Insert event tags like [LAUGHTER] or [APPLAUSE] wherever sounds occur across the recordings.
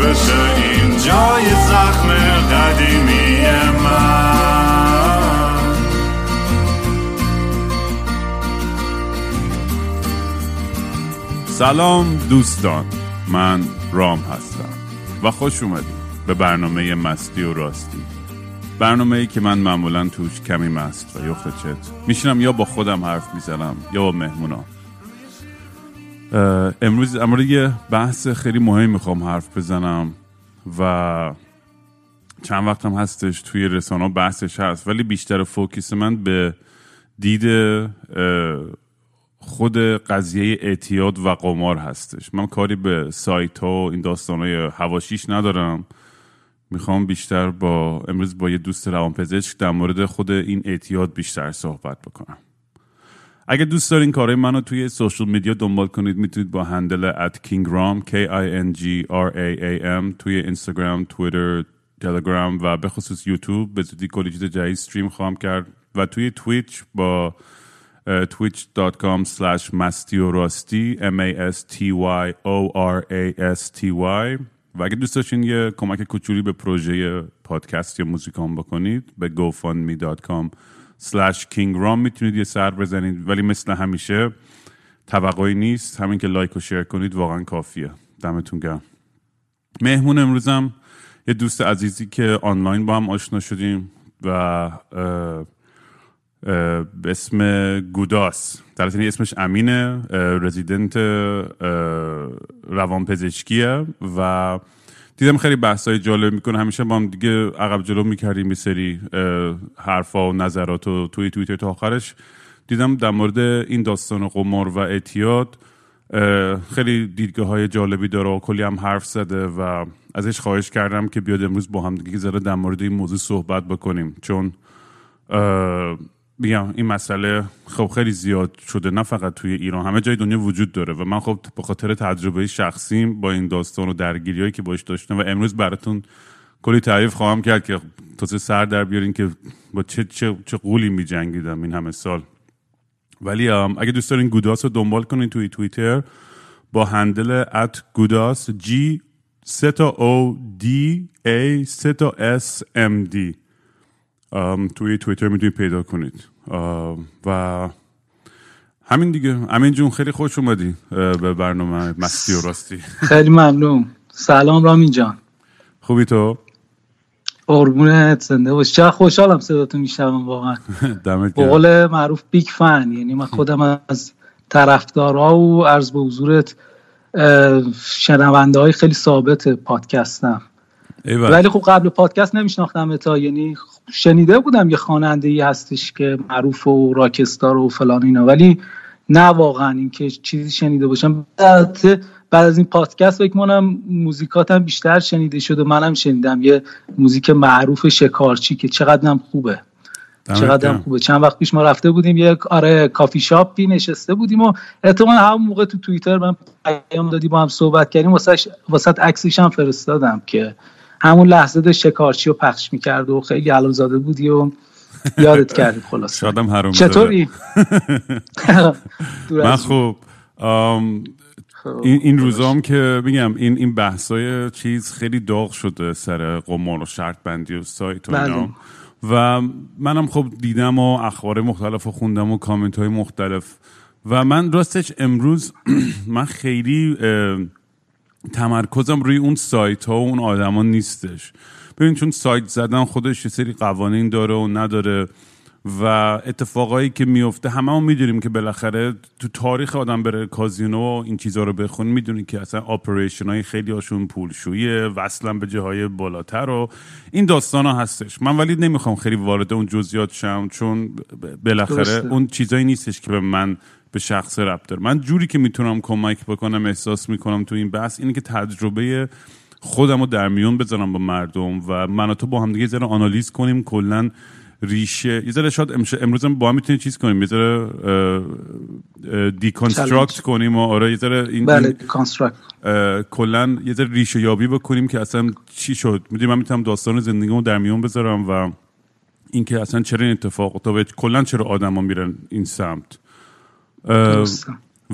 بشه این جای زخم قدیمی من. سلام دوستان من رام هستم و خوش اومدید به برنامه مستی و راستی. برنامه ای که من معمولا توش کمی مست و یخت چت میشینم یا با خودم حرف می‌زنم یا با مهمونا. اه، امروز امروز یه بحث خیلی مهم می‌خوام حرف بزنم و چند وقتم هستش توی رسانه بحثش هست. ولی بیشتر فوکیس من به دید خود قضیه اعتیاد و قمار هستش. من کاری به سایت ها و این داستان های هواشیش ندارم. می‌خوام بیشتر با امروز با یه دوست روانپزشک در مورد خود این اعتیاد بیشتر صحبت بکنم. اگه دوست دارین کارهای منو توی social media دنبال کنید می‌تونید با handle at kingram k i n g r a a m توی اینستاگرام تویتر تلگرام و به خصوص یوتیوب به زودی کلی چیز جدید stream خواهم کرد و توی Twitch با twitch.com slash مستی m a s t y o r a s t y. و اگه دوست داشتین یه کمک کوچولی به پروژه پادکست یا موزیکام بکنید به gofundme.com slash kingram می‌تونید یه سر بزنید ولی مثل همیشه توقعی نیست. همین که لایک و شیر کنید واقعا کافیه. دمتون گرم. مهمون امروزم یه دوست عزیزی که آنلاین با هم آشنا شدیم و به اسم گوداس. در اسمش امینه رزیدنت روانپزشکیه و دیدم خیلی بحثای جالب می‌کنه. همیشه با هم دیگه عقب جلو می‌کردیم یه سری حرفا و نظرات و توی توییتر تا آخرش. دیدم در مورد این داستان قمار و اعتیاد خیلی دیدگاه های جالبی داره و کلی هم حرف زده و ازش خواهش کردم که بیاد امروز با هم دیگه ذره در مورد این موضوع صحبت بکنیم. چون میگم این مسئله خب خیلی زیاد شده نه فقط توی ایران همه جای دنیا وجود داره و من خب به خاطر تجربه شخصیم با این داستان و درگیری که باش داشتم و امروز براتون کلی تعریف خواهم کرد که تازه سر در بیارین که با چه چه چه غولی می جنگیدم این همه سال. ولی اگه دوست دارین گوداس رو دنبال کنین توی توییتر با handle at گوداس G سه تا O D A سه تا S M D توی توییتر می‌تونید پیدا کنید. و همین دیگه. امین جون خیلی خوش اومدی به برنامه مستی و راستی. [LAUGHS] خیلی ممنون. سلام رامین جان. خوبی تو؟ قربونت زنده باش. چقدر خوشحالم صداتو میشنوم واقعا. [LAUGHS] دمت به قول معروف big fan یعنی من خودم از طرفدارا و عرض به حضورت شنونده های خیلی ثابت پادکستم. ولی خب قبل پادکست نمیشناختم تا یعنی شنیده بودم یه خواننده ای هستش که معروف و rockstar و فلان اینا ولی نه واقعا اینکه چیزی شنیده باشم. بعد بعد از این پادکست فکر کنم موزیکاتم بیشتر شنیده شده. منم شنیدم یه موزیک معروف شکارچی که چقدرم خوبه. چقدر گرم. خوبه. چند وقت پیش ما رفته بودیم یه آره کافی شاپی نشسته بودیم و احتمال همون موقع تو توییتر من پیام دادی با هم صحبت کردیم. واسه واسه عکسش هم فرستادم که همون لحظه داشت شکارچی رو پخش می‌کرد و خیلی علم زاده بودی و یادت کردیم خلاص شادم حروم چطوری؟ [LAUGHS] من خوب. ام، خب، این, این روزا هم که میگم این این بحثای چیز خیلی داغ شده سر قمار و شرط بندی و سایت و اینا. بله. و منم خب دیدم و اخبار مختلف رو خوندم و کامنت های مختلف. و من راستش امروز [CLEARS THROAT] من خیلی تمرکزم روی اون سایت ها و اون آدما نیستش. ببین چون سایت زدن خودش یه سری قوانین داره و نداره و اتفاقایی که میفته همه هم می‌دونیم که بالاخره تو تاریخ آدم بره کازینو و این چیزها رو بخون می‌دونی که اصلا آپریشن های خیلی هاشون پولشویه وصلا به جاهای بالاتر و این داستان ها هستش. من ولی نمی‌خوام خیلی وارد اون جزئیات شم چون بالاخره اون چیزایی نیستش که به من به شخص ربط داره. من جوری که می‌تونم کمک بکنم احساس می‌کنم تو این بحث اینه که تجربه خودم رو در میون بذارم با مردم و من و تو با هم دیگه ذره آنالیز کنیم کلا ریشه. یه ذره شاید امروز هم با هم می‌تونیم چیز کنیم یه ذره دیکانستراکت کنیم و آره یه ذره این بله کلا یه ذره ریشه یابی بکنیم که اصلا چی شد. می‌دونی من می‌تونم داستان زندگیمو در میون بذارم و اینکه اصلا چرا این اتفاق افتاد کلا چرا آدما میرن این سمت.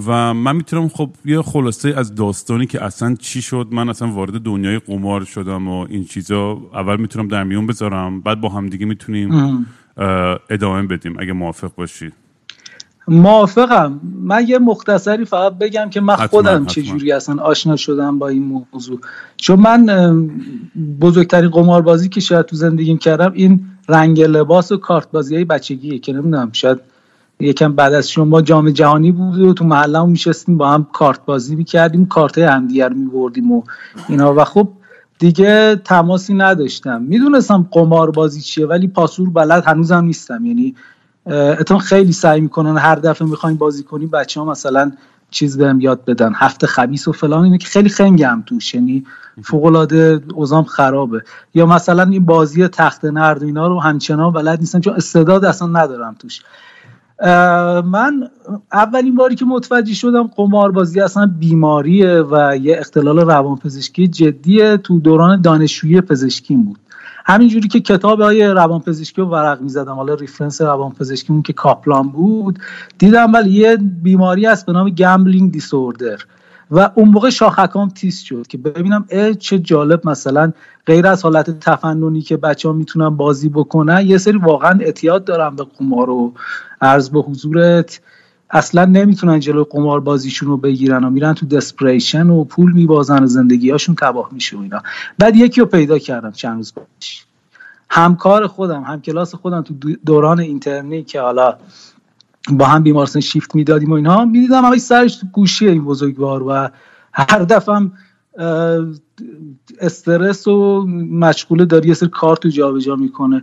و من می‌تونم خب یه خلاصه از داستانی که اصلا چی شد؟ من اصلا وارد دنیای قمار شدم و این چیزا. اول می‌تونم در میون بذارم بعد با هم دیگه می‌تونیم ادامه بدیم اگه موافق باشید موافقم. من یه مختصری فقط بگم که من خودم چجوری اصلا آشنا شدم با این موضوع. چون من بزرگترین قماربازی که شاید تو زندگیم کردم این رنگ لباس و کارت بازی های بچگیه که نمی‌دونم شاید یکم بعد از شما جام جهانی بود و تو محله میشستیم با هم کارت بازی می‌کردیم کارت همدیگر میبردیم و اینا. و خب دیگه تماسی نداشتم. می‌دونستم قمار بازی چیه ولی پاسور بلد هنوزم نیستم. یعنی اتون خیلی سعی می‌کنن هر دفعه می‌خوایم بازی کنیم بچه ها مثلا چیز بهم یاد بدن. هفته خبیس و فلان اینه که خیلی خنگم توش. یعنی فوق اوزام خرابه. یا مثلا این بازی تخت نرد و اینا رو همچنان بلد نیستم چون استعداد اصلا ندارم توش. من اولین باری که متوجه شدم قماربازی اصلا بیماریه و یه اختلال روانپزشکی جدیه تو دوران دانشجویی پزشکی بود. همینجوری که کتاب های روانپزشکی رو ورق می‌زدم. حالا reference روانپزشکی که کاپلان بود. دیدم ولی یه بیماری هست به نام gambling disorder و اون موقع شاخکام تیز شد که ببینم اه چه جالب مثلا غیر از حالت تفننی که بچه ها می‌تونن بازی بکنن یه سری واقعا اعتیاد دارن به قمار و عرض به حضورت. اصلا نمی‌تونن جلو قمار بازیشون رو بگیرن و میرن تو دسپریشن و پول میبازن و زندگیهاشون تباه میشه و اینا. بعد یکی رو پیدا کردم چند روز پیش. همکار خودم هم کلاس خودم تو دوران اینترنی که حالا با هم بیمارستان شیفت می‌دادیم و اینها. می‌دیدم همه سرش تو گوشی این بزرگوار و هر دفعه استرس و مشغوله داری یه سری کار تو جابجا می‌کنه.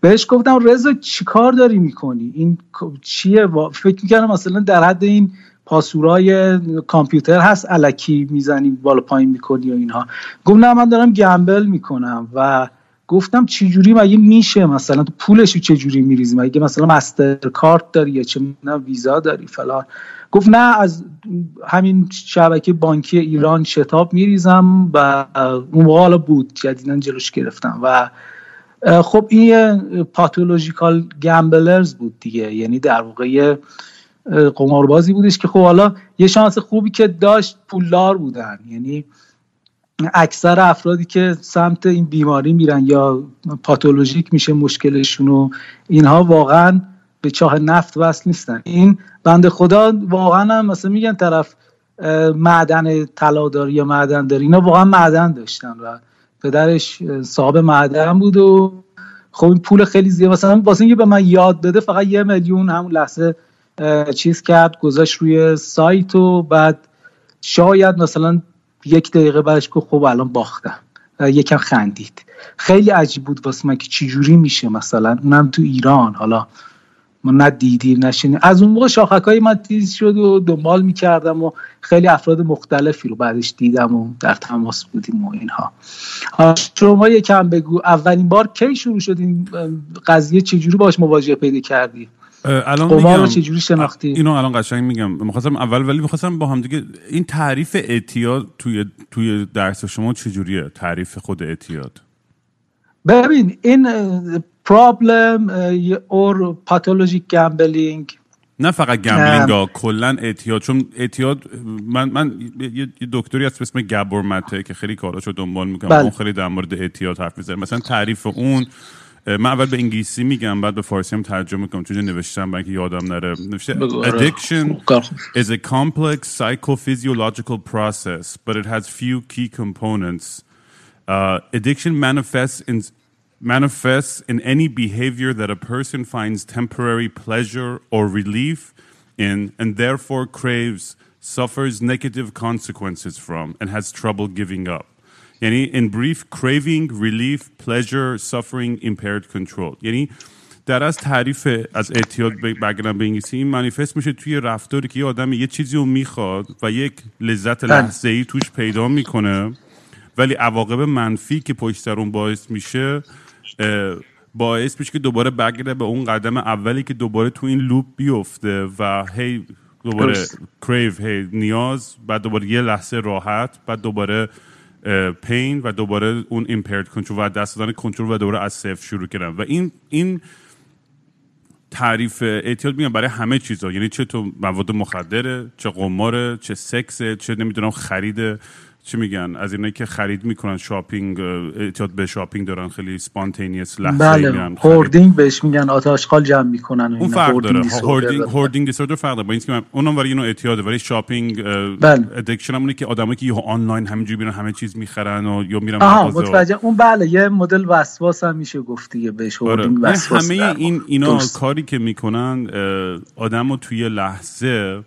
بهش گفتم رضا چی کار داری می‌کنی؟ این چیه؟ فکر می‌کردم مثلا در حد این پاسورای کامپیوتر هست علکی می‌زنی بالا پایین می‌کنی و اینها. گفتم من دارم گمبل می‌کنم و گفتم چجوری مگه میشه مثلا تو پولش چجوری میریزی؟ مگه مثلا مستر کارت داری یا چه ویزا داری فلان؟ گفت نه از همین شبکه بانکی ایران شتاب میریزم و اون حالا بود جدیدا جلوش گرفتم و خب این پاتولوژیکال گمبلرز بود دیگه یعنی در واقع قماربازی بودش که خب حالا یه شانس خوبی که داشت پولدار بودن یعنی اکثر افرادی که سمت این بیماری میرن یا پاتولوژیک میشه مشکلشون و اینها واقعا به چاه نفت وصل نیستن. این بند خدا واقعا هم مثلا میگن طرف معدن طلا داری یا معدن داری. اینا واقعا معدن داشتن و پدرش صاحب معدن بود و خب این پول خیلی زیاد. مثلا واسه اینکه به من یاد بده فقط یه میلیون همون لحظه چیز کرد گذاشت روی سایت و بعد شاید مثلا یک دقیقه بعدش گفت خب الان باختم. یکم خندید. خیلی عجیب بود واسه من که چجوری میشه مثلا. اونم تو ایران. حالا ما نه دیدیم نشینیم از اون موقع شاخک های من تیز شد و دنبال می‌کردم و خیلی افراد مختلفی رو بعدش دیدم و در تماس بودیم و اینها. شما یکم بگو. اولین بار کی شروع شد؟ این قضیه چجوری باش مواجهه پیدا کردی؟ الان قمار رو چجوری شناختی؟ اینو الان قشنگ میگم. می‌خواستم اول ولی می‌خواستم با هم دیگه این تعریف اعتیاد توی توی درس شما چجوریه؟ تعریف خود اعتیاد. ببین این پرابلم اور پاتولوژیک گمبلینگ نه فقط گمبلینگ ها کلا اعتیاد. چون اعتیاد من من یه دکتری هست به اسم گابور مته که خیلی کاراشو دنبال می‌کنم. بله. اون خیلی در مورد اعتیاد حرف می‌زنه. مثلا تعریف اون من اول به انگلیسی میگم بعد به فارسی هم ترجمه میکنم چون نوشتم برای یادم نره نوشته addiction is a complex psychophysiological process but it has few key components uh, addiction manifests in manifests in any behavior that a person finds temporary pleasure or relief in and therefore craves, suffers negative consequences from, and has trouble giving up. یعنی in brief craving, relief, pleasure, suffering, impaired control. یعنی در از تعریف از اعتیاد بگرم به انگلیسی این منیفست میشه توی رفتاری که یه آدم یه چیزی رو می‌خواد و یک لذت لحظه ای توش پیدا می‌کنه ولی عواقب منفی که پشت اون باعث میشه باعث میشه که دوباره برگرده به اون قدم اولی که دوباره تو این loop بیفته و هی دوباره crave هی نیاز بعد دوباره یه لحظه راحت بعد دوباره pain و دوباره اون impaired control و دست دادن کنترل و دوباره از صفر شروع کردن. و این این تعریف اعتیاد میگم برای همه چیزا. یعنی چه تو مواد مخدره چه قماره چه سکسه چه نمی‌دونم خریده چی میگن؟ از اینایی که خرید می‌کنن shopping اعتیاد به shopping دارن خیلی spontaneous لحظه بله hoarding بهش میگن آت آشغال جمع می‌کنن اون فرق داره. hoarding hoarding disorder فرق داره. با اینکه من اونم ولی اینو اعتیاده. ولی shopping بله. addiction همونه که آدمایی که یه آنلاین همینجوری میرن همه چیز می‌خرن و یا میرن آها متوجه اون بله یه مدل وسواس هم میشه گفت دیگه بهش آره. hoarding وسواس همه این اینا کاری که می‌کنن آدمو توی لحظه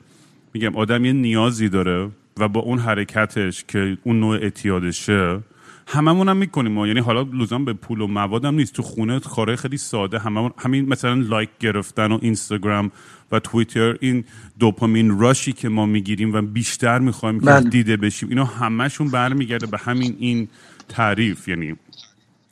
میگم آدم یه نیازی داره و با اون حرکتش که اون نوع اعتیادشه هممون هم می‌کنیم. یعنی حالا لزوم به پول و مواد هم نیست. تو خونه کارهای خیلی ساده هممون همین مثلا لایک گرفتن و اینستاگرام و توییتر این دوپامین راشی که ما می‌گیریم و بیشتر می‌خوایم که بله. دیده بشیم. اینا همشون برمیگرده به همین این تعریف. یعنی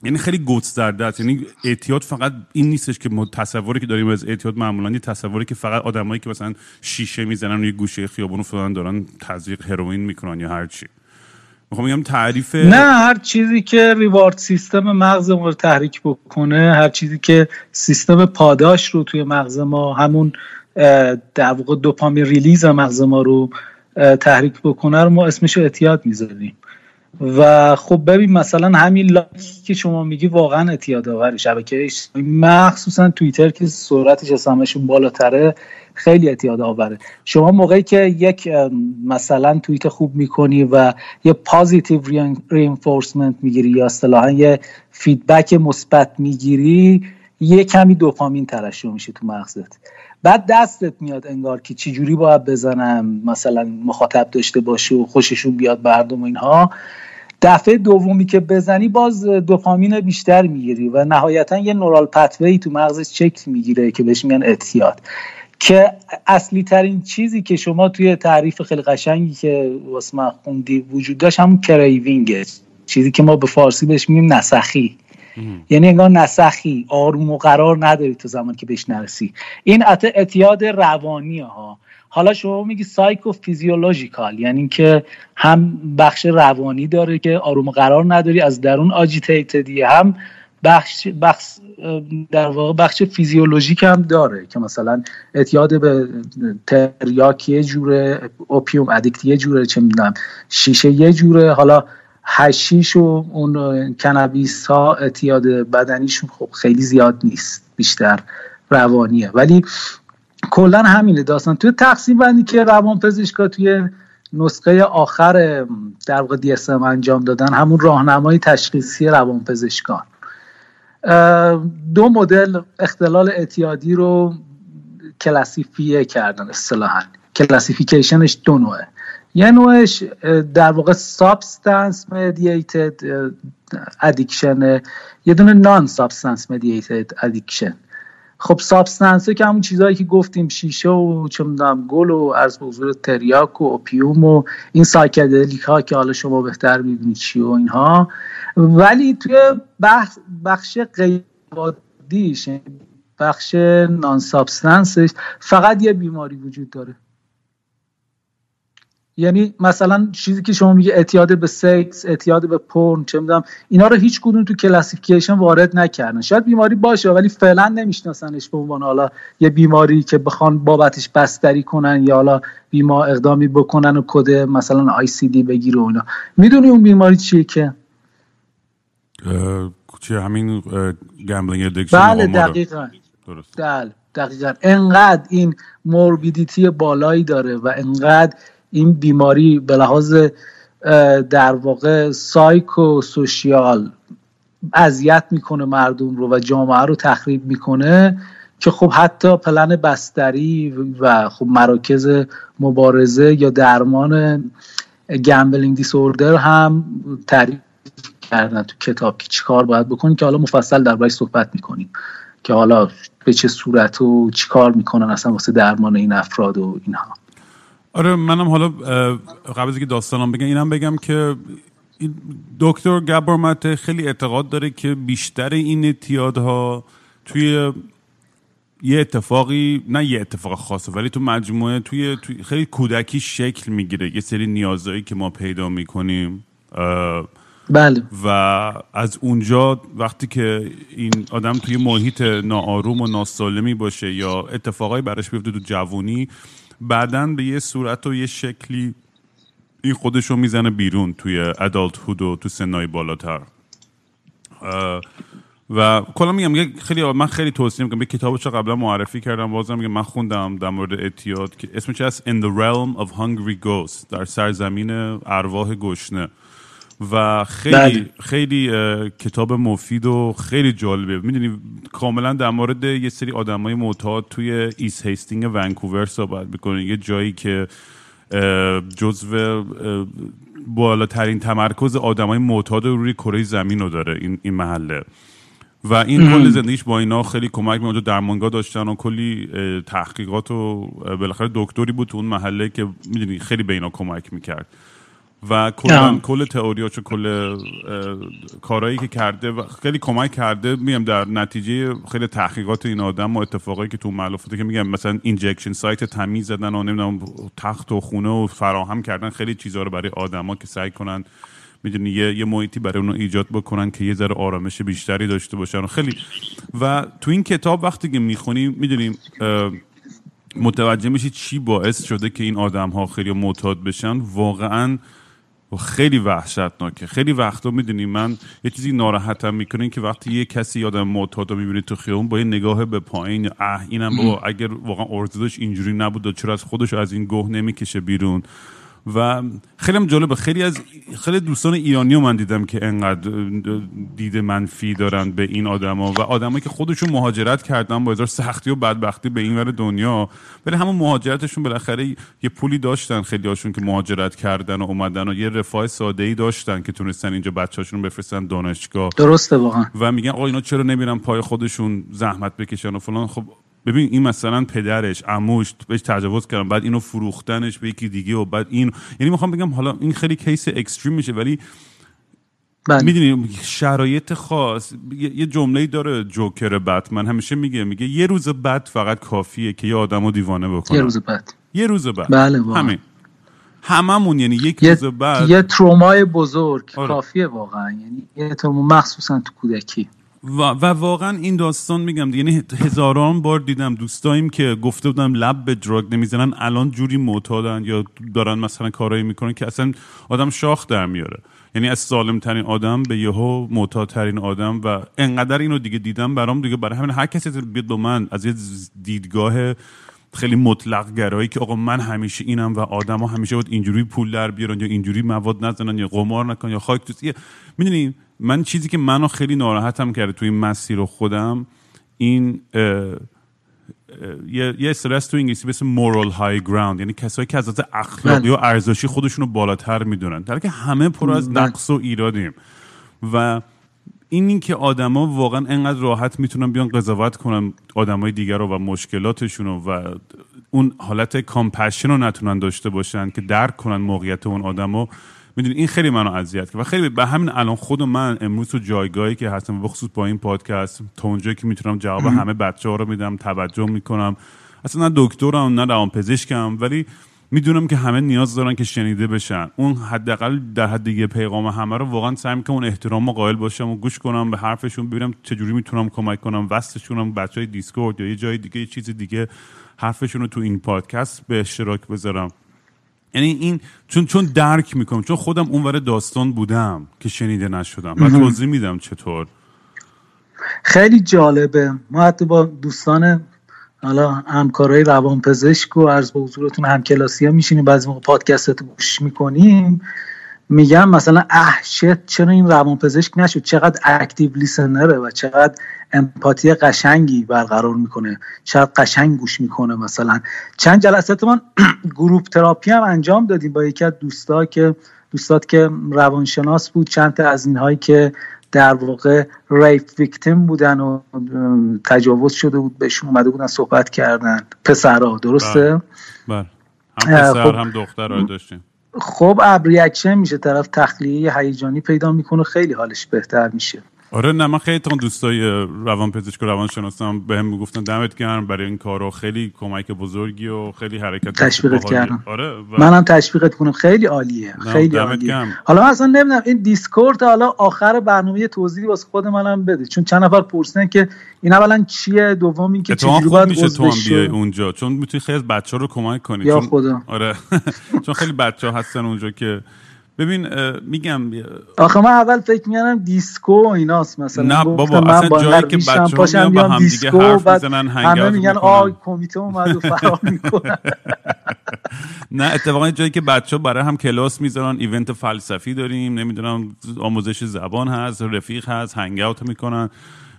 یعنی خیلی گسترده است یعنی اعتیاد فقط این نیستش که ما تصوری که داریم از اعتیاد معمولا یه تصوری که فقط آدمایی که مثلا شیشه می‌زنن یه گوشه خیابون فلان دارن تزریق هروئین می‌کنن یا هر چی. می‌خوام بگم تعریف نه هر چیزی که ریوارد سیستم مغز ما رو تحریک بکنه هر چیزی که سیستم پاداش رو توی مغز ما همون در واقع دوپامین ریلیز مغز ما رو تحریک بکنه رو ما اسمش اعتیاد می‌ذاریم. و خب ببین مثلا همین لایکی که شما میگی واقعا اعتیاد آوری شبکه مخصوصا توییتر که سرعتش از همشون بالاتره خیلی اعتیاد آوره. شما موقعی که یک مثلا توییت خوب می‌کنی و یه positive reinforcement می‌گیری یا اصطلاحا یه feedback مثبت می‌گیری یه کمی دوپامین ترشح میشه تو مغزت. بعد دستت میاد انگار که چجوری باید بزنم مثلا مخاطب داشته باشه و خوششون بیاد مردم و اینها. دفعه دومی که بزنی باز دوپامین بیشتر می‌گیری و نهایتا یه neural pathway تو مغزش شکل می‌گیره که بهش میگن اعتیاد. که اصلی ترین چیزی که شما توی تعریف خیلی قشنگی که واسمون خوندی وجود داشت همون craving ـه چیزی که ما به فارسی بهش میگیم نسخی. یعنی انگار نسخی آروم و قرار نداری تو زمان که بهش نرسی. این اعتیاد روانی ها. حالا شما میگی psychophysiological یعنی که هم بخش روانی داره که آروم و قرار نداری از درون agitated ی هم بخش, بخش در واقع بخش فیزیولوژیک هم داره که مثلا اعتیاد به تریاک یه جوره اوپیوم ادیکت یه جوره چه می‌دونم شیشه یه جوره. حالا هشیش و اون کنابیس ها اعتیاد بدنیشون خب خیلی زیاد نیست بیشتر روانیه. ولی کلا همینه داستان. توی تقسیم بندی که روان پزشکا توی نسخه آخر در واقع DSM انجام دادن همون راهنمای تشخیصی روان پزشکان. دو مدل اختلال اعتیادی رو classify کردن اصطلاحا. classification ش دو نوعه. یه نوعش در واقع substance mediated addiction یه دونه non-substance mediated addiction خب substance که همون چیزهایی که گفتیم شیشه و چه گل و از حضور تریاک و opium و این psychedelic ها که حالا شما بهتر می‌بینید چی و اینها. ولی توی بخش بخش غیر بخش non-substance ش فقط یه بیماری وجود داره. یعنی مثلا چیزی که شما میگه اعتیاد به سکس اعتیاد به پرن چه می‌دونم اینا رو هیچ کدوم تو classification وارد نکردن. شاید بیماری باشه ولی فعلا نمیشناسنش به عنوان حالا یه بیماری که بخوان بابتش بستری کنن یا حالا بیما اقدامی بکنن و کد مثلا ICD بگیره و اینا. می‌دونی اون بیماری چیه که؟ چه همین gambling addiction بله دقیقا. درست بله دقیقا. انقدر این morbidity بالایی داره و انقدر این بیماری به لحاظ در واقع psychosocial اذیت می‌کنه مردم رو و جامعه رو تخریب می‌کنه که خب حتی پلن بستری و خب مراکز مبارزه یا درمان گمبلینگ دیسوردر هم تعریف کردن تو کتاب که چیکار باید بکنیم که حالا مفصل در صحبت می‌کنیم که حالا به چه صورت و چیکار می‌کنن اصلا واسه درمان این افراد و اینها. آره منم حالا قبل از اینکه داستانم بگم اینم بگم که دکتر گبرمت خیلی اعتقاد داره که بیشتر این اعتیادها توی یه اتفاقی نه یه اتفاق خاصه ولی تو مجموعه توی, توی خیلی کودکی شکل می‌گیره. یه سری نیازهایی که ما پیدا می‌کنیم بله. و از اونجا وقتی که این آدم توی محیط ناآروم و ناسالمی باشه یا اتفاقایی براش بیفته تو جوونی بعدا به یه صورت و یه شکلی این خودش رو می‌زنه بیرون توی adulthood و تو سن‌های بالاتر. و کلا میگم خیلی من خیلی توصیه می‌کنم. یه کتابش قبلا معرفی کردم بازم میگم من خوندم در مورد اعتیاد که اسمش هست In the Realm of Hungry Ghosts در سرزمین ارواح گشنه. و خیلی بله. خیلی کتاب مفید و خیلی جالبه. می‌دونی کاملا در مورد یه سری آدمای معتاد توی East Hastings ونکوور صحبت می‌کنه. یه جایی که جزو بالاترین تمرکز آدمای معتاد روی کره زمین رو داره این, این محله. و این کل زندگیش با اینا خیلی کمک می درمانگاه داشتن و کلی تحقیقات و بالاخره دکتری بود تو اون محله که می‌دونی خیلی به اینا کمک می‌کرد. و کلا کل تئوریاش و کل کارهایی که کرده و خیلی کمک کرده میگم در نتیجه خیلی تحقیقات این آدم و اتفاقایی که تو ملافاته که میگم مثلا اینجکشن سایت تمیز زدن و نمی‌دونم تخت و خونه و فراهم کردن خیلی چیزها رو برای آدما که سعی کنن می‌دونی یه, یه محیطی برای اونو ایجاد بکنن که یه ذره آرامش بیشتری داشته باشن و خیلی و تو این کتاب وقتی که می‌خونی می‌دونیم متوجه میشی چی باعث شده که این آدم ها خیلی معتاد بشن. واقعا و خیلی وحشتناکه. خیلی وقتا می‌دونی من یه چیزی ناراحتم می‌کنه که وقتی یه کسی آدم معتاد رو می‌بینی تو خیابون با یه نگاه به پایین اه اینم بابا اگر واقعا ارزدش اینجوری نبود چرا از خودش از این گوه نمی‌کشه بیرون؟ و خیلی هم جالبه خیلی از خیلی دوستان ایرانی من دیدم که انقدر دید منفی دارن به این آدما و آدمایی که خودشون مهاجرت کردن با هزار سختی و بدبختی به این ور دنیا. ولی همون مهاجرتشون بالاخره یه پولی داشتن خیلی هاشون که مهاجرت کردن و اومدن و یه رفاه ساده ای داشتن که تونستن اینجا بچه‌هاشون بفرستن دانشگاه. درسته واقعا. و میگن آقا اینا چرا نمیرن پای خودشون زحمت بکشن و فلان. خب ببین این مثلا پدرش عموش بهش تجاوز کردن بعد اینو فروختنش به یکی دیگه و بعد این یعنی می‌خوام بگم حالا این خیلی کیس اکستریم میشه ولی بله. می‌دونی شرایط خاص یه جمله داره جوکر بتمن همیشه میگه میگه یه روز بعد فقط کافیه که یه آدمو دیوانه بکنه یه روز بعد یه روز بعد بله همین. هممون یعنی یک روز بعد یه ترومای بزرگ آره. کافیه واقعا. یعنی یه تروما مخصوصا تو کودکی. و, و واقعا این داستان میگم یعنی هزاران بار دیدم دوستاییم که گفته بودم لب به دراگ نمی‌زنن الان جوری معتادن یا دارن مثلا کارایی می‌کنن که اصلا آدم شاخ در میاره. یعنی از سالم ترین آدم به یهو معتادترین آدم و انقدر اینو دیگه دیدم برام دیگه برای همین هر کسی بیاد با من از یه دیدگاه خیلی مطلق گرایی که آقا من همیشه اینم و آدما همیشه باید اینجوری پول در بیارن یا اینجوری مواد نزنن یا قمار نکنن یا خاک تو می‌دونی؟ من چیزی که منو خیلی ناراحتم کرده توی این مسیر خودم این یه یه تو انگلیسی به اسم moral high ground یعنی کسایی که از نظر اخلاقی و ارزشی خودشون رو بالاتر می‌دونن. در که همه پر از نقص و ایرادیم. و این این که آدما واقعا انقدر راحت می‌تونن بیان قضاوت کنن آدمای دیگر رو و مشکلاتشون رو و اون حالت compassion رو نتونن داشته باشن که درک کنن موقعیت اون آدمو می‌دونی این خیلی منو اذیت کرد. و خیلی به همین الان خود من امروز تو جایگاهی که هستم بخصوص با این پادکست تا اونجایی که می‌تونم جواب همه بچه ها رو میدم توجه می‌کنم. اصلا نه دکترم نه روان پزشکم ولی می‌دونم که همه نیاز دارن که شنیده بشن. اون حداقل در حد یه پیغام همه رو واقعا سعی می‌کنم اون احترام و قائل باشم و گوش کنم به حرفشون ببینم چجوری می‌تونم کمک کنم وصلشونم بچه های دیسکورد یا یه جای دیگه یه چیز دیگه حرفشون رو تو این پادکست به اشتراک بذارم. یعنی این چون چون درک می‌کنم. چون خودم اونور داستان بودم که شنیده نشدم. و توضیح میدم چطور. خیلی جالبه. ما حتی با دوستان حالا همکارای روانپزشک و عرض به حضورتون همکلاسی ها میشینیم بعضی موقع پادکست گوش می‌کنیم. میگم مثلا احشت چرا این روانپزشک نشد؟ چقدر active listener ـه و چقدر empathy قشنگی برقرار می‌کنه؟ چقدر قشنگ گوش می‌کنه مثلا؟ چند جلسات من [CLEARS THROAT] group therapy هم انجام دادیم با یکی از دوستا که دوستات که روانشناس بود. چند تا از اینهایی که در واقع rape victim بودن و تجاوز شده بود بهشون اومده بودن صحبت کردن. پسرها درسته؟ بله, بله. هم پسر خب. هم دختر داشتیم. خب abreaction میشه طرف تخلیه هیجانی پیدا می‌کنه خیلی حالش بهتر میشه. آره نه من خیلی تا دوستای روان پزشک و روان شناسم بهم می‌گفتن دمت گرم برای این کارو. خیلی کمک بزرگی و خیلی حرکت تشویقت کردم. آره و... منم تشویقت کنم. خیلی عالیه. خیلی عالیه. حالا من اصلا نمی‌دونم این دیسکورد حالا آخر برنامه توضیحی واسه خود منم بده. چون چند نفر پرسیدن که این اولا چیه دوم این که چجوری باید میشه تو هم بیای اونجا. چون می‌تونی خیلی بچه رو کمک کنی. یا چون... خدا. آره. [LAUGHS] چون خیلی بچه هستن اونجا که ببین میگم آخه من اول فکر می‌کنم دیسکو و ایناست مثلا. نه بابا اصلا جایی که بچه ها با هم دیگه حرف می‌زنن همه میگن آی کمیته اومد و فرار می‌کنن [LAUGHS] نه اتفاقا جایی که بچه ها برای هم کلاس می‌ذارن event فلسفی داریم نمی‌دونم آموزش زبان هست رفیق هست hang out می‌کنن.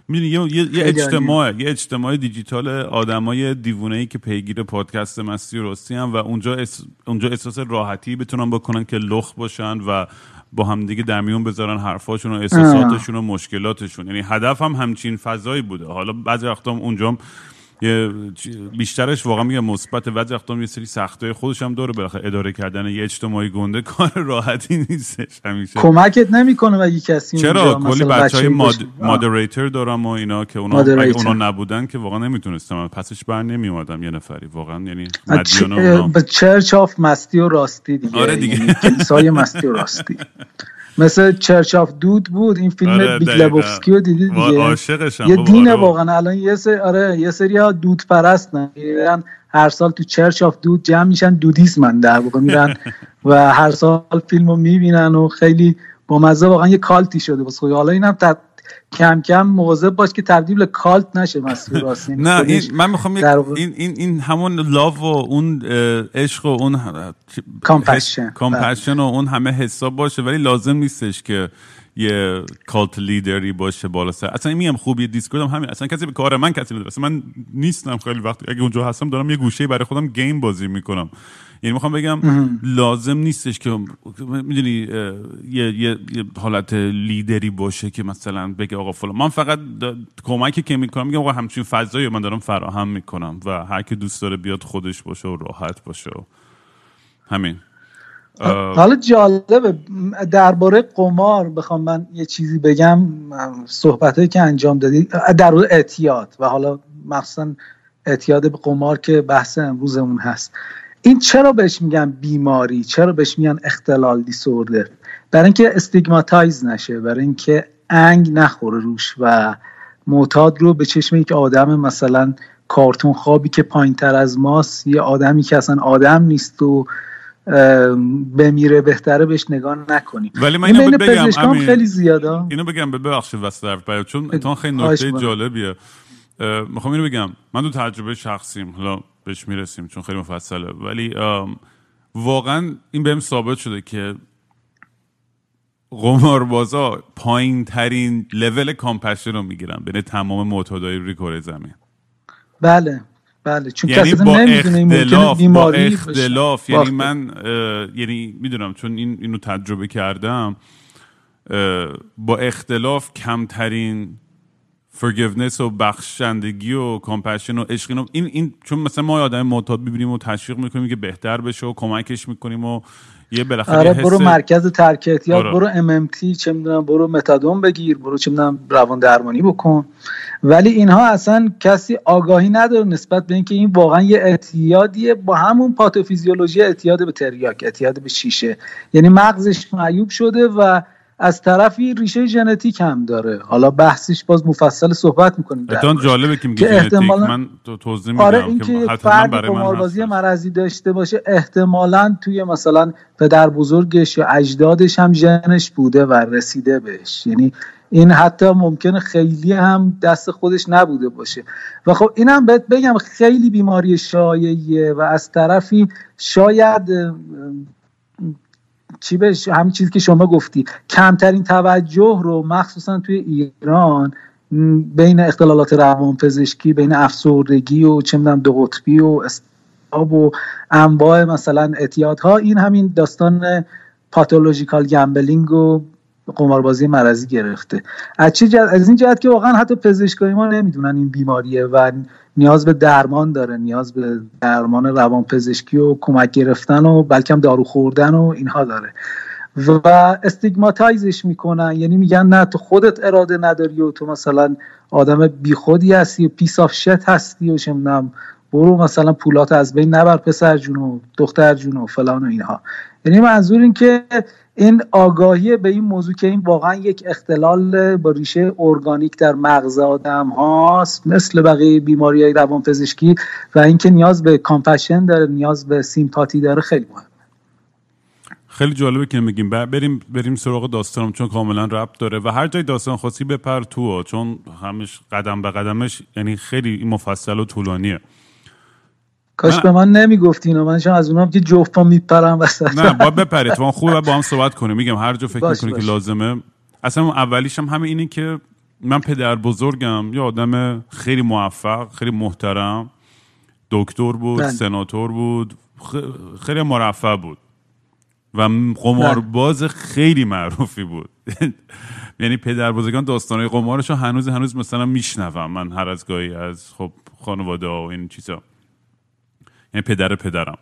می‌دونی یه, یه, یه اجتماع یه اجتماع دیجیتال آدمای دیوونه ای که پیگیر پادکست مستی و راستی هم و اونجا اونجا احساس راحتی بتونن بکنن که لخ باشن و با همدیگه در میون بذارن حرفاشون و احساساتشون و مشکلاتشون. یعنی هدف هم همچین فضایی بوده. حالا بعضی وقتا اونجا یه بیشترش واقعا میگم مثبت بعضی وقتا یه سری سختای خودش هم داره بالاخره اداره کردن یه اجتماعی گنده [LAUGHS] کار راحتی نیستش همیشه. کمکت نمی‌کنه اگه کسی چرا؟ کلی بچه‌های mod... moderator دارم و اینا که اونا اگه اونا نبودن که واقعا نمی‌تونستم. پسش بر نمی اومدم یه نفری. واقعا یعنی به church of مستی و راستی دیگه. آره دیگه. یعنی مستی و راستی. [LAUGHS] مثل Church of Dude بود این فیلم آره Big Lebowski رو دیدی دیگه؟ یه دینه آره. واقعا. الان یه سری آره یه سری ها Dude پرستن هر سال تو Church of Dude جمع میشن Dudeism ن در واقع. میرن [LAUGHS] و هر سال فیلم رو می‌بینن و خیلی با مزه واقعا یه cult ی شده بس حالا اینم کم کم مواظب باش که تبدیل به cult نشه مستی و راستی. نه این من می‌خوام این این این همون love و اون عشق و اون compassion compassion و اون همه حساب باشه ولی لازم نیستش که یه cult leader ی باشه بالا سر. اصلا میگم خوبی Discord هم همین. اصلا کسی به کار من کسی نداره اصلا من نیستم خیلی وقت. اگه اونجا هستم دارم یه گوشه برای خودم game بازی می‌کنم. یعنی می‌خوام بگم لازم نیستش که می‌دونی یه،, یه،, حالت لیدری باشه که مثلا بگه آقا فلان. من فقط کمکی که می‌کنم میگم آقا همچین فضایی من دارم فراهم می‌کنم و هر کی دوست داره بیاد خودش باشه و راحت باشه و همین. حالا جالبه. درباره قمار بخوام من یه چیزی بگم. صحبت که انجام دادی. در اعتیاد. و حالا مخصوصا اعتیاد به قمار که بحث امروزمون هست. این چرا بهش میگن بیماری؟ چرا بهش میگن اختلال disorder؟ برای اینکه stigmatize نشه. برای اینکه انگ نخوره روش و معتاد رو به چشم یک آدم مثلا کارتون خوابی که پایین تر از ماست یه آدمی که اصلا آدم نیست و بمیره بهتره بهش نگاه نکنیم. ولی من اینو بگم خیلی زیاده. اینو بگم ببخشید وسط چون اتفاقا خیلی نکته جالبیه. می‌خوام اینو بگم. من تو تجربه شخصیم حالا بهش می‌رسیم چون خیلی مفصله. ولی واقعا این بهم ثابت شده که قماربازا پایین ترین لول کامپشن رو می‌گیرن بین تمام معتادای روی زمین. بله. بله چون یعنی با اختلاف با اختلاف. یعنی من یعنی می‌دونم چون این اینو تجربه کردم با اختلاف کمترین forgiveness و بخشندگی و کامپشن و عشق این این چون مثلا ما آدم معتاد ببینیم و تشویق می‌کنیم که بهتر بشه و کمکش می‌کنیم و یه بالاخره آره برو مرکز ترک اعتیاد برو MMT چه می‌دونم برو متادون بگیر برو چه می‌دونم روان درمانی بکن. ولی اینها اصلا کسی آگاهی نداره نسبت به اینکه این واقعا یه اعتیادیه با همون پاتوفیزیولوژی اعتیاد به تریاک اعتیاد به شیشه. یعنی مغزش معیوب شده و از طرفی ریشه ژنتیک هم داره. حالا بحثش باز مفصل صحبت می‌کنیم اتفاقا جالبه که میگه احتمالا... من توضیح میدم آره این که فرد قماربازی مرضی داشته باشه احتمالا توی مثلا پدر بزرگش یا اجدادش هم ژنش بوده و رسیده بهش. یعنی این حتی ممکنه خیلی هم دست خودش نبوده باشه. و خب اینم بهت بگم خیلی بیماری شایعیه و از طرفی شاید چی بش همین چیزی که شما گفتی؟ کمترین توجه رو مخصوصا توی ایران بین اختلالات روانپزشکی بین افسردگی و چه می‌دونم دو قطبی و استاب و انواع مثلا اعتیادها این همین داستان پاتولوژیکال گمبلینگ و قماربازی مرضی گرفته. از, چه از این جهت که واقعا حتی پزشکای ما نمی‌دونن این بیماریه و نیاز به درمان داره نیاز به درمان روانپزشکی و کمک گرفتن و بلکه دارو خوردن و اینها داره. و stigmatize ش می‌کنن یعنی میگن نه تو خودت اراده نداری و تو مثلا آدم بیخودی هستی و piece of shit هستی و شمنم برو مثلا پولات از بین نبر پسر جون و دختر جون و فلان و اینها. یعنی منظور این که این آگاهی به این موضوع که این واقعا یک اختلال با ریشه ارگانیک در مغز آدم هاست مثل بقیه بیماری های روان پزشکی و اینکه نیاز به کامپشن داره نیاز به سیمپاتی داره خیلی مهم خیلی جالبه که میگیم. بریم بریم سراغ داستانم چون کاملا ربط داره. و هر جای داستان خاصی بپر تو چون همش قدم به قدمش یعنی خیلی مفصل و طولانیه. کاش به من نمی‌گفتی اینو. من از اونام که جفت میپرم وسط. نه با بپرید. تو خوبه با هم صحبت کنیم. میگم هر جا فکر می‌کنی که لازمه. اصلا اولیش هم همه اینه که من پدر بزرگم. یه آدم خیلی موفق خیلی محترم. دکتر بود بله. سناتور بود. خیلی مرفع بود. و قمارباز خیلی معروفی بود. [LAUGHS] یعنی پدر بزرگان داستانهای قمارش هنوز هنوز مثلا میشنوم. من هر از گاهی از خب خانواده و این چیزا. یعنی پدر پدرم.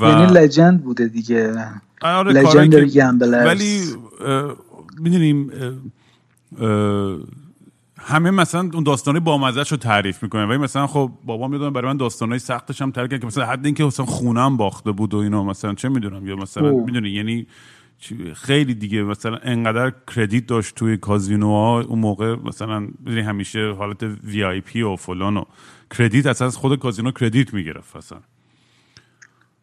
و... یعنی لجند بوده دیگه. آره لجند ولی می‌دونیم همه مثلا اون داستانی با رو تعریف می‌کنن. ولی مثلا خب بابا می‌دونم برای من داستانای سختش هم تعریف که مثلا حد اینکه مثلا خونم باخته بود و اینا مثلا چه می‌دونم. یا مثلا می‌دونی یعنی خیلی دیگه مثلا انقدر کردیت داشت توی کازینوها اون موقع مثلا همیشه حالت وی آی پی و فلان و کردیت اصلا از خود کازینو کردیت می‌گرفت اصلا.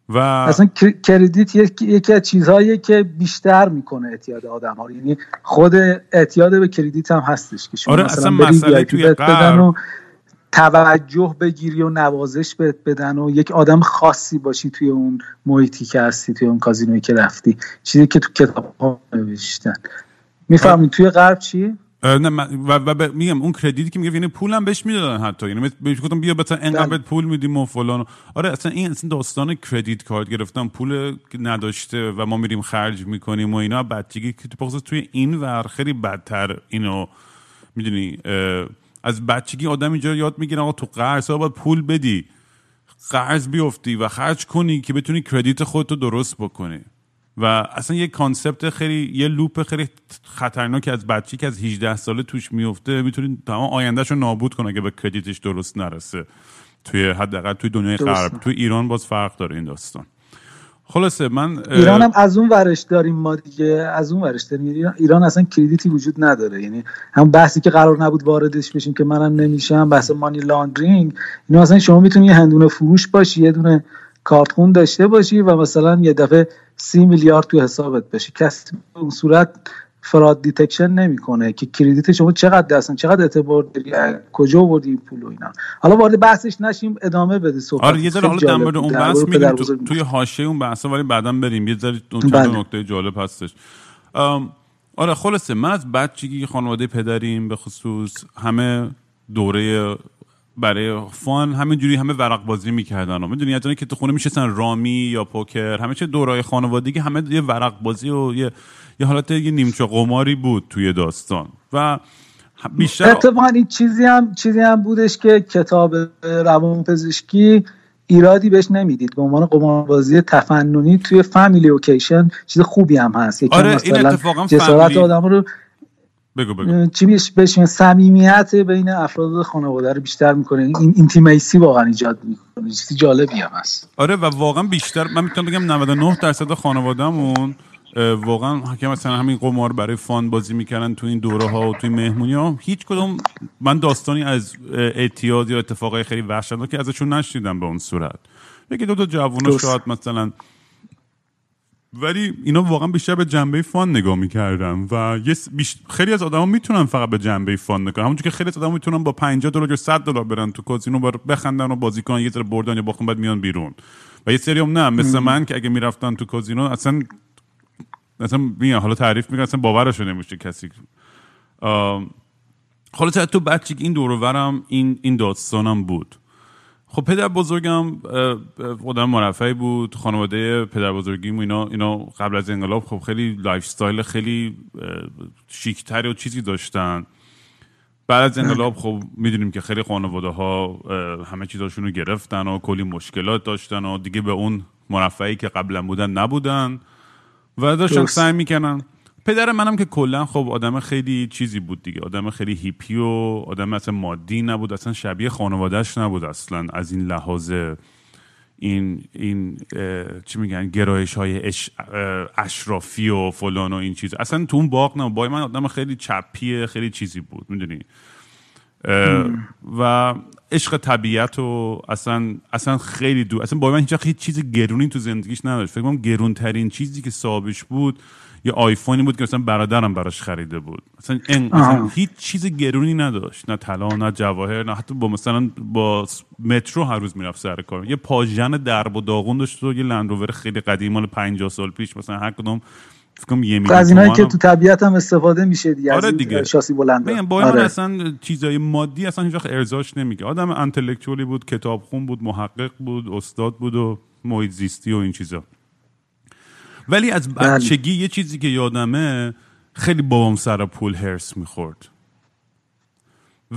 و اصلا کردیت یکی از چیزهایی که بیشتر می‌کنه اعتیاد آدم ها یعنی خود اعتیاد به کردیت هم هستش که شما آره مثلا مسئله توی بدن و توجه بگیری و نوازش بهت بدن و یک آدم خاصی باشی توی اون محیطی که هستی توی اون کازینوی که رفتی. چیزی که تو کتاب ها نوشتن. می‌فهمی توی غرب چی؟ نه و, و میگم اون کردیتی که میگه یعنی پولم بهش می‌دادن حتی. یعنی بهش گفتم بیا مثلا انقدر بله. پول میدیم و فلان آره اصلا این اصلا داستان credit card گرفتن. پول نداشته و ما میریم خرج می‌کنیم و اینا بچگی که تو توی این ور خیلی بدتر اینو می‌دونی از بچگی آدم اینجا یاد می‌گیره آقا تو قرض باید پول بدی. قرض بیفتی و خرج کنی که بتونی credit خودتو درست بکنی. و اصلا یه concept خیلی یه loop خیلی خطرناک از بچگی که از 18 ساله توش میفته می‌تونید تمام آیندهش رو نابود کنه اگه به credit ش درست نرسه. توی حداقل توی دنیای غرب توی ایران باز فرق داره این داستان. خلاصه من ایران هم از اون ورش داریم ما دیگه از اون ورش داریم. ایران, اصلا credit ی وجود نداره. یعنی هم بحثی که قرار نبود واردش بشیم که منم نمیشم بحث money laundering اینو مثلا شما می‌تونی یه هندونه فروش باشی یه دونه کارت‌خون داشته باشی و مثلا یه دفعه سی میلیارد تو حسابت بشه. کسی به اون صورت fraud detection نمی‌کنه که credit شما چقدر دستن چقدر اعتبار داری کجا آوردی این پول و اینا. حالا وارد بحثش نشیم ادامه بده صحبت. آره یه ذره حالا در مورد اون بحث میگیم تو، توی حاشیه اون بحث ولی بعدا بریم. یه ذره اون چند بله. نکته جالب هستش. آره خلاصه من از بچگی خانواده پدریم به خصوص همه دوره برای فان همینجوری همه ورق بازی می‌کردن می‌دونی یعنی که تو خونه میشستن رامی یا پوکر همه چه دورای خانوادگی همه یه ورق بازی و یه یه حالت یه نیمچه قماری بود توی داستان. و بیشتر اتفاقا این چیزی هم چیزی هم بودش که کتاب روانپزشکی ایرادی بهش نمی‌دید. به عنوان قماربازی تفننی توی family occasion چیز خوبی هم هست. آره این اتفاقا جسارت آدم رو بگو بگو. چی بهش صمیمیت بین افراد خانواده رو بیشتر می‌کنه. این intimacy واقعا ایجاد می‌کنه. چیزی جالبی هم هست. آره و واقعا بیشتر من می‌تونم بگم 99 درصد خانوادهمون واقعا که مثلا همین قمار برای فان بازی می‌کردن تو این دوره ها و توی مهمونی ها. هیچ کدوم من داستانی از اعتیاد یا اتفاقای خیلی وحشتناک که ازشون نشنیدم به اون صورت. یکی دو تا جوونا شاید مثلا ولی اینا واقعا بیشتر به جنبه فان نگاه می‌کردم و یه خیلی از آدما می‌تونن فقط به جنبه فان نگاه همونجور که خیلی از آدما می‌تونن با 50 دلار یا 100 دلار برن تو کازینو بر بخندن و بازی کنن یه ذره بردن یا باختن بعد میان بیرون. و یه سری هم نه مثل من که اگه می‌رفتن تو کازینو اصلا اصلا میگم حالا تعریف می‌کنم اصلا باورش نمیشه کسی. حالا تو بچگی این دور این این داستانم بود. خب پدر بزرگم آدم مرفهی بود خانواده پدر بزرگیم اینا اینا قبل از انقلاب خب خیلی lifestyle خیلی شیکتری و چیزی داشتن. بعد از انقلاب خب می‌دونیم که خیلی خانواده ها همه چیزاشون رو گرفتن و کلی مشکلات داشتن و دیگه به اون مرفعی که قبلا بودن نبودن و داشتن سعی می‌کنن پدر منم که کلا خب آدم خیلی چیزی بود دیگه. آدم خیلی هیپی و آدم اصلا مادی نبود اصلا شبیه خانوادهش نبود اصلا از این لحاظ این این چی میگن گرایش های اشرافی و فلان و این چیز. اصلا تو اون باغ نه با من آدم خیلی چپیه خیلی چیزی بود می‌دونی؟ و عشق طبیعت و اصلا اصلا خیلی دو اصلا با من هیچ چیز گرونی تو زندگیش نداشت. فکر کنم گرون ترین چیزی که صاحبش بود یه آیفونی بود که مثلا برادرم براش خریده بود. مثلا, هیچ چیز گرونی نداشت. نه طلا نه جواهر نه حتی با مثلا با مترو هر روز می‌رفت سر کار. یه پاژن درب و داغون داشت و یه لندروور خیلی قدیم مال 50 سال پیش مثلا هر کدوم فکرم یه از اینایی که تو طبیعت هم استفاده میشه دیگه آره دیگه. شاسی بلند. با آره. اصلا چیزای مادی اصلا هیچ ارزاش نمیگه. آدم انتלקچوالی بود کتابخون بود محقق بود استاد بود و محیط زیستی و این چیزا. ولی از بله. بچگی یه چیزی که یادمه خیلی بابام سر پول هرس می‌خورد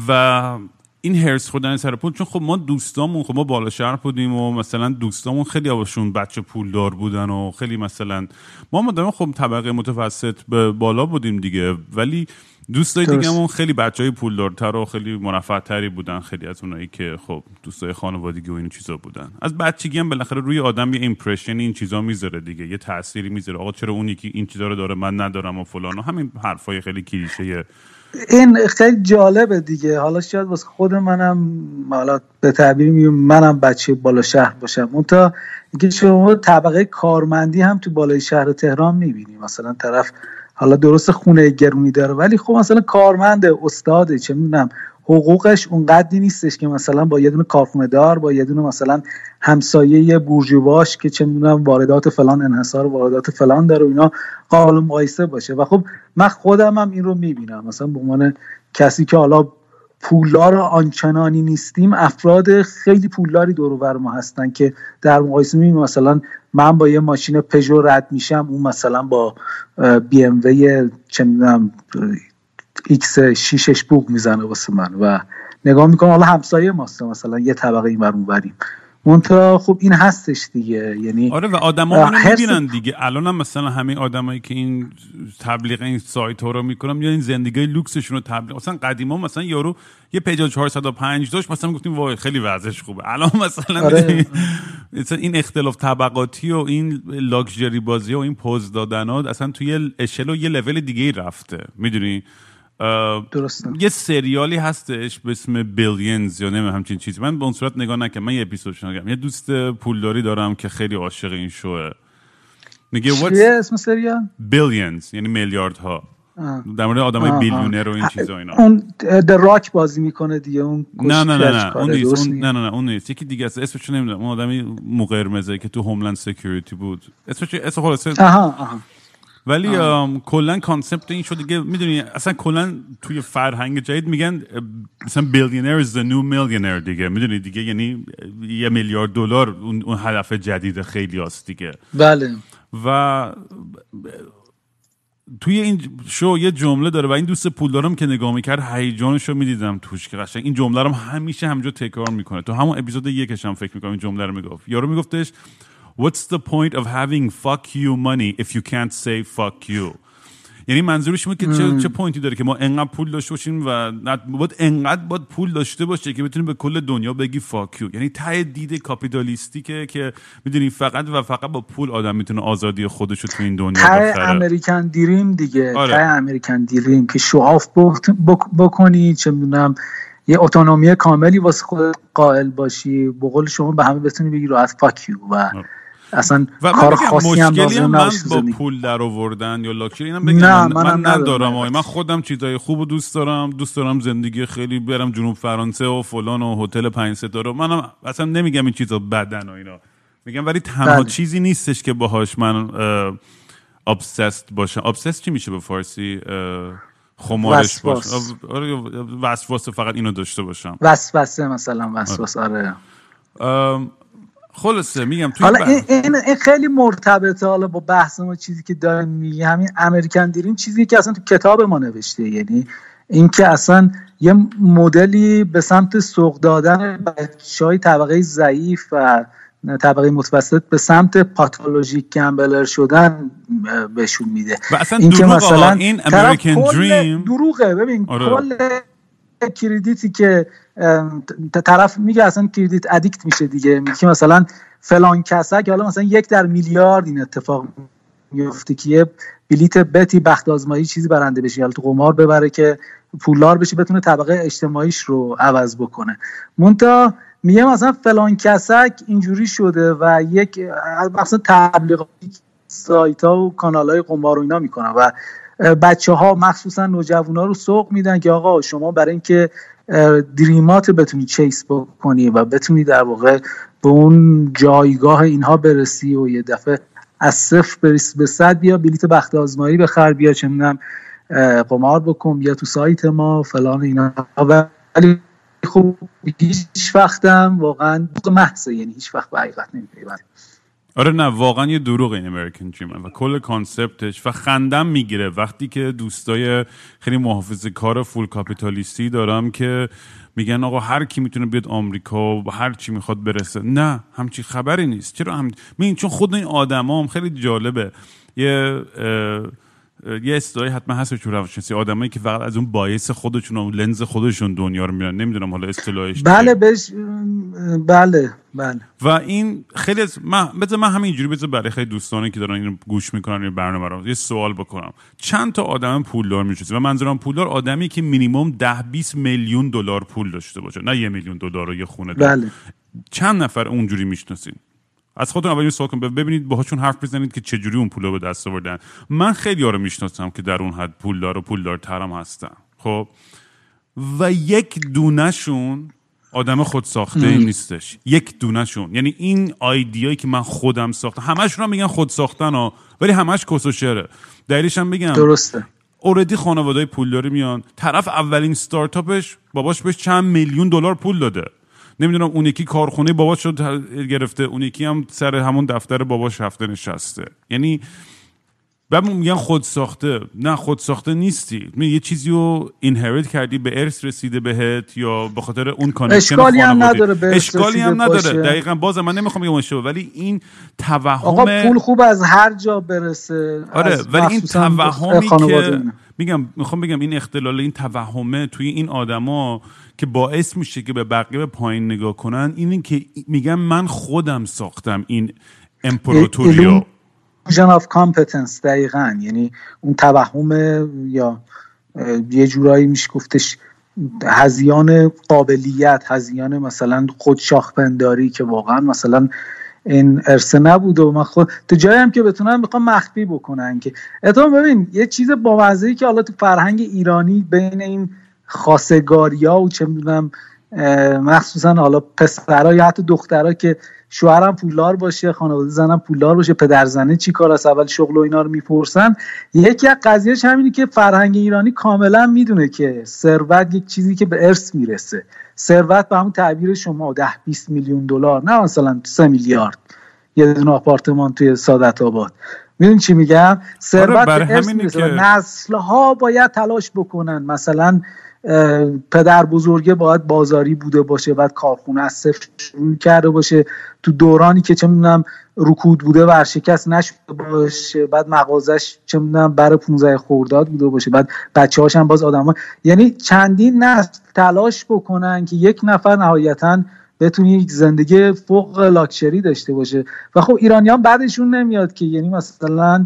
و این هرس خوردن سر پول چون خب ما دوستامون خب ما بالا شهر بودیم و مثلا دوستامون خیلی هاشون بچه پولدار بودن و خیلی مثلا ما مدام خب طبقه متوسط به بالا بودیم دیگه ولی دوستای دیگهمون خیلی بچه های پولدارتر و خیلی تری بودن خیلی از اونایی که خب دوستای خانوادگی و این چیزا بودن. از بچگی هم بالاخره روی آدم یه ایمپرشن این چیزا می‌ذاره دیگه یه تأثیری می‌ذاره. آقا چرا اون یکی این چیزا رو داره من ندارم و فلان و همین حرفای خیلی کلیشه. این خیلی جالبه دیگه. حالا شاید واسه خود منم حالا به تعبیر میگم منم بچه بالا شهر باشم. اون تا اینکه شما طبقه کارمندی هم تو بالای شهر تهران می‌بینی. مثلا طرف حالا درست خونه گرونی داره ولی خب مثلا کارمند استاده چه می‌دونم حقوقش اونقدری نیستش که مثلا با یه دونه کارخونه دار با یه دونه مثلا همسایه بورژواش که چه می‌دونم واردات فلان انحصار واردات فلان داره و اینا قابل مقایسه باشه. و خب من خودم هم این رو می‌بینم. مثلا به عنوان کسی که حالا پولدار آنچنانی نیستیم افراد خیلی پولداری دور ما هستن که در مقایسه می مثلا من با یه ماشین پژو رد میشم اون مثلا با BMW چه می‌دونم X شیشش بوق می‌زنه واسه من و نگاه می‌کنم حالا همسایه ماست مثلا یه طبقه این بریم منتها خب این هستش دیگه. یعنی آره و آدما اینو می‌بینن دیگه. الان هم مثلا همین آدمایی که این تبلیغ این سایت ها رو می‌کنن یا این زندگی لوکسشون رو تبلیغ. مثلا قدیما مثلا یارو یه پژو 405 داشت مثلا گفتیم وای خیلی وضعش خوبه. الان مثلا آره. این اختلاف طبقاتی و این لاکچری بازی و این پوز دادن ها اصلا توی اشل و یه لول دیگه رفته. می‌دونی؟ درسته. یه سریالی هستش به اسم بیلینز یا نمیم همچین چیزی. من به اون صورت نگاه نکنم من یه اپیزودش نگم یه دوست پولداری دارم که خیلی عاشق این شوه. میگه چیه اسم سریال؟ بیلینز یعنی میلیاردها. در مورد آدمای بیلیونر و این چیزا اینا. اون د راک بازی می‌کنه دیگه. اون نه نه نه نه. اون نیست. اون نه نه نه. اون نیست. یکی دیگه است. اسمش نمی‌دونم. اون آدمی مو قرمزه که تو Homeland Security بود. اسمش اسم خلاصه؟ آها آها. ولی کلا concept این شده دیگه می‌دونی اصلا کلا توی فرهنگ جدید میگن مثلا billionaire is the new millionaire دیگه می‌دونی دیگه؟ یعنی یه میلیارد دلار اون, اون هدف جدید خیلی هست دیگه. بله. و توی این شو یه جمله داره و این دوست پول دارم که نگاه می‌کرد هیجانش رو می‌دیدم توش که قشنگ این جمله رو همیشه همجا تکرار می‌کنه. تو همون اپیزود یکش هم فکر می‌کنم این جمله رو می‌گفت. یارو میگفتش What's the point of having fuck you money if you can't say fuck you? یعنی منظورش اینه که چه چه point ی داره که ما انقدر پول داشته باشیم و باید انقدر باید پول داشته باشه که بتونیم به کل دنیا بگی fuck you یعنی ته دید capitalistic ه که می‌دونی فقط و فقط با پول آدم می‌تونه آزادی خودش رو تو این دنیا ته American dream دیگه. آره. ته American dream که show off بکنی چه می‌دونم یه autonomy کاملی واسه خود قائل باشی. به قول شما به همه بتونی بگی راحت fuck you و اصلا کار خاصی هم لازم من با پول در آوردن یا لاکچری اینم بگم نه من, من ندارم من خودم چیزای خوب و دوست دارم دوست دارم زندگی خیلی برم جنوب فرانسه و فلان و هتل پنج ستاره. منم اصلا نمیگم این چیزا بدن و اینا. میگم ولی تنها بله. چیزی نیستش که باهاش من ابسست باشم. ابسست چی میشه به فارسی؟ خمارش باشه آره، وسواسه فقط اینو داشته باشم. وسوسه مثلا وسواس آره. خلاصه میگم توی حالا این, این, خیلی مرتبطه حالا با بحث ما چیزی که داریم میگه. همین امریکن دیرین چیزی که اصلا تو کتاب ما نوشته. یعنی اینکه اصلا یه مدلی به سمت سوق دادن بچه های طبقه ضعیف و طبقه متوسط به سمت پاتولوژیک گمبلر شدن بهشون میده. و اصلا این که مثلا این امریکن دریم دروغه. ببین آره. کل کریدیتی که طرف میگه اصلا creates addict میشه دیگه. میگه مثلا فلان کسک حالا مثلا یک در میلیارد این اتفاق میفته که یه بلیت بتی بخت آزمایی چیزی برنده بشه یا تو قمار ببره که پولدار بشه بتونه طبقه اجتماعیش رو عوض بکنه. منتها میگم مثلا فلان کسک اینجوری شده و یک مثلا تبلیغاتی سایت ها و کانال های قمار و اینا می‌کنن و بچه ها مخصوصا نوجوان ها رو سوق میدن که آقا شما برای اینکه دریمات بتونی چیس بکنی و بتونی در واقع به اون جایگاه اینها برسی و یه دفعه از صفر برسی به صد بیا بلیت بخت آزمایی بخر بیا چه می‌دونم قمار بکن بیا تو سایت ما فلان اینا. ولی خب هیچ وقتم واقعا محضه یعنی هیچ وقت به حقیقت آره نه واقعا یه دروغ این امریکن دریم و کل کانسپتش و خندم می‌گیره. وقتی که دوستای خیلی محافظه کار فول کاپیتالیستی دارم که میگن آقا هر کی می‌تونه بیاد آمریکا و هر چی می‌خواد برسه. نه همچی خبری نیست. چرا هم چون خود این آدمام خیلی جالبه. یه یه اصطلاحی حتما هست تو روانشناسی. آدمایی که فقط از اون بایس خودشون و لنز خودشون دنیا رو می‌بینن نمی‌دونم حالا اصطلاحش بله بش بله بله. و این خیلی از من بذار من همینجوری بذار برای خیلی دوستانی که دارن اینو گوش می‌کنن این برنامه رو یه سوال بکنم. چند تا آدم پولدار میشه و منظورم پولدار آدمی که مینیمم 10 20 میلیون دلار پول داشته باشه. نه یه میلیون دلار و یه خونه بله. چند نفر اونجوری می‌شناسین؟ از خودتون اول سوال کنید ببینید باهاشون حرف بزنید که چجوری اون پول رو به دست آوردن. من خیلی رو می‌شناسم که در اون حد پولدار و پولدارترم هستن. خب؟ و یک دونهشون آدم خود ساخته نیستش. یک دونهشون. یعنی این آیدیایی که من خودم ساختم. همشون میگن خود ساختن ها ولی همش کس و شعره. دلیلش هم بگم. درسته. اوردی خانواده پولداری میان. طرف اولین ستارتاپش باباش بهش چند میلیون دلار پول داده. نمی‌دونم اون یکی کارخونه باباشو گرفته اون یکی هم سر همون دفتر باباش رفته نشسته. یعنی بعد میگن خود ساخته. نه خود ساخته نیستی. یه چیزی رو inherit کردی به ارث رسیده بهت یا به خاطر اون connection اشکالی هم نداره به اشکالی هم نداره. دقیقا. باز من نمی‌خوام بگم اشتباه ولی این توهم آقا پول خوب از هر جا برسه. آره ولی این توهمی که میگم می‌خوام بگم این اختلال این توهمه توی این آدما که باعث میشه که به بقیه به پایین نگاه کنن اینه که میگم من خودم ساختم این امپراتوریو. of competence دقیقا. یعنی اون توهم یا یه جورایی میشه گفتش هزیان قابلیت هزیان مثلا خود شاخپنداری که واقعا مثلا این ارسه نبود و من خود تو جایی هم که بتونن می‌خوام مخفی بکنن که اتفاقا ببین یه چیز با که حالا تو فرهنگ ایرانی بین این خاصگاریا و چه می‌دونم مخصوصا حالا پسرها یا حتی دخترها که شوهرم پولدار باشه خانواده زنم پولدار باشه پدر زنه چی کار از اول شغل و اینا رو می‌پرسن. یکی از قضیهش همینه که فرهنگ ایرانی کاملا می‌دونه که ثروت یک چیزی که به ارث می‌رسه. ثروت به همون تعبیر شما ده 20 میلیون دلار نه مثلا 3 میلیارد. یه دونه آپارتمان توی سادت آباد. می‌دونی چی میگم؟ ثروت آره به ارث می‌رسه که... نسل ها باید تلاش بکنن. مثلا پدر بزرگه باید بازاری بوده باشه بعد کارخونه از صفر شروع کرده باشه. تو دورانی که چه می‌دونم رکود بوده ورشکست نشده باشه بعد مغازش چه می‌دونم بر 15 خورداد بوده باشه بعد بچه هم باز آدم ها یعنی چندین نسل تلاش بکنن که یک نفر نهایتا بتونه یک زندگی فوق لاکچری داشته باشه. و خب ایرانیان بعدشون نمیاد که یعنی مثلا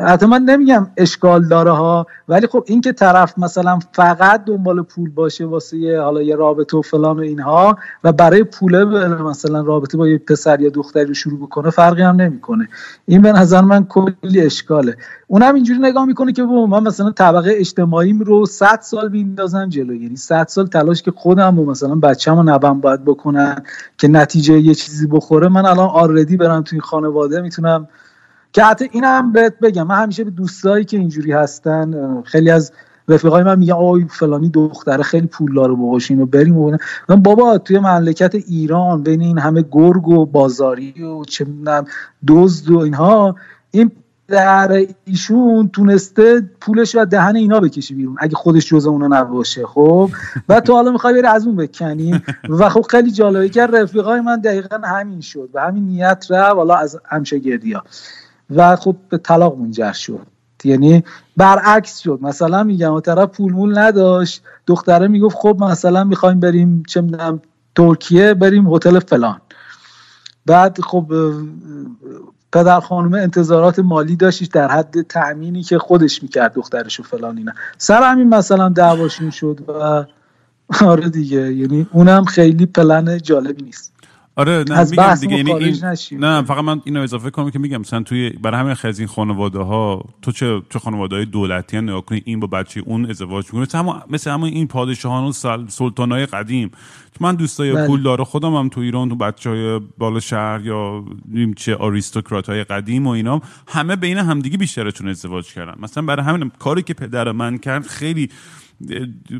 حتی من نمیگم اشکال داره ها ولی خب این که طرف مثلا فقط دنبال پول باشه واسه یه حالا یه رابطه و فلان و اینها و برای پوله مثلا رابطه با یه پسر یا دختری رو شروع بکنه فرقی هم نمی‌کنه. این به نظر من کلی اشکاله. اونم اینجوری نگاه می‌کنه که من مثلا طبقه اجتماعیم رو 100 سال میندازم جلو. یعنی 100 سال تلاش که خودم و مثلا بچه‌مو نبم باید بکنن که نتیجه یه چیزی بخوره. من الان آردی برم توی خانواده می‌تونم که حتی اینم بهت بگم. من همیشه به دوستایی که اینجوری هستن خیلی از رفیقای من میگن آی فلانی دختره خیلی پول داره باهاش اینو بریم و من بابا توی مملکت ایران بین این همه گرگ و بازاری و چه می‌دونم دزد و اینها این در ایشون تونسته پولش رو دهن اینا بکشی بیرون اگه خودش جز اونا نباشه خب؟ و تو حالا می‌خوای بری از اون بکنی. و خب خیلی جالبه که رفیقای من دقیقا همین شد و همین نیت رو حالا از همشه گردیا. و خب به طلاق منجر شد. یعنی برعکس شد. مثلا میگم طرف پول مول نداشت. دختره می‌گفت خب مثلا می‌خوایم بریم چه می‌دونم ترکیه بریم هتل فلان. بعد خب پدر خانم انتظارات مالی داشتیش در حد تأمینی که خودش می‌کرد دخترش و فلان اینا. سر همین مثلا دعواشون شد و [LAUGHS] آره دیگه. یعنی اونم خیلی پلن جالبی نیست. آره نه میگم دیگه یعنی این نه فقط من اینو اضافه کنم که میگم مثلا توی برای همین خیلی این خانواده ها تو چه تو خانواده های دولتی نگاه کنی این با بچه اون ازدواج می‌کنه. مثل همون مثل همون این پادشاهان و سلطان های قدیم. من دوستای بله. پول داره خودم هم تو ایران تو بچه های بالا شهر یا نیم چه آریستوکرات های قدیم و اینا همه بین همدیگه بیشترشون ازدواج کردن. مثلا برای همین کاری که پدر من کرد خیلی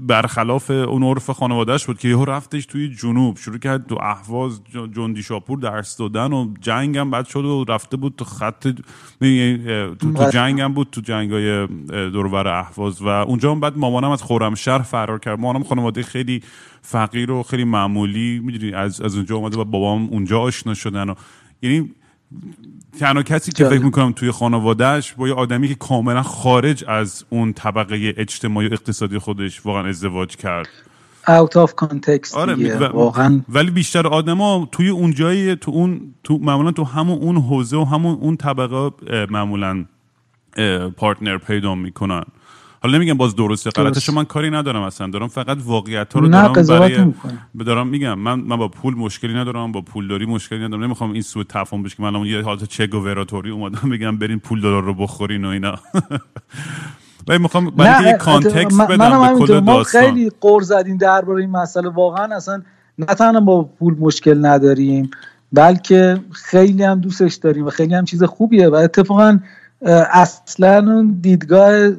برخلاف اون عرف خانوادهش بود که یهو رفتش توی جنوب شروع کرد تو اهواز جندی شاپور درس دادن و جنگ هم بعد شد و رفته بود تو خط تو, تو. جنگ هم بود تو جنگ های دورور اهواز و اونجا هم بعد مامانم از خرمشهر فرار کرد مامانم خانواده خیلی فقیر و خیلی معمولی می‌دونی از از اونجا اومده و بابام اونجا آشنا شدن و یعنی تنها کسی که فکر می‌کنم توی خانوادهش با یه آدمی که کاملا خارج از اون طبقه اجتماعی و اقتصادی خودش واقعا ازدواج کرد. Out of context آره واقعا. ولی بیشتر آدما توی اون جایی تو اون تو معمولا تو همون اون حوزه و همون اون طبقه معمولا پارتنر پیدا می‌کنن. حالا نمیگم باز درسته غلطش من کاری ندارم اصلا. دارم فقط واقعیت ها رو دارم برای دارم میگم من من با پول مشکلی ندارم با پولداری مشکلی ندارم. نمی‌خوام این سوء تفاهم بشه که من یه حالت چه گووراتوری اومدم بگم برین پول دلار رو بخورین و اینا. [LAUGHS] ولی می‌خوام برای یه کانتکست بدم به کل ما خیلی قور زدیم درباره این مسئله. واقعا اصلا نه تنها با پول مشکل نداریم بلکه خیلی هم دوستش داریم و خیلی هم چیز خوبیه و اتفاقا اصلا اون دیدگاه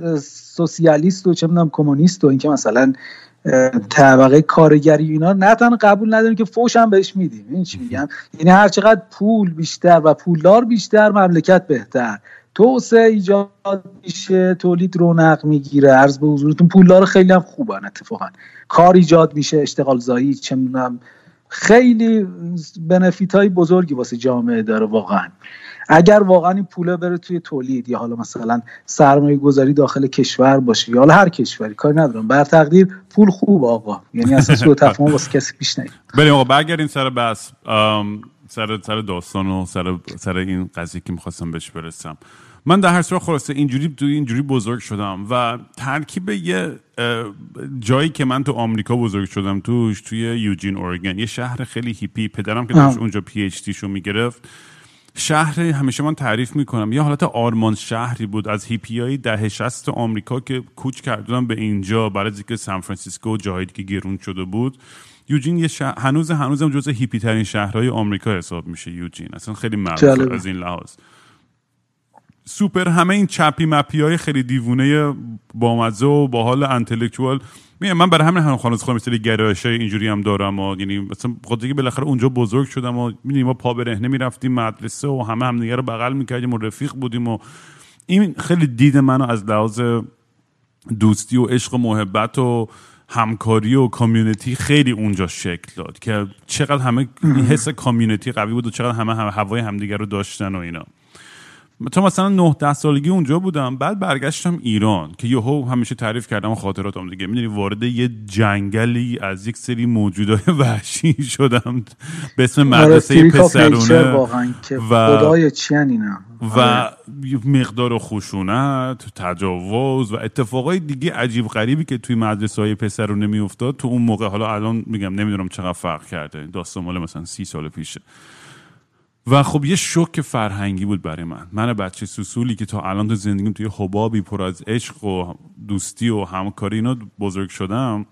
سوسیالیست و چه می‌دونم کمونیست و اینکه مثلا طبقه کارگری اینا نه تنها قبول نداریم که فوش هم بهش میدیم. این چی میگم؟ یعنی هر چقدر پول بیشتر و پولدار بیشتر مملکت بهتر. توسعه ایجاد میشه تولید رونق می‌گیره عرض به حضورتون پولدار خیلی هم خوبن اتفاقا. کار ایجاد میشه اشتغال زایی چه می‌دونم خیلی بنفیت های بزرگی واسه جامعه داره واقعا. اگر واقعا این پوله بره توی تولید یا حالا مثلا سرمایه گذاری داخل کشور باشه یا حالا هر کشوری کاری ندارم. بر تقدیر پول خوب آقا. یعنی اصلا [LAUGHS] سوء تفاهم واسه کسی پیش نیاد. بریم آقا برگردیم سر بس سر سر داستان و سر سر این قضیه که می‌خواستم بهش برسم. من در هر صورت خلاصه اینجوری تو اینجوری بزرگ شدم و ترکیب یه جایی که من تو آمریکا بزرگ شدم توش توی یوجین اورگن یه شهر خیلی hippie. پدرم که توش اونجا PhD شو می‌گرفت. شهر همیشه من تعریف می‌کنم. یه حالت آرمان شهری بود. از hippie های ده شصت آمریکا که کوچ کردن به اینجا برای اینکه سان فرانسیسکو جایی که گرون شده بود. یوجین یه شهر هنوز هنوزم جزء هیپی ترین شهرهای آمریکا حساب میشه یوجین. اصلا خیلی معروف از این لحاظ. سوپر. همه این چپی مپی های خیلی دیوونه بامزه و با حال انتلکچوال من برای همین هم خانواده خودم مثل گرایش اینجوری هم دارم و یعنی مثلا خودی بالاخره اونجا بزرگ شدم و می‌دونی ما پا برهنه می‌رفتیم مدرسه و همه هم رو بغل می‌کردیم و رفیق بودیم و این خیلی دید منو از لحاظ دوستی و عشق و محبت و همکاری و کامیونیتی خیلی اونجا شکل داد که چقدر همه [CLEARS THROAT] حس کامیونیتی قوی بود و چقدر همه, همه هوای همدیگر رو داشتن و اینا. تا مثلا 9 10 سالگی اونجا بودم بعد برگشتم ایران که یهو همیشه تعریف کردم خاطراتم دیگه. می‌دونی وارد یه جنگلی از یک سری موجودای [LAUGHS] وحشی شدم. به اسم آره، مدرسه پسرونه واقعا که و- خدای چی اینا. و آره. مقدار خشونت تجاوز و اتفاقای دیگه عجیب غریبی که توی مدرسه های پسرونه میافتاد. تو اون موقع حالا الان میگم نمی‌دونم چقدر فرق کرده. داستان مال مثلا سی سال پیشه. و خب یه شوک فرهنگی بود برای من. من بچه سوسولی که تا الان تو زندگیم توی حبابی پر از عشق و دوستی و همکاری اینا بزرگ شدم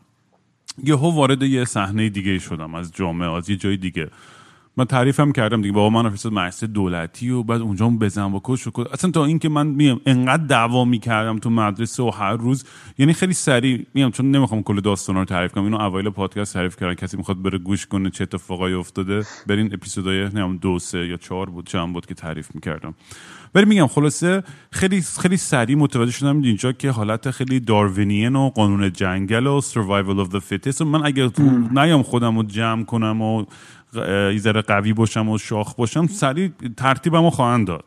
یهو وارد یه صحنه دیگه شدم از جامعه از یه جای دیگه. من تعریفم کردم دیگه. بابا من فرستاد مدرسه دولتی و بعد اونجا هم بزن و کش و کش. اصلا تا اینکه من میام انقدر دعوا می‌کردم تو مدرسه و هر روز یعنی خیلی سریع میام چون نمی‌خوام کل داستانا رو تعریف کنم. اینو اوایل پادکست تعریف کردم. کسی می‌خواد بره گوش کنه چه اتفاقایی افتاده. برین اپیزودای نمی‌دونم دو سه یا چهار بود چند بود که تعریف می‌کردم. ولی میگم خلاصه خیلی خیلی سریع متوجه شدم اینجا که حالت خیلی داروینین و قانون جنگل و survival of the fittest. و من اگر نیام خودم رو جمع کنم و یه ذره قوی باشم و شاخ باشم سریع ترتیبم رو خواهند داد.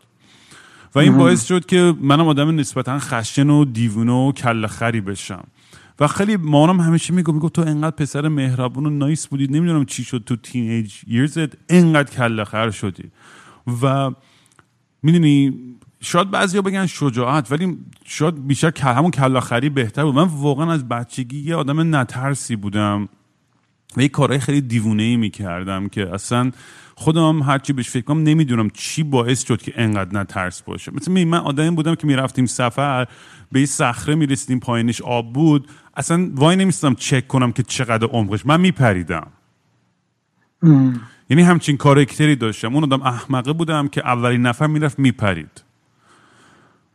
و این باعث شد که منم آدم نسبتا خشن و دیوونه و کل خری بشم. و خیلی مامانم همیشه میگو میگو تو انقدر پسر مهربون و نایس بودی نمی‌دونم چی شد تو تینیج یرزت انقدر کل خر شدی. و می‌دونی شاید بعضیا بگن شجاعت ولی شاید بیشتر همون کلاخری بهتر بود. من واقعا از بچگی یه آدم نترسی بودم. و یه کارهای خیلی دیوونه ای می‌کردم که اصلا خودم هرچی بهش فکر کنم نمی‌دونم چی باعث شد که انقدر نترس باشه. مثل می- من آدمی بودم که می‌رفتیم سفر به یه صخره می‌رسیدیم پایینش آب بود. اصلا وای نمیستم چک کنم که چقدر عمقش. من میپریدم. یعنی همچین کارکتری داشتم. اون آدم احمقه بودم که اولین نفر می‌رفت میپرید.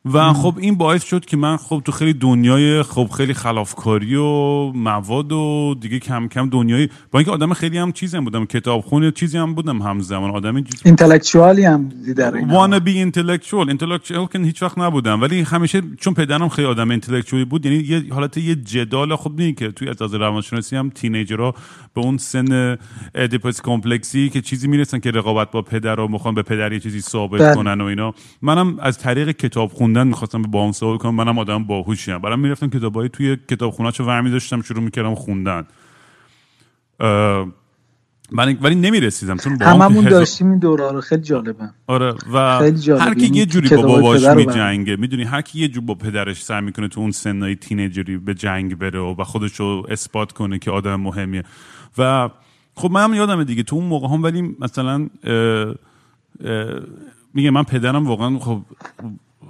و خب این باعث شد که من خب تو خیلی دنیای خب خیلی خلافکاری و مواد و دیگه کم کم دنیای با اینکه آدم خیلی هم چیزی هم بودم کتابخونه چیزی هم بودم همزمان آدم اینتלקچوالی هم در این وانا بی اینتלקچوال اینتלקچوال که هیچ وقت نبودم ولی همیشه چون پدرم خیلی آدم اینتלקچوالی بود یعنی یه حالت یه جدال خب نیست که توی از روانشناسی هم تینیجرها به اون سن ادیپوس کمپلکسی که چیزی می‌رسن که رقابت با پدر رو می‌خوان به پدر یه چیزی ثابت بله. کنن و اینا. منم از طریق کتاب خوندن می‌خواستم به بابام ثابت کنم. منم آدم باهوشی ام. برام می‌رفتم کتابای توی کتابخونه‌شو ورمی داشتم شروع می‌کردم خوندن. من ولی نمی‌رسیدم چون هممون هزار- داشتیم این دوره رو. خیلی جالبه. آره و خیلی جالب. هر کی یعنی یه جوری با باباش میجنگه می‌دونی؟ هر کی یه جور با پدرش سعی می‌کنه تو اون سنای تینیجری به جنگ بره و خودش رو اثبات کنه که آدم مهمیه. و خب من هم یادمه دیگه تو اون موقع هم ولی مثلا اه، اه، میگه من پدرم واقعا خب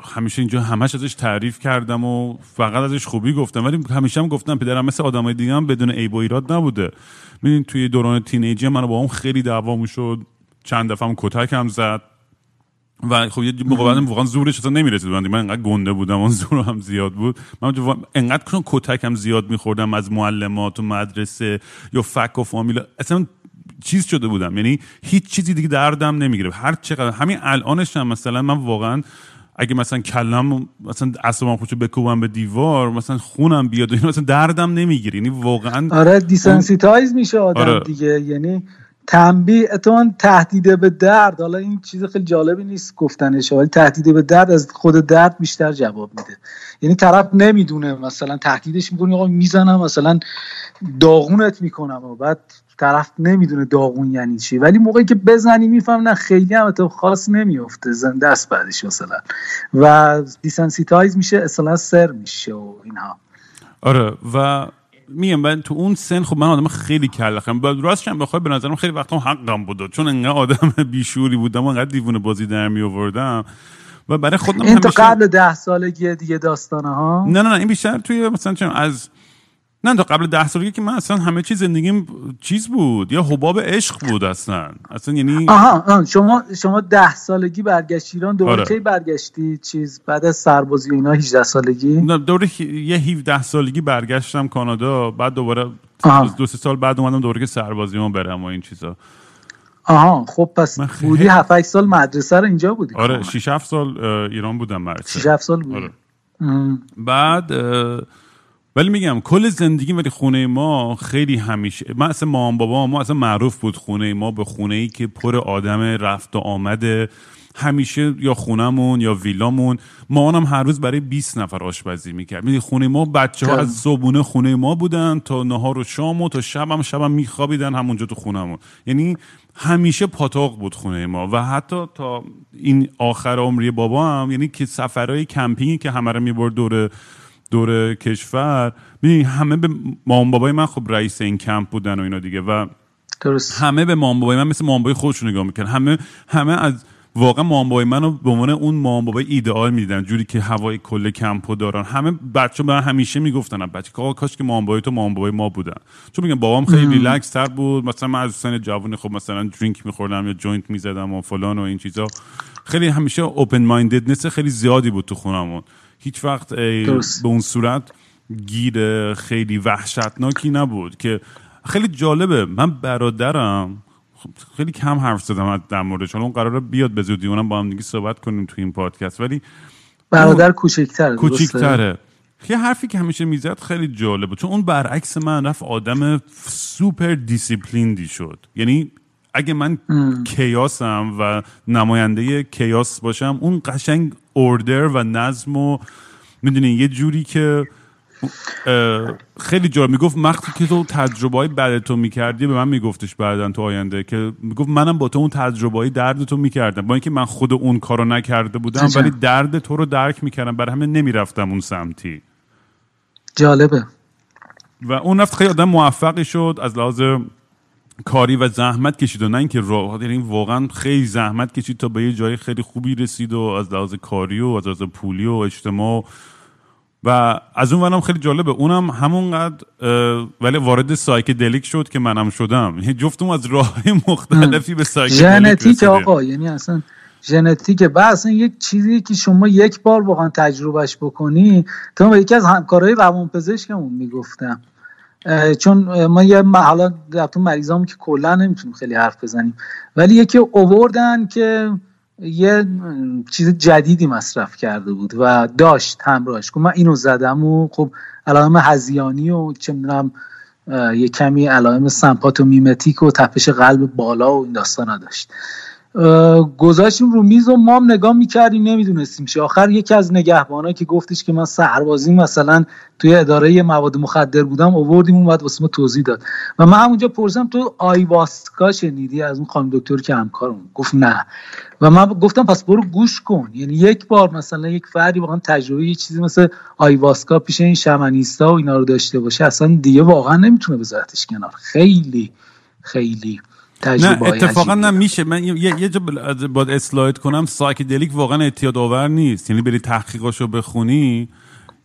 همیشه اینجا همش ازش تعریف کردم و فقط ازش خوبی گفتم. ولی همیشه هم گفتم پدرم مثل آدمای دیگه هم بدون عیب و ایراد نبوده. می‌دونی توی دوران teenage ی من با اون خیلی دعوامون شد چند دفعه هم کتک هم زد. و خب یه موقع واقعا زورش اصلا نمی‌رسید. من انقدر گنده بودم اون [LAUGHS] زور هم زیاد بود. من انقدر چون کتک هم زیاد میخوردم از معلما تو مدرسه یا فک و فامیل اصلا چیز شده بودم. یعنی هیچ چیزی دیگه دردم نمی‌گیره هر چقدر همین الانش هم مثلا من واقعا اگه مثلا کلمه مثلا اصلا خوشو بکوبم به دیوار مثلا خونم بیاد و اینا مثلا دردم نمی‌گیره. یعنی واقعا آره desensitize میشه آدم آره. دیگه. یعنی تنبیه اتون تهدید به درد. حالا این چیز خیلی جالبی نیست گفتنش ولی تهدید به درد از خود درد بیشتر جواب میده. یعنی طرف نمی‌دونه مثلا تهدیدش می‌کنی آقا می‌زنم مثلا داغونت می‌کنم و بعد طرف نمی‌دونه داغون یعنی چی. ولی موقعی که بزنی میفهمه نه خیلی هم اتفاق خاص نمیفته زنده است بعدش مثلا. و desensitize میشه اصلا سر میشه و اینها. آره و میگم من تو اون سن خب من آدم خیلی کلخم. راستش هم بخوای به نظرم خیلی وقتا حقم بود. چون انقدر آدم [LAUGHS] بیشوری بودم و انقدر دیوونه بازی در می آوردم و برای خودم این تا همیشه قبل ده سالگی دیگه داستانه ها؟ نه نه نه این بیشتر توی مثلا چون از نه تا قبل ده سالگی که من اصلا همه چیز زندگیم چیز بود یا حباب عشق بود اصلا اصلا یعنی آها آه. شما شما ده سالگی برگشتی ایران دوباره آره. کی برگشتی چیز بعد از سربازی اینا 18 سالگی نه، دوره یه 17 سالگی برگشتم کانادا بعد دوباره آها. دو سه سال بعد اومدم دوباره که سربازیمو برم و این چیزا آها خب پس خیلی- بودی 7 8 سال مدرسه رو اینجا بودی آره 6 7 سال ایران بودم مدرسه 6 7 سال بودی آره. بعد اه، ولی میگم کل زندگی ولی خونه ما خیلی همیشه من اصلا مام بابا ما اصلا معروف بود خونه ما به خونه ای که پر آدم رفت و آمده همیشه یا خونمون یا ویلامون. ما هم هر روز برای 20 نفر آشپزی می‌کرد. می‌دونی خونه ما بچه ها از صبحونه خونه ما بودن تا نهار و شام و تا شب هم شب هم میخوابیدن همونجا تو خونمون یعنی همیشه پاتاق بود خونه ما و حتی تا این آخر عمری بابا هم یعنی که سفرهای کمپینگی که همه رو می‌برد دور دور کشور. ببین همه به مام بابای من خب رئیس این کمپ بودن و اینا دیگه و درست. همه به مام بابای من مثل مام بابای خودشون نگاه می‌کنن همه همه از واقعا مام بابای منو به عنوان اون مام بابای ایدئال می‌دیدن جوری که هوای کل کمپو دارن. همه بچه من همیشه می‌گفتن بچه که کاش که مام بابای تو مام بابای ما بودن. چون میگم بابام خیلی ریلکس تر بود. مثلا من از سن جوانی خب مثلا drink میخوردم یا joint می‌زدم و فلان و این چیزا. خیلی همیشه open-mindedness خیلی زیادی بود تو خونمون. هیچ وقت به اون صورت گیر خیلی وحشتناکی نبود که خیلی جالبه. من برادرم خب خیلی کم حرف زدم در مورد چون اون قراره بیاد به زودی اونم با هم دیگه صحبت کنیم تو این پادکست. ولی برادر کوچکتره کوچکتره. یه حرفی که همیشه می‌زد خیلی جالبه. چون اون برعکس من رفت آدم super disciplined ی شد. یعنی اگه من کیاسم و نماینده chaos باشم اون قشنگ اوردر و نظم و می‌دونی یه جوری که خیلی جا می‌گفت وقتی که تو تجربه های بعد تو می‌کردی به من میگفتش بعدا تو آینده که می‌گفت منم با تو اون تجربه های درد تو می‌کردم. با اینکه من خود اون کارو نکرده بودم ولی درد تو رو درک می‌کردم. برای همه نمی‌رفتم اون سمتی. جالبه. و اون رفت خیلی آدم موفقی شد. از لحاظ کاری و زحمت کشید و نه اینکه یعنی واقعا خیلی زحمت کشید تا به یه جای خیلی خوبی رسید و از لحاظ کاری و از لحاظ پولی و اجتماع. و از اون ورم خیلی جالبه. اونم همونقدر ولی وارد psychedelic شد که منم شدم. یعنی جفتمون از راه [LAUGHS] مختلفی به psychedelic ژنتیک آقا یعنی اصلا ژنتیک و اصلا یک چیزی که شما یک بار واقعا تجربهش بکنی تو یکی از همکارای روانپزشکمون می‌گفتم. چون ما یه حالا تو مریضامون که کلا نمی‌تونیم خیلی حرف بزنیم. ولی یکی اووردن که یه چیز جدیدی مصرف کرده بود و داشت همراهش. که من اینو زدم و خب علائم هزیانی و چه می‌دونم یه کمی علائم سمپات و تپش قلب بالا و این داستانا داشت. گذاشتیم رو میز و ما هم نگاه می‌کردیم نمی‌دونستیم چی. آخر یکی از نگهبانا که گفتش که من سربازی مثلا توی اداره مواد مخدر بودم اووردیم اون بعد واسه ما توضیح داد. و من همونجا پرسیدم تو ayahuasca شنیدی از اون خانم دکتر که همکارم گفت نه. و من گفتم پس برو گوش کن. یعنی یک بار مثلا یک فردی واقعا تجربه یه چیزی مثل ayahuasca پیش این شمنیستا و اینا رو داشته باشه اصلا دیگه واقعا نمی‌تونه بذارتش کنار. خیلی خیلی. نه اتفاقا نه میشه. من یه, یه جا باید slide کنم psychedelic واقعا اعتیاد آور نیست. یعنی بری تحقیقاشو بخونی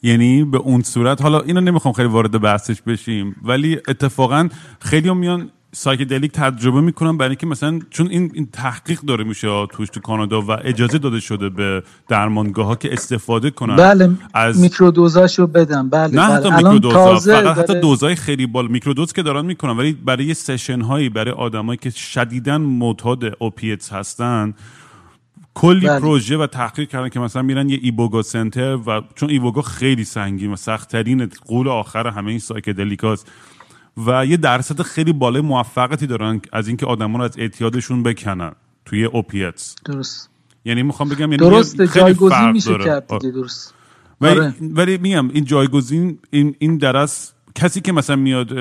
یعنی به اون صورت. حالا اینو نمی‌خوام خیلی وارد بحثش بشیم ولی اتفاقا خیلی میان psychedelic تجربه می‌کنن برای اینکه مثلا چون این, این تحقیق داره میشه توش تو کانادا و اجازه داده شده به درمانگاه ها که استفاده کنن بله از microdose اشو بدن بله نه بله. حتی microdose ا فقط حتی dose ای خیلی با microdose که دارن می‌کنن ولی برای session هایی برای آدمایی که شدیدا معتاد opiates هستن کلی بله. پروژه و تحقیق کردن که مثلا میرن یه ایبوگا سنتر و چون ایبوگا خیلی سنگین و سختترین قول آخر همه این سایکدلیکاست و یه درصد خیلی بالای موفقیتی دارن از اینکه آدما رو از اعتیادشون بکنن توی اوپیتس درست. یعنی می‌خوام بگم یعنی درست جایگزین میشه کرد دیگه درست. ولی, آره. ولی میگم این جایگزین این این درس کسی که مثلا میاد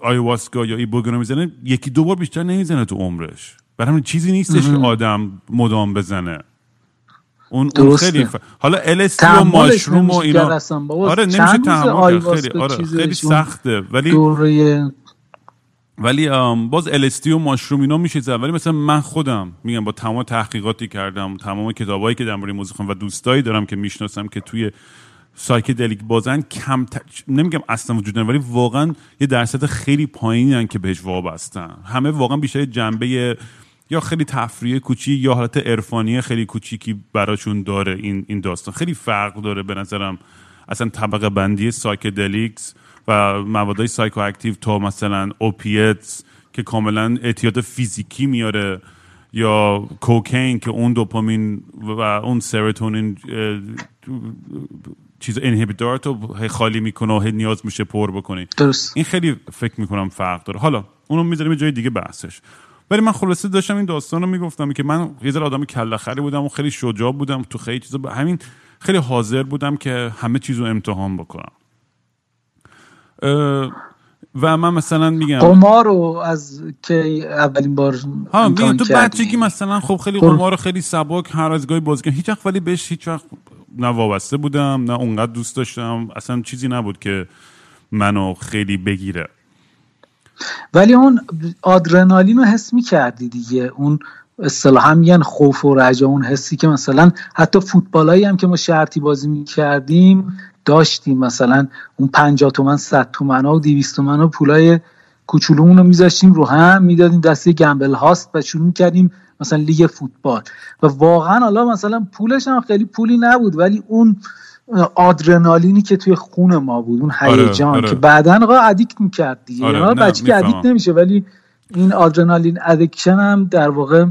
آیواسکا یا ایبوگا می‌زنه یکی دو بار بیشتر نمی‌زنه تو عمرش. برای چیزی نیستش که آدم مدام بزنه. اون, اون خیلی ف... حالا LSD و mushroom و اینا. آره نمیشه تحمل خیلی آره خیلی سخته. ولی دوره... ولی باز LSD و mushroom اینا میشه زد. ولی مثلا من خودم میگم با تمام تحقیقاتی کردم تمام کتابایی که درباره موزیک و دوستایی دارم که می‌شناسم که توی psychedelic بازن کم ت... نمیگم اصلا وجود ولی واقعا یه درصد خیلی پایینی که بهش وابستن. همه واقعا بیشتر جنبه یا خیلی تفریح کوچیکی یا حالت عرفانی خیلی کوچیکی براشون داره این این داستان. خیلی فرق داره به نظرم. اصلا طبقه بندی psychedelics و موادهای psychoactive تا مثلا opiates که کاملا اعتیاد فیزیکی میاره یا cocaine که اون دوپامین و اون سرتونین چیز inhibitor تو خالی می‌کنه و نیاز میشه پر بکنی. درست. این خیلی فکر می‌کنم فرق داره. حالا اونو می‌ذاریم جای دیگه بحثش. ولی من خلاصه داشتم این داستان رو می‌گفتم که من یه ذره آدم کلخری بودم و خیلی شجاع بودم تو خیلی چیزا. همین خیلی حاضر بودم که همه چیز رو امتحان بکنم. و من مثلا میگم قمار رو از که اولین بار ها میگم تو بچگی مثلا خب خیلی قمار خیلی سبک هر از گاهی بازی هیچ وقت ولی بهش هیچ وقت نه وابسته بودم نه اونقدر دوست داشتم. اصلا چیزی نبود که منو خیلی بگیره. ولی اون آدرنالین رو حس می‌کردی دیگه. اون اصطلاحا میگن خوف و رجا اون حسی که مثلا حتی فوتبالایی هم که ما شرطی بازی می‌کردیم داشتیم. مثلا اون 50 تومن 100 تومن ها و 200 تومن ها پولای کوچولومون رو میذاشتیم رو هم می‌دادیم دسته گمبل هاست و شروع می‌کردیم مثلا لیگ فوتبال. و واقعا حالا مثلا پولش هم خیلی پولی نبود ولی اون آدرنالینی که توی خون ما بود اون آره، هیجان آره، آره. که بعدا آقا addict می‌کرد دیگه آره، بچه که addict نمیشه ولی این adrenaline addiction هم در واقع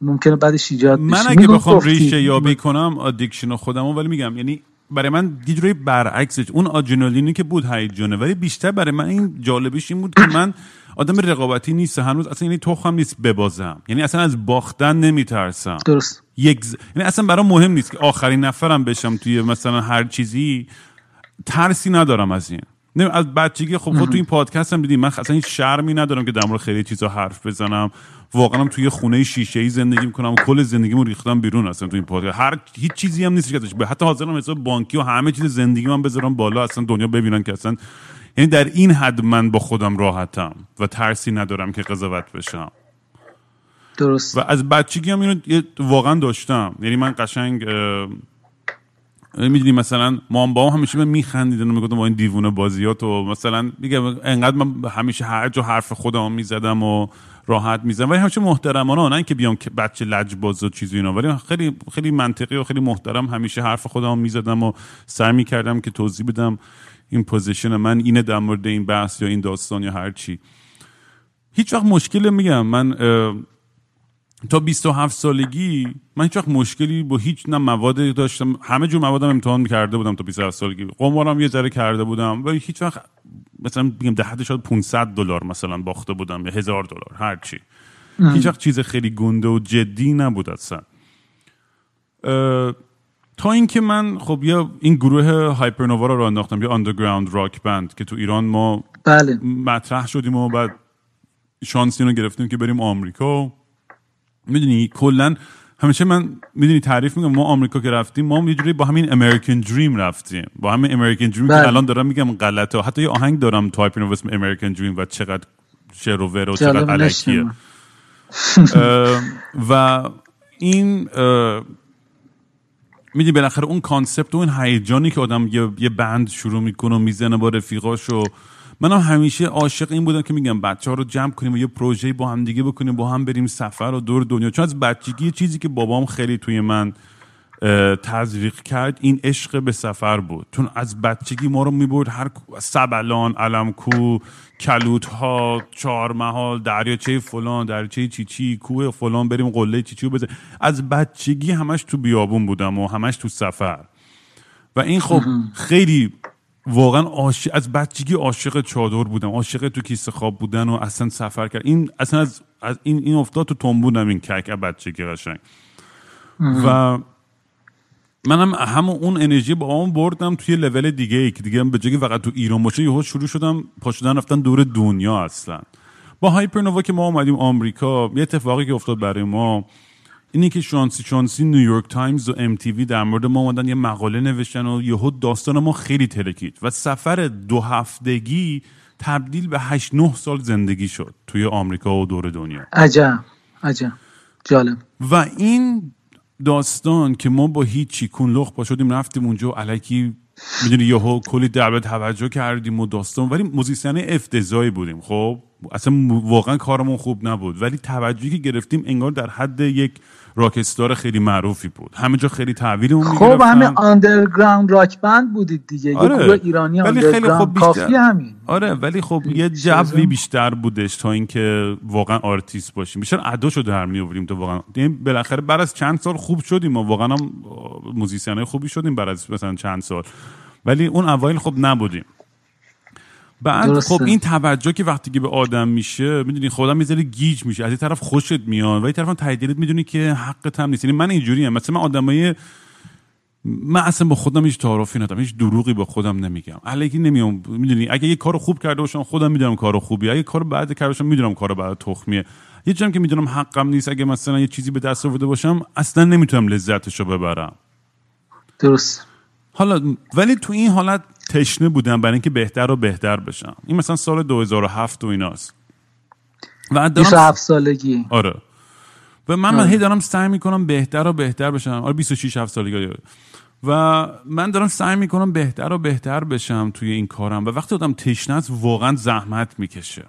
ممکنه بعدش ایجاد من اگه بخوام ریشه یابی کنم addiction خودمو ولی میگم یعنی برای من یه برعکسش اون آدرنالینی که بود هیجانه ولی بیشتر برای من این جالبش این بود که من آدم رقابتی نیست هنوز اصلا یعنی تخم نیست ببازم. یعنی اصلا از باختن نمیترسم. درست. یک ز... یعنی اصلا برای مهم نیست که آخرین نفرم بشم توی مثلا هر چیزی. ترسی ندارم از این. نه از بچگی خب خود تو این پادکست هم دیدیم. من اصلا هیچ شرمی ندارم که در مورد خیلی چیزا حرف بزنم. واقعا توی خونه شیشه ای زندگی می‌کنم. و کل زندگیمو ریختم بیرون اصلا تو این پادکست. هر هیچ چیزی هم نیست که حتی حاضرم حساب بانکی و همه چیز زندگی من بذارم بالا. اصلا دنیا ببینن که اصلا یعنی در این حد من با خودم راحتم و ترسی ندارم که قضاوت بشم. درست. و از بچگی هم اینو واقعا داشتم. یعنی من قشنگ می‌دونی مثلا مام با همیشه من میخندیدن و می‌گفتم با این دیوونه بازیات و مثلا میگم انقدر من همیشه هر جا حرف خودم می‌زدم و راحت می‌زدم. ولی همیشه محترمانه نه که بیام بچه لجباز و چیزی اینا. ولی خیلی خیلی منطقی و خیلی محترم همیشه حرف خودم می‌زدم و سعی می‌کردم که توضیح بدم این پوزیشن من اینه در مورد این بحث یا این داستان یا هر چی. هیچ وقت مشکل میگم. من تا 27 سالگی من هیچ وقت مشکلی با هیچ نه مواد داشتم. همه جور موادم امتحان کرده بودم تا 27 سالگی. قمارم یه ذره کرده بودم ولی هیچ وقت مثلا بگم ده حد شاید 500 دلار مثلا باخته بودم یا هزار دلار هر چی. هیچ وقت چیز خیلی گنده و جدی نبود اصلا. تا اینکه من خب یا این گروه هایپرنووا رو انداختم یا اندرگراوند راک بند که تو ایران ما بله. مطرح شدیم و بعد شانس اینو گرفتیم که بریم آمریکا. می‌دونی کلا همیشه من می‌دونی تعریف میگم ما آمریکا که رفتیم ما یه جوری با همین American dream رفتیم. با همین American dream که بله. الان دارم میگم غلطه. حتی یه آهنگ دارم تایپ اینو اسم American dream و چقدر شر و ور و چقدر الکیه. و این می‌دونی بالاخره اون concept و اون هیجانی که آدم یه, یه band شروع می‌کنه و می‌زنه با رفیقاشو من هم همیشه عاشق این بودم که میگم بچه ها رو جمع کنیم و یه پروژه با هم دیگه بکنیم با هم بریم سفر و دور دنیا. چون از بچگی چیزی که بابام خیلی توی من تزریق کرد این عشق به سفر بود. چون از بچگی ما رو می‌برد هر سبلان علمکو کلوت ها چهارمحال دریاچه فلان دریاچه چیچی کوه فلان بریم قله چیچی بزن از بچگی همش تو بیابون بودم و همش تو سفر. و این خب خیلی واقعا عاشق از بچگی عاشق چادر بودم. عاشق تو کیسه خواب بودن و اصلا سفر کرد این اصلا از, از این این افتاد تو تنبونم این کک بچگی قشنگ. و منم هم اون انرژی با اون بردم توی لول دیگه ای که دیگه به جایی فقط تو ایران باشه یهو شروع شدم پاشدن رفتن دور دنیا اصلا. با هایپرنووا که ما اومدیم آمریکا یه اتفاقی که افتاد برای ما اینی که شانسی شانسی نیویورک تایمز و MTV در مورد ما اومدن یه مقاله نوشتن و یهو داستان ما خیلی ترکید و سفر دو هفتگی تبدیل به 8 9 سال زندگی شد توی آمریکا و دور دنیا. عجب عجب. جالب. و این داستان که ما با هیچی لخت پا شدیم رفتیم اونجا و الکی می‌دونی یهو کلی دعوت توجه کردیم و داستان. ولی musician افتضاحی بودیم. خب اصلا واقعا کارمون خوب نبود. ولی توجهی که گرفتیم انگار در حد یک rockstar خیلی معروفی بود. همه جا خیلی اون خب همه underground rock band بودید دیگه. آره. یه ایرانی ولی خیلی خب بیشتر... همین. آره ولی خب یه جوی بیشتر بودش تا اینکه واقعا آرتیست باشیم. بیشتر اداشو در می آوریم تو واقعا. یعنی بالاخره بعد از چند سال خوب شدیم و واقعا هم musician خوبی شدیم بعد از مثلا چند سال. ولی اون اوایل خب نبودیم. بعد درسته. خب این توجه که وقتی که به آدم میشه می‌دونی خودم می‌ذاره گیج میشه. از این طرف خوشت میاد و این طرف هم ته دلت می‌دونی که حقت هم نیست. یعنی من اینجوری ام. مثلا من آدمای من اصلا با خودم هیچ تعارفی ندارم. هیچ دروغی با خودم نمیگم. الکی نمیام. می‌دونی؟ اگه یه کار خوب کرده باشم خودم می‌دونم کار خوبیه. اگه کار بد کرده باشم می‌دونم کار بعد تخمیه. یه جام که می‌دونم حقم نیست اگه مثلا یه چیزی به دست آورده باشم اصلا نمی‌تونم لذتشو ببرم. درست. حالا ولی تو این حالت تشنه بودم برای اینکه بهتر و بهتر بشم. این مثلا سال 2007 و ایناست. و دارم 27 سالگی. آره. و من, من هی دارم سعی می‌کنم بهتر و بهتر بشم. آره 26 7 سالگی. آره. و من دارم سعی می‌کنم بهتر و بهتر بشم توی این کارم. و وقتی آدم تشنه است واقعا زحمت می‌کشه.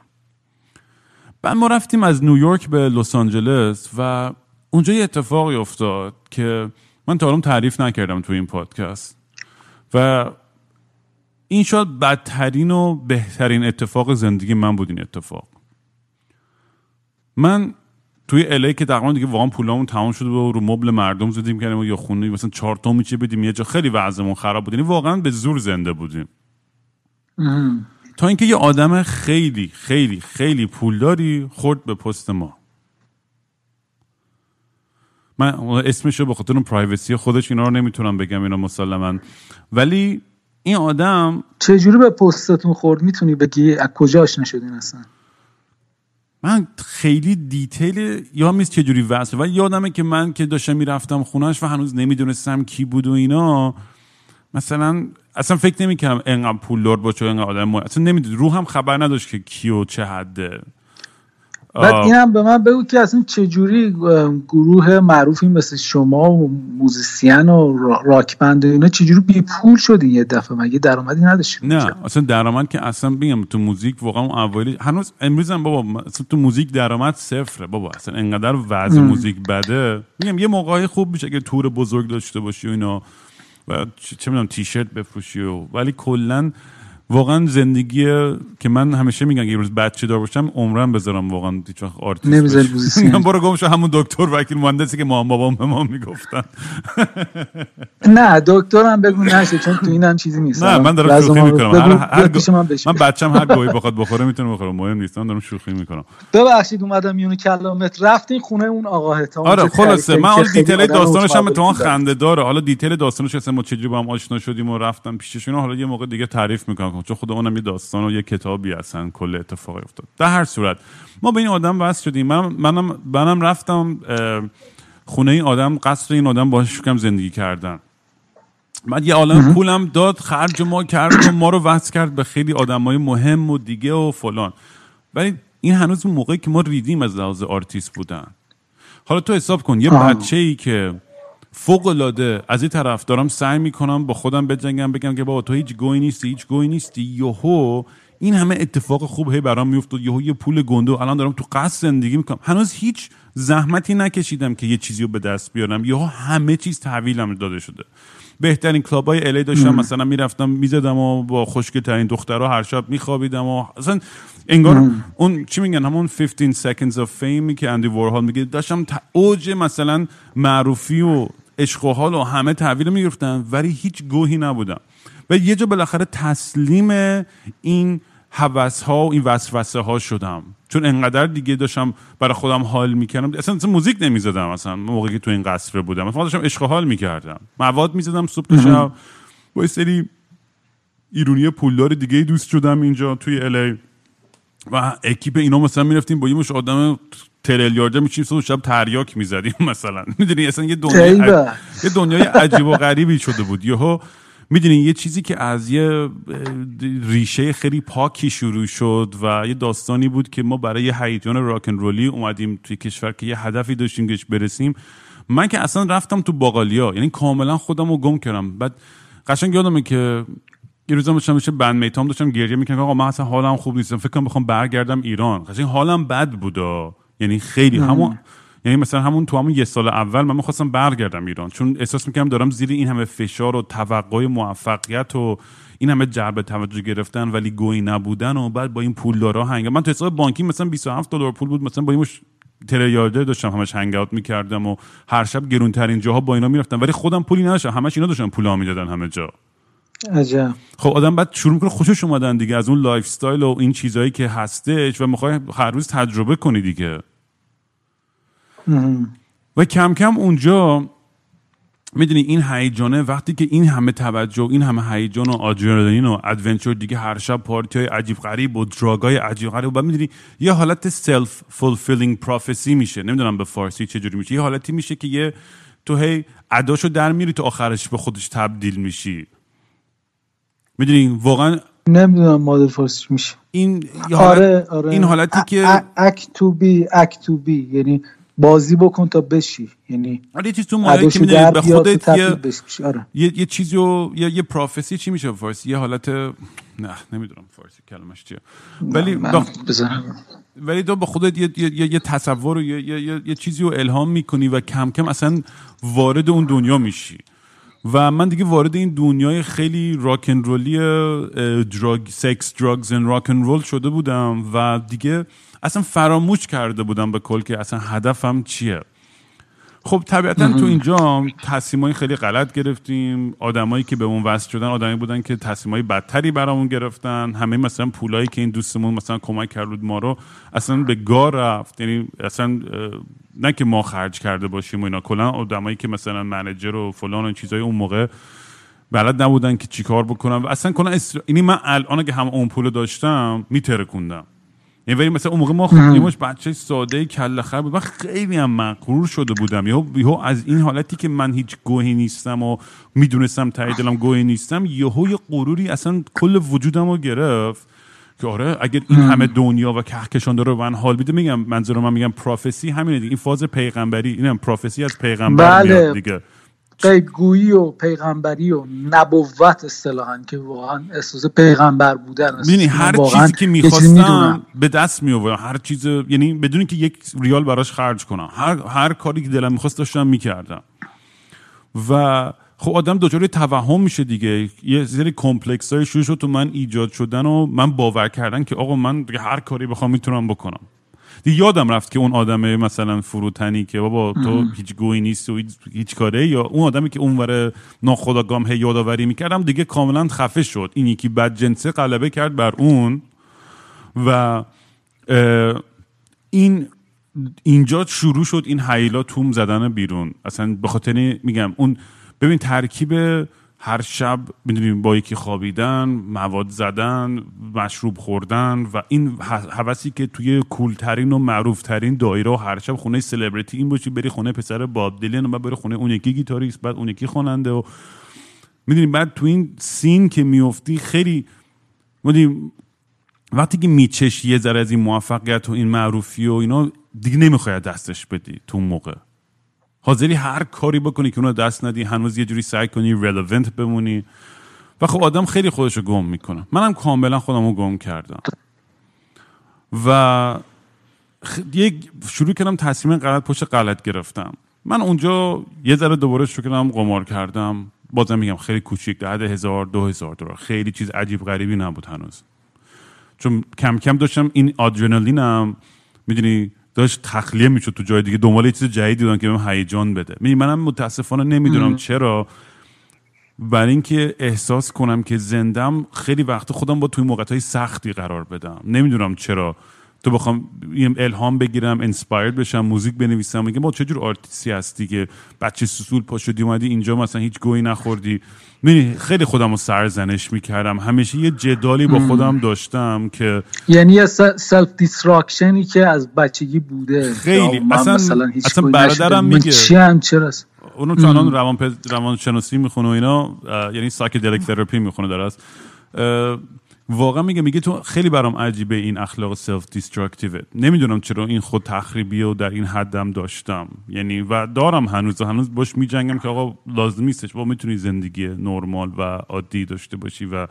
بعد ما رفتیم از نیویورک به لس آنجلس و اونجا یه اتفاقی افتاد که من تا الان تعریف نکردم توی این پادکست. و این شاید بدترین و بهترین اتفاق زندگی من بود این اتفاق. من توی الی که تقریبا دیگه واقعا پولامون تمام شده و رو مبل مردم زدیم کردیم یا خونه مثلا چهار تا میچه بدیم یه جا خیلی وضعمون خراب بود. یعنی واقعا به زور زنده بودیم. تا اینکه یه آدم خیلی خیلی خیلی پولداری خورد به پست ما. من اسمشو به خاطر اون پرایوسی خودش اینا رو نمی‌تونم بگم اینا مسلما ولی این آدم چجوری به پستتون خورد؟ می‌تونی بگی از کجا آشنا شدین اصلا؟ من خیلی دیتیل یا میز چجوری وصل؟ و یادمه که من که داشتم می‌رفتم خونهش و هنوز نمی‌دونستم کی بود و اینا مثلا اصلا فکر نمی‌کردم انقدر پولدار باشه انقدر آدم مهم. اصلا نمی‌دونم رو هم خبر نداشت که کی و چه حده. بعد اینم به من بگو که اصلا چجوری گروه معروفی مثل شما و musician و ro- rock band و اینا چجوری بی پول شدین یه دفعه؟ مگه درآمدی نداشتین نه اصلا درآمد که اصلا بگم تو موزیک واقعا اوایل هنوز امروز هم بابا اصلا تو موزیک درآمد صفره بابا اصلا انقدر وضع موزیک بده. میگم یه موقعی خوب میشه که تور بزرگ داشته باشی و اینا و چه چه می‌دونم تیشرت بفروشی و ولی کلا واقعا زندگی که من همیشه میگم یه روز بچه دار باشم عمرم بذارم واقعا هیچ وقت آرتیست. میگم برو گم شو همون دکتر وکیل مهندسی که مام بابام به ما می‌گفتن. نه دکترم بگو نشه چون تو اینم چیزی نیست. نه من دارم شوخی رو می‌کنم. من بچم هر گوهی بخواد بخوره می‌تونه بخوره مهم نیست من دارم شوخی می‌کنم. ببخشید اومدم میون کلامت رفتین خونه اون آقا حتا آره خلاصه من حالا که detail داستانش هم تو. خنده داره. حالا detail داستانش اصلا ما چجوری با هم آشنا شدیم و رفتم پیششون حالا یه موقع دیگه تعریف می‌کنم. چون خود اونم یه داستان و یه کتابی اصلا کل اتفاقی افتاد. در هر صورت ما به این آدم وصل شدیم. منم منم منم رفتم خونه این آدم قصر این آدم باهاش شکم زندگی کردن. بعد یه عالم پولم داد خرج ما کرد و ما رو وصل کرد به خیلی آدمای مهم و دیگه و فلان. ولی این هنوز موقعی که ما ریدیم از لحاظ آرتیست بودن. حالا تو حساب کن یه. بچه ای که فوق العاده از این طرف دارم سعی می‌کنم با خودم بجنگم بگم که بابا تو هیچ گوهی نیستی هیچ گوهی نیستی. یهو این همه اتفاق خوب هی برام میافتاد. یهو یه پول گنده الان دارم تو قصد زندگی می‌کنم. هنوز هیچ زحمتی نکشیدم که یه چیزی رو به دست بیارم. یهو همه چیز تحویلم داده شده. بهترین کلاب های الی داشتم مثلا می‌رفتم می‌زدم و با خوشگل ترین دخترها هر شب میخوابیدم و اصلا انگار اون چی میگن همون 15 seconds of fame که اندی وارهال میگه داشتم اوج مثلا معروفی و عشق و حال و همه تحویل می‌گرفتم ولی هیچ گوهی نبودم. و یه جا بالاخره تسلیم این حوث ها و این وسوسه ها شدم. چون انقدر دیگه داشتم برای خودم حال می‌کردم. اصلا, اصلا موزیک نمی‌زدم اصلا موقعی که تو این قصر بودم. اصلا داشتم عشق حال می‌کردم. مواد می‌زدم صبح تا شب. با یه سری ایرونی پولدار دیگه دوست شدم اینجا توی الی و اکیپ اینا مثلا می‌رفتیم با یه مش آدم تریلیاردر میشیم شب تریاک می‌زدیم [LAUGHS] مثلا. می‌دونی اصلا یه دنیای. عج- یه دنیای عجیب و غریبی شده بود. یهو می‌دونی یه چیزی که از یه ریشه خیلی پاکی شروع شد و یه داستانی بود که ما برای یه هیجان راکن رولی اومدیم توی کشور که یه هدفی داشتیم که برسیم. من که اصلا رفتم تو باقالیا یعنی کاملا خودم رو گم کردم. بعد قشنگ یادمه که یه روزا داشتم میشه بند میتام داشتم گریه می‌کنم آقا من اصلا حالم خوب نیستم. فکر کنم بخوام برگردم ایران. قشنگ حالم بد بودا. یعنی خیلی همون یعنی مثلا همون تو همون یه سال اول من می‌خواستم برگردم ایران چون احساس می‌کنم دارم زیر این همه فشار و توقع موفقیت و این همه جلب توجه گرفتن ولی گوهی نبودن و بعد با این پولدارا hang. من تو حساب بانکی مثلا 27 دلار پول بود مثلا با این مشت میلیاردر داشتم همش hang out می‌کردم و هر شب گرونترین جاها با اینا می‌رفتم. ولی خودم پولی نداشتم همش اینا داشتن پولا می‌دادن همه جا. عجب. خب آدم بعد شروع می‌کنه خوشش اومدن دیگه از اون lifestyle و این چیزهایی که هستش و می‌خوای هر روز تجربه کنی دیگه. و کم کم اونجا می‌دونی این هیجانه وقتی که این همه توجه این همه هیجان و آدرنالین و adventure دیگه هر شب پارتی های عجیب غریب و drug ای عجیب غریب و می‌دونی یه حالت self-fulfilling prophecy میشه. نمی‌دونم به فارسی چجوری میشه. یه حالتی میشه که یه تو هی اداشو در میاری تو آخرش به خودش تبدیل میشی. می‌دونی؟ واقعا نمی‌دونم ما در فارسی میشه. این آره آره. این حالتی که act to be act to be یعنی بازی بکن تا بشی. یعنی آره یه چیز تو ماهی که می‌دونی به خودت یه آره. یه, یه چیزی و یه, یه پروفسی چی میشه فارسی؟ یه حالت نه نمی‌دونم فارسی کلمش چیه. ولی با... ولی تو با خودت یه, یه, یه تصور و یه, یه, یه چیزی رو الهام می‌کنی و کم کم اصلا وارد اون دنیا میشی. و من دیگه وارد این دنیای خیلی راکن رولی دراگ سکس دراگز ان راکن رول شده بودم و دیگه اصلا فراموش کرده بودم به کل که اصلا هدفم چیه. خب طبیعتا تو اینجا تصمیمای خیلی غلط گرفتیم. آدمایی که به اون وصل شدن آدمی بودن که تصمیمای بدتری برامون گرفتن. همه مثلا پولایی که این دوستمون مثلا کمک کرد ما رو اصلا به گار رفت. یعنی اصلا نه که ما خرج کرده باشیم و اینا. کلا آدمایی که مثلا منجر و فلان و چیزای اون موقع بلد نبودن که چیکار بکنم و اصلا کلا استر... اینی من الان که هم اون پول داشتم میترکوندم. یعنی ولی مثلا اون موقع ما یه بچه ساده کله خر بود. من خیلی هم مغرور شده بودم. یهو از این حالتی که من هیچ گوهی نیستم و می‌دونستم ته دلم گوهی نیستم یهو یه غروری اصلا کل وجودم رو گرفت که آره اگر این همه دنیا و کهکشان داره من حال میده میگم منظورم من میگم پروفسی همینه دیگه. این فاز پیغمبری اینم پروفسی از پیغمبر بله. میاد دیگه. غیبگویی و پیغمبری و نبوت اصطلاحا که واقعا احساس پیغمبر بودن یعنی هر چیزی که می‌خواستم به دست می هر چیز یعنی بدون که یک ریال براش خرج کنم. هر هر کاری که دلم می‌خواست داشتم می‌کردم. و خب آدم دچار توهم میشه دیگه. یه سری کمپلکس های شروع شد تو من ایجاد شدن و من باور کردن که آقا من هر کاری بخوام می‌تونم بکنم. دیگه یادم رفت که اون آدم مثلا فروتنی که بابا تو هیچ گویی نیست و هیچ کاره یا اون آدمی که اونور ناخداگام هی یادآوری می‌کردم دیگه کاملا خفه شد. این یکی بد جنسه غلبه کرد بر اون و این اینجا شروع شد این حیلا توم زدن بیرون. اصلا به خاطر میگم اون ببین ترکیب هر شب می‌دونیم با یکی خوابیدن مواد زدن مشروب خوردن و این حوثی که توی کولترین و معروفترین دایره و هر شب خونه سلبریتی این باشی بری خونه پسر باب دلین و بعد بری خونه اون یکی گیتاریست بعد اون یکی خواننده و می‌دونیم بعد تو این سین که میفتی خیلی می‌دونیم وقتی که میچش یه ذره از این موفقیت و این معروفی و اینا دیگه نمی‌خواد دستش بدی تو موقع. حاضری هر کاری بکنی که اونو دست ندی هنوز یه جوری سعی کنی ریلوونت بمونی. و خب آدم خیلی خودش رو گم می‌کنه. منم کاملا خودم رو گم کردم. و یک شروع کردم تصمیم غلط پشت غلط گرفتم. من اونجا یه ذره دوباره شروع کردم قمار کردم. بازم میگم خیلی کوچیک ده هزار دو هزار دلار. خیلی چیز عجیب غریبی نبود هنوز. چون کم کم داشتم این آدرنالینم. می‌دونی داشت تخلیه می‌شد تو جای دیگه. دنبال یه چیز جدیدی بودن که بهم هیجان بده. می منم متاسفانه نمی‌دونم چرا. برای اینکه احساس کنم که زندم خیلی وقت خودم با توی موقعیت های سختی قرار بدم. نمی‌دونم چرا. تو بخوام الهام بگیرم inspire بشم موزیک بنویسم میگم ما چجور آرتیستی هستی که بچه سوسول پا شدی اومدی اینجا مثلا هیچ گوهی نخوردی. خیلی خودم رو سرزنش می‌کردم. همیشه یه جدالی با خودم داشتم که یعنی یه self destruction ی که از بچگی بوده. خیلی. اصلا, مثلا هیچ اصلا برادرم میگه چی هم چرا اونو چون روان روان شناسی می‌خونه و اینا یعنی psychedelic therapy می‌خونه درست واقعا میگه میگه تو خیلی برام عجیبه این اخلاق self destructive نمی‌دونم چرا این خود تخریبی و در این حدم داشتم. یعنی و دارم هنوز هنوز باش میجنگم که آقا لازم نیستش. با می‌تونی زندگی نرمال و عادی داشته باشی و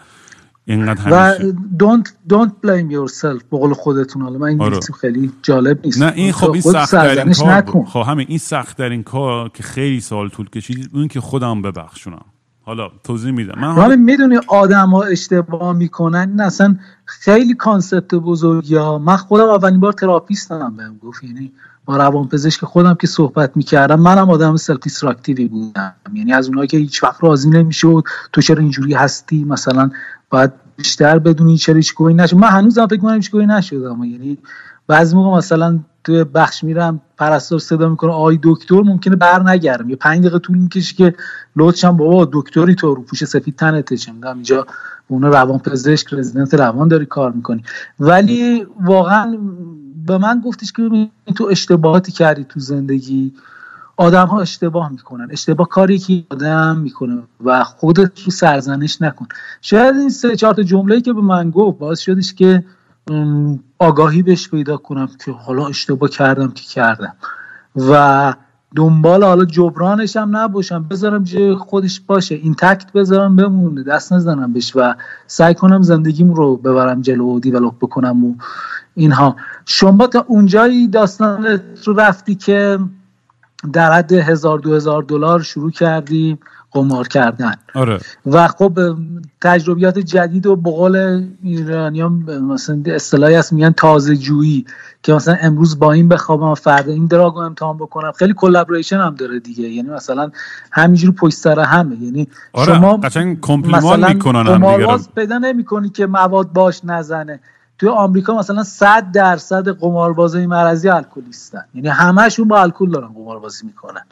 اینقدر همیشه و don't, don't blame yourself بقول خودتون. حالا من این آره. خیلی جالب نیست. نه این خب این سخت این کار خب همین این سخت این کار که خیلی سال طول کشید اون که خودم ببخشونم. حالا توضیح میدم. من حالا می‌دونی آدم ها اشتباه می‌کنن؟ این اصلا خیلی concept بزرگی ها. من خودم اولین بار therapist م بهم گفت. یعنی با روانپزشک خودم که صحبت می‌کردم منم آدم self destructive ی بودم. یعنی از اونایی که هیچ وقت راضی نمی‌شد تو چرا اینجوری هستی؟ مثلا باید بیشتر بدونی چرا هیچ نشد. من هنوزم فکر کنم هیچ نشدم. یعنی بعضی موقع مثلا توی بخش میرم پرستار صدا می‌کنه آی دکتر ممکنه بر نگرم. یه پنج دقیقه طول می‌کشه که لطفا بابا دکتری تو رو پوش سفید تنته چه اینجا اون روان پزشک رزیدنت روان داری کار می‌کنی. ولی واقعا به من گفتش که تو اشتباهاتی کردی تو زندگی. آدم ها اشتباه می‌کنن. اشتباه کاری که آدم می‌کنه و خودت رو سرزنش نکن. شاید این سه چهار تا جمله که به من گفت باعث شدش که آگاهی بهش پیدا کنم که حالا اشتباه کردم که کردم. و دنبال حالا جبرانش هم نباشم بذارم جای خودش باشه این تکت بذارم بمونه دست نزنم بهش و سعی کنم زندگیم رو ببرم جلو و دیولوپ بکنم و اینها. شما تا اونجایی داستان رو رفتی که در حد هزار دو هزار دلار شروع کردی؟ قمار کردن. آره. و خب تجربیات جدید و بقول ایرانیان مثلا اصطلاحی هست میگن تازه جویی که مثلا امروز با این بخوابم فردا این دراگ امتحان بکنم. خیلی کلابریشن هم داره دیگه. یعنی مثلا همینجوری پشت سر همه. یعنی آره. شما مثلا می‌کنن هم پیدا نمی‌کنی که مواد باش نزنه. توی آمریکا مثلا 100 درصد قماربازای مرضی الکلیستن. یعنی همشون با الکل دارن قماربازی می‌کنن.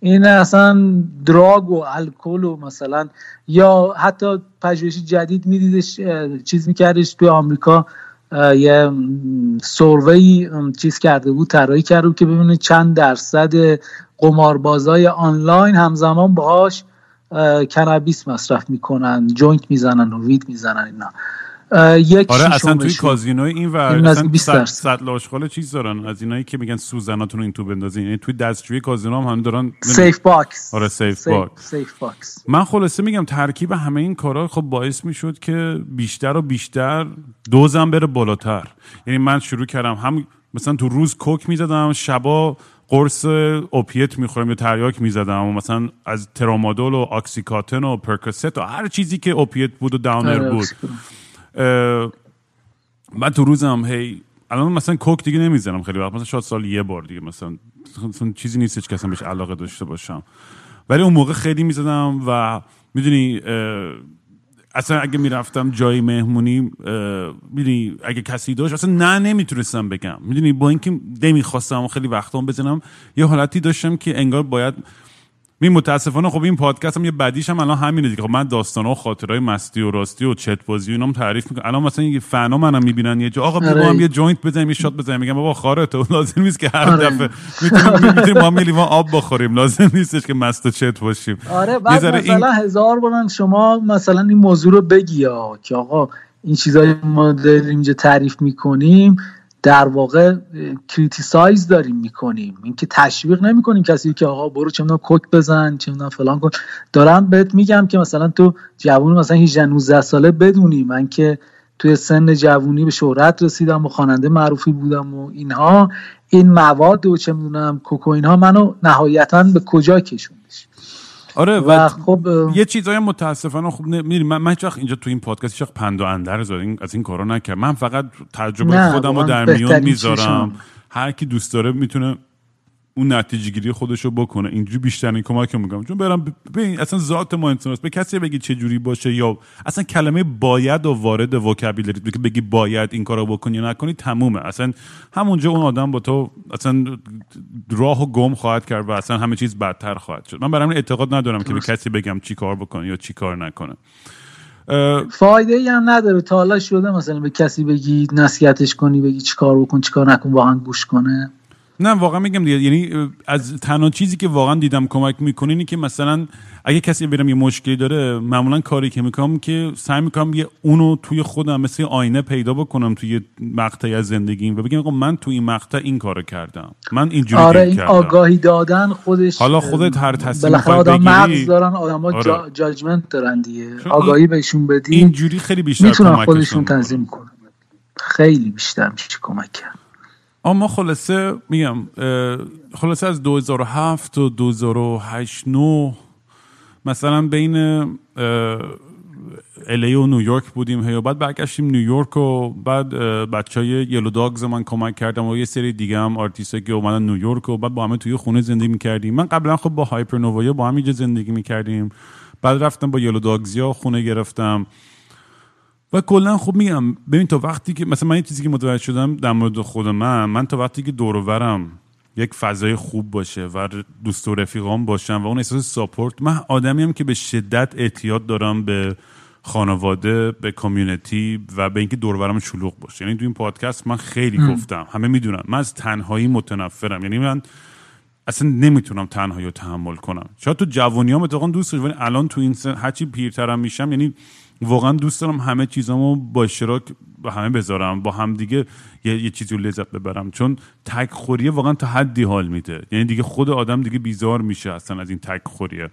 این اصلا drug و الکل و مثلا یا حتی پژوهش جدید میدیدش چیز میکردش توی آمریکا. یه survey چیز کرده بود طراحی کرده بود که ببینید چند درصد قماربازای آنلاین همزمان باهاش کنابیس مصرف می‌کنن joint می‌زنن و weed می‌زنن اینا. یک آره اصلا توی کازینوی این ور سطل, سطل آشغال چیز دارن از اینایی که میگن سوزناتون این تو بندازین. یعنی توی دستشویی کازینو هم همین دارن safe box. آره safe, box. safe box. من خلاصه میگم ترکیب همه این کارا خب باعث می‌شد که بیشتر و بیشتر دوزم بره بالاتر. یعنی من شروع کردم هم مثلا تو روز coke می‌زدم شبا قرص opiate می‌خورم یا تریاک می‌زدم و مثلا از ترامادول و OxyContin و Percocet و هر چیزی که opiate بود و downer بود. من تو روزم هی الان مثلا coke دیگه نمی‌زنم خیلی وقت مثلا شاید سال یه بار دیگه مثلا, چیزی نیستش که اصلا بهش علاقه داشته باشم. ولی اون موقع خیلی می‌زدم و می‌دونی اصلا اگه می‌رفتم جای مهمونی می‌دونی اگه کسی داشت اصلا نه نمی‌تونستم بگم. می‌دونی با اینکه نمی‌خواستم خیلی وقتا بزنم یه حالتی داشتم که انگار باید می متاسفانه خب این پادکست هم یه بدیش هم الان همینه دیگه. خب من داستان و خاطرهای مستی و راستی و چت بازی اینام تعریف می‌کنم. الان مثلا یه فنا منم می‌بینن یه جا آقا بیا هم یه joint بزنیم یه shot بزنیم. میگم بابا خاره تو لازم نیست که هر آره. دفعه می‌تونیم ما هم آب بخوریم. لازم نیستش که مست و چت باشیم. آره بعد مثلا این... هزار بارن شما مثلا این موضوع رو بگی که آقا این چیزایی ما داریم اینجا تعریف می‌کنیم در واقع criticize داریم می‌کنیم. اینکه تشویق نمی‌کنیم کسی که آقا برو چه coke بزن چه فلان کن. دارم بهت میگم که مثلا تو جوون مثلا 18 19 ساله بدونی. من که توی سن جوونی به شهرت رسیدم و خواننده معروفی بودم و اینها این مواد و چه می‌دونم کوکوین ها منو نهایتا به کجا کشوندش؟ آره و, خب یه چیزای متاسفانه خوب می‌دونی من من وقت اینجا تو این پادکست هیچ پند و اندر از این کارا نکردم. من فقط تجربه خودم رو در میون می‌ذارم. هر کی دوست داره می‌تونه اون نتیجه گیری خودش رو بکنه. اینجوری بیشتر کمک می‌کنم. چون برم ببین اصلا ذات ما انسان به کسی بگی چه جوری باشه یا اصلا کلمه باید و وارد وکابیلری که بگی باید این کارو بکنی یا نکنی تمومه. اصلا همونجا اون آدم با تو اصلا راه و گم خواهد کرد و اصلا همه چیز بدتر خواهد شد. من برام اعتقاد ندارم که به کسی بگم چی کار بکنه یا چی کار نکنه. فایده ای هم نداره. تا حالا شده مثلا به کسی بگی نصیحتش کنی بگی چیکار بکن چیکار نکن واقعا گوش کنه. نه واقعا میگم دیگه. یعنی از تنها چیزی که واقعا دیدم کمک می‌کنه اینه که مثلا اگه کسی برم یه مشکلی داره معمولا کاری که می‌کنم که سعی می‌کنم یه اونو توی خودم مثل آینه پیدا بکنم توی مقطعی از زندگیم و بگم من توی این مقطع این کارو کردم. من اینجوری آره این کردم. آگاهی دادن خودش حالا خودت هر تصمیم بالاخره آدم مغز دارن آدم ها آره. جاجمنت دارن دیگه. آگاهی بهشون بدی اینجوری خیلی بیشتر می‌تونن خودشون تنظیم کنن. خیلی بیشتر میشه کمک کرد. اما خلاصه میگم خلاصه از 2007 و 2008 9 مثلا بین الی و نیویورک بودیم هی بعد برگشتیم نیویورک و بعد بچه های Yellow Dogs من کمک کردم و یه سری دیگه هم آرتیست که اومدن نیویورک و بعد با همه توی خونه زندگی می‌کردیم. من قبلا خب با Hypernova یا با هم زندگی می‌کردیم. بعد رفتم با Yellow Dogs یا خونه گرفتم. و کلا خوب میگم ببین تا وقتی که مثلا من این چیزی که متوجه شدم در مورد خود من من تا وقتی که دور ورم یک فضای خوب باشه و دوست و رفیقام باشم و اون احساس support من آدمی هم که به شدت اعتیاد دارم به خانواده به کامیونیتی و به اینکه دورورم شلوغ باشه. یعنی تو این پادکست من خیلی گفتم همه می‌دونن. من از تنهایی متنفرم. یعنی من اصلا نمی‌تونم تنهایی رو تحمل کنم. شاید تو جوانی هم اتفاقا دوست ولی الان تو این سن هرچی پیرترم میشم یعنی واقعا دوست دارم همه چیزامو با اشتراک با همه بذارم با هم دیگه یه, یه چیزی رو لذت ببرم. چون تک خوریه واقعا تا حدی حال میده. یعنی دیگه خود آدم دیگه بیزار میشه اصلا از این تک خوریه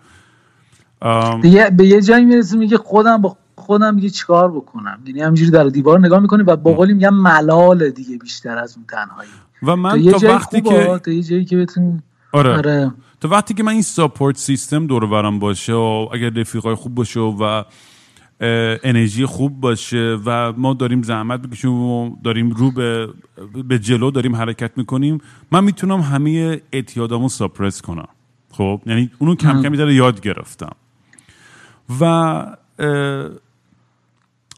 دیگه به یه جایی می‌رسه میگه خودم با خودم دیگه چیکار بکنم؟ یعنی همینجوری در دیوار نگاه می‌کنی و با قولی میگم ملال دیگه بیشتر از اون تنهایی. و من تا وقتی که تا یه جایی که بتونی آره. آره. تا وقتی که من این ساپورت سیستم دور برم باشه و اگر رفیقای خوب باشه و انرژی خوب باشه و ما داریم زحمت بکشیم و داریم رو به, به جلو داریم حرکت می‌کنیم. من می‌تونم همه اعتیادامو ساپرس کنم. خب؟ یعنی اونو کم کمی داره یاد گرفتم. و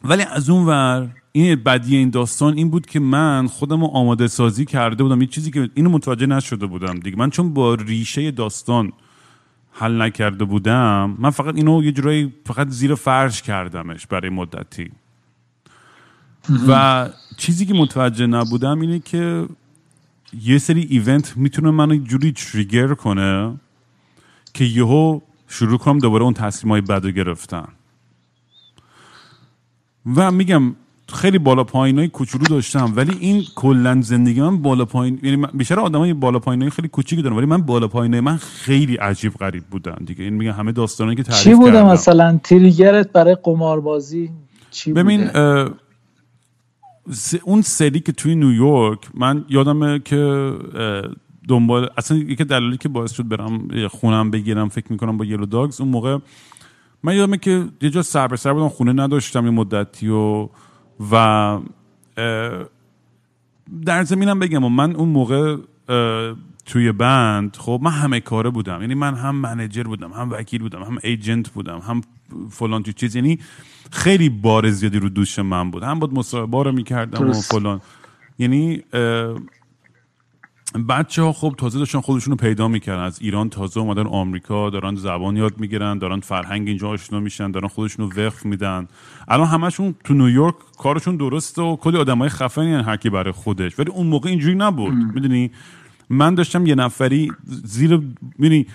ولی از اون ور این بدی این داستان این بود که من خودم رو آماده سازی کرده بودم. یه چیزی که اینو متوجه نشده بودم دیگه. من چون با ریشه داستان حل نکرده بودم من فقط اینو یه جورایی فقط زیر فرش کردمش برای مدتی. و چیزی که متوجه نبودم اینه که یه سری ایونت می‌تونه منو جوری تریگر کنه که یهو شروع کنم دوباره اون تصمیم های بد گرفتن. و میگم خیلی بالا پایین های کوچولو داشتم. ولی این کلا زندگی من بالا پایین یعنی بیشتر آدمای بالا پایین های خیلی کوچیکی دارن ولی من بالا پایین من خیلی عجیب غریب بودن دیگه. این میگم همه داستانی که تعریف چی بوده مثلا؟ تریگرت برای قماربازی چی ببین اون سری که توی نیویورک من یادمه که دنبال اصلا یکی دلیلی که باعث شد برم خونم بگیرم فکر می‌کنم با یلو داگز اون موقع من یادمه که یه جا سر به سر بودم خونه نداشتم یه مدتی و و در زمینم بگم من اون موقع توی بند خب من همه کاره بودم. یعنی من هم منجر بودم هم وکیل بودم هم ایجنت بودم هم فلان تو چیز. یعنی خیلی بار زیادی رو دوش من بود. هم بود مصاحبه رو می‌کردم و فلان. یعنی بچه ها خب تازه داشتن خودشون رو پیدا می‌کردن. از ایران تازه اومدن آمریکا دارن زبان یاد می‌گیرن دارن فرهنگ اینجا آشنا میشن دارن خودشون رو وقف میدن. الان همشون تو نیویورک کارشون درسته و کلی آدمای خفنی هر کی برای خودش. ولی اون موقع اینجوری نبود. می‌دونی؟ من داشتم یه نفری زیر می‌دونی؟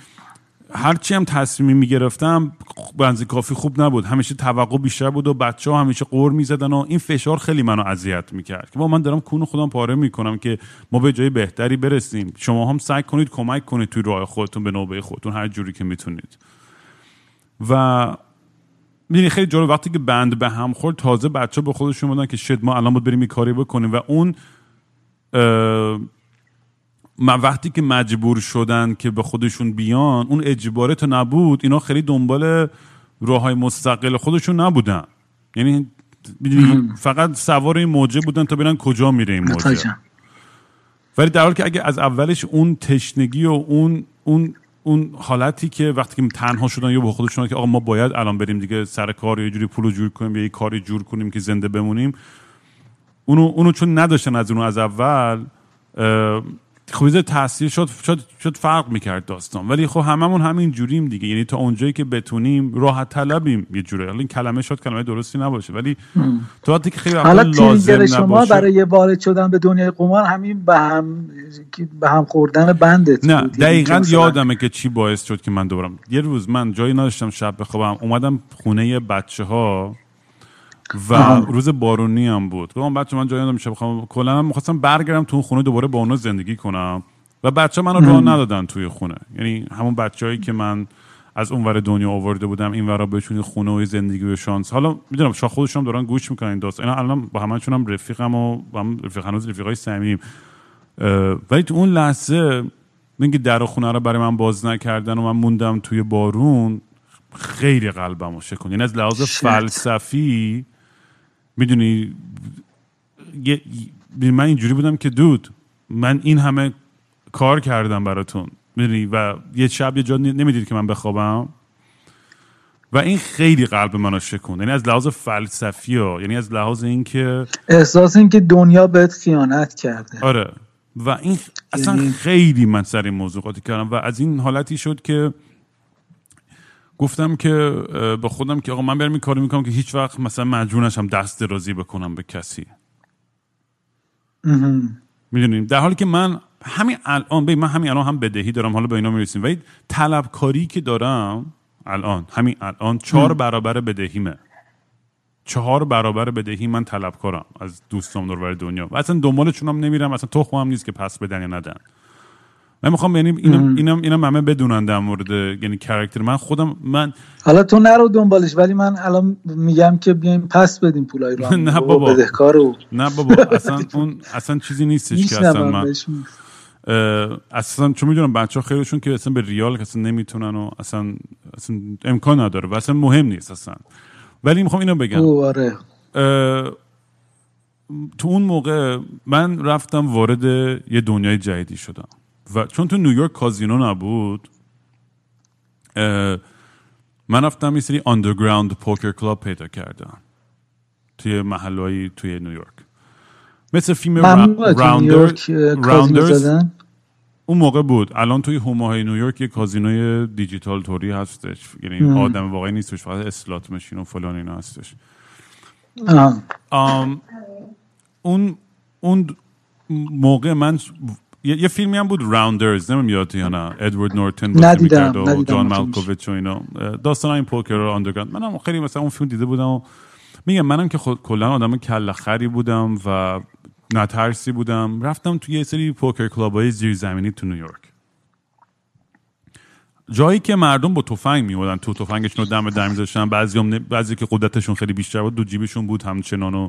هرچی هم تصمیمی می‌گرفتم بنزی کافی خوب نبود. همیشه توقع بیشتر بود و بچه ها همیشه قور می‌زدن و این فشار خیلی منو اذیت می‌کرد. که با من دارم کون خودم پاره می‌کنم که ما به جای بهتری برسیم. شما هم سعی کنید کمک کنید توی راه خودتون به نوبه خودتون هر جوری که می‌تونید. و می‌دونی خیلی جالب وقتی که بند به هم خورد تازه بچه به خودشون بودن که شد ما الان باید بریم کاری بکنیم. و اون من وقتی که مجبور شدن که به خودشون بیان اون اجباره تا نبود اینا خیلی دنبال راه های مستقل خودشون نبودن. یعنی فقط سوار این موجه بودن تا ببینن کجا میره این موجه. ولی در حالی که اگه از اولش اون تشنگی و اون اون اون حالتی که وقتی که تنها شدن یا با خودشون که آقا ما باید الان بریم دیگه سر کار یه جوری پولو جور کنیم یا یه کاری جور کنیم که زنده بمونیم اونو اونو چون نداشتن از اونو از اول خب تاثیر شد شد شد فرق می‌کرد داستان. ولی خب هممون همین جوریم دیگه. یعنی تا اونجایی که بتونیم راحت طلبیم یه جوری حالا این کلمه شد کلمه درستی نباشه ولی تو وقتی که خیلی حالا لازم شما نباشه برای وارد شدن به دنیای قمار همین به هم به هم خوردن بندت نه. یعنی دقیقا یادمه که چی باعث شد که من دوبارم یه روز من جایی نداشتم شب بخوابم اومدم خونه بچه ها و روز بارونی هم بود. گفتم بچه من جایی نمیشه بخوام کلا می‌خواستم برگردم تو خونه دوباره با اونا زندگی کنم. و بچه منو راه ندادن توی خونه. یعنی همون بچههایی که من از اونور دنیا آورده بودم این ورا بهشون خونه و زندگی و شانس. حالا می‌دونم شاید خودشون دارن گوش می‌کنن دوست اینا الان با همشون هم رفیقم و با هم رفیق هنوز رفیقای صمیمیم. ولی تو اون لحظه اینکه در خونه رو برای من باز نکردن و من موندم توی بارون خیلی قلبمو شکن یعنی از لحاظ فلسفی می‌دونی من اینجوری بودم که دود من این همه کار کردم براتون. می‌دونی؟ و یه شب یه جا نمی‌دید که من بخوابم. و این خیلی قلب منو شکون یعنی از لحاظ فلسفی ها یعنی از لحاظ اینکه احساس اینکه دنیا بهت خیانت کرده. آره. و این اصلا یعنی خیلی من سر این موضوع کردم. و از این حالتی شد که گفتم که به خودم که آقا من برم این کاری می‌کنم که هیچ وقت مثلا مجبور نشم دست درازی بکنم به کسی. می‌دونیم در حالی که من همین الان من همین الان هم بدهی دارم حالا به اینا می‌رسیم. ولی طلبکاری که دارم الان همین الان چهار برابر بدهیمه. چهار برابر بدهی من طلبکارم از دوستام دور دنیا. و اصلا دنبالشون هم نمیرم اصلا تخم هم نیست که پس بدن یا ندن. من می‌خوام یعنی اینم اینم اینم همه بدونن در مورد یعنی کرکتر من خودم من حالا تو نرو دنبالش ولی من الان میگم که بیایم پس بدیم پولای رو. [LAUGHS] نه بابا بدهکارو نه بابا. [LAUGHS] اصلا اون اصلا چیزی نیستش که اصلا من اصلا چون می‌دونم بچه ها خیلیشون که اصلا به ریال اصلا نمی‌تونن و اصلا, اصلا امکان نداره و اصلا مهم نیست اصلا. ولی می‌خوام اینو بگم. آره. تو اون موقع من رفتم وارد یه دنیای جدیدی شدم. و چون تو نیویورک کازینو نبود من رفتم یه سری underground poker club پیدا کردم توی محلهایی توی نیویورک. مثل فیلم Rounders اون موقع بود. الان توی حومه‌های نیویورک یه کازینوی دیجیتال توری هستش. یعنی آدم واقعی نیستش فقط slot machine و فلان اینا هستش. اون اون موقع من یه, فیلمی هم بود Rounders نمیاد یا نه؟ ادوارد نورتن ندیدم و جان مالکوویچ و اینا. داستان این poker رو underground منم خیلی مثلا اون فیلم دیده بودم و میگم منم که کلا آدم کله خری بودم و نترسی بودم. رفتم توی یه سری poker club های زیرزمینی تو نیویورک جایی که مردم با تفنگ میومدن تو تفنگشون رو دم در میذاشتن بعضی, بعضی که قدرتشون خیلی بیشتر بود تو جیبشون بود همچنان و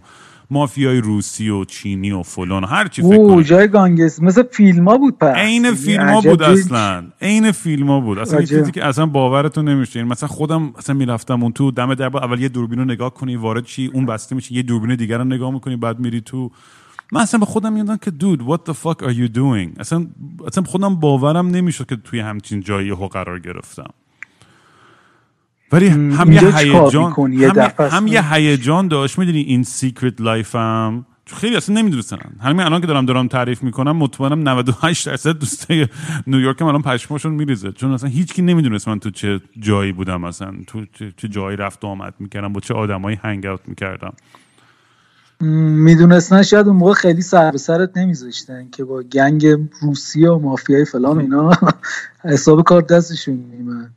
مافیای روسی و چینی و فلان و هر چی فکر جای گانگس مثل فیلم ها بود پس. عین فیلم ها بود اصلا. عین فیلم ها بود. اصلا چیزی که اصلا باورتون نمیشه. این مثلا خودم اصلا می‌رفتم اون تو دم در اول یه دوربین رو نگاه کنی وارد چی اون بسته میشه یه دوربین دیگر رو نگاه می‌کنی بعد میری تو. من اصلا به خودم میادم که دود what the fuck are you doing اصلا اصلا خودم باورم نمی‌شد که توی همچین جایی ها قرار گرفتم. ولی هم یه هیجان هم, هم یه هیجان داشت. می‌دونی این secret life م خیلی اصلا نمی‌دونستن. همین الان که دارم دارم تعریف می‌کنم مطمئنم 98 درصد دوستای نیویورک الان پشماشون میریزه. چون اصلا هیچکی نمی‌دونست من تو چه جایی بودم اصلا. تو چه جایی رفت و آمد می‌کردم با چه آدمایی hang out می‌کردم می‌دونستن شاید اون موقع خیلی سر به سرت نمیذاشتن که با gang روسیه و مافیای فلان اینا [LAUGHS] حساب کار دستشون میمن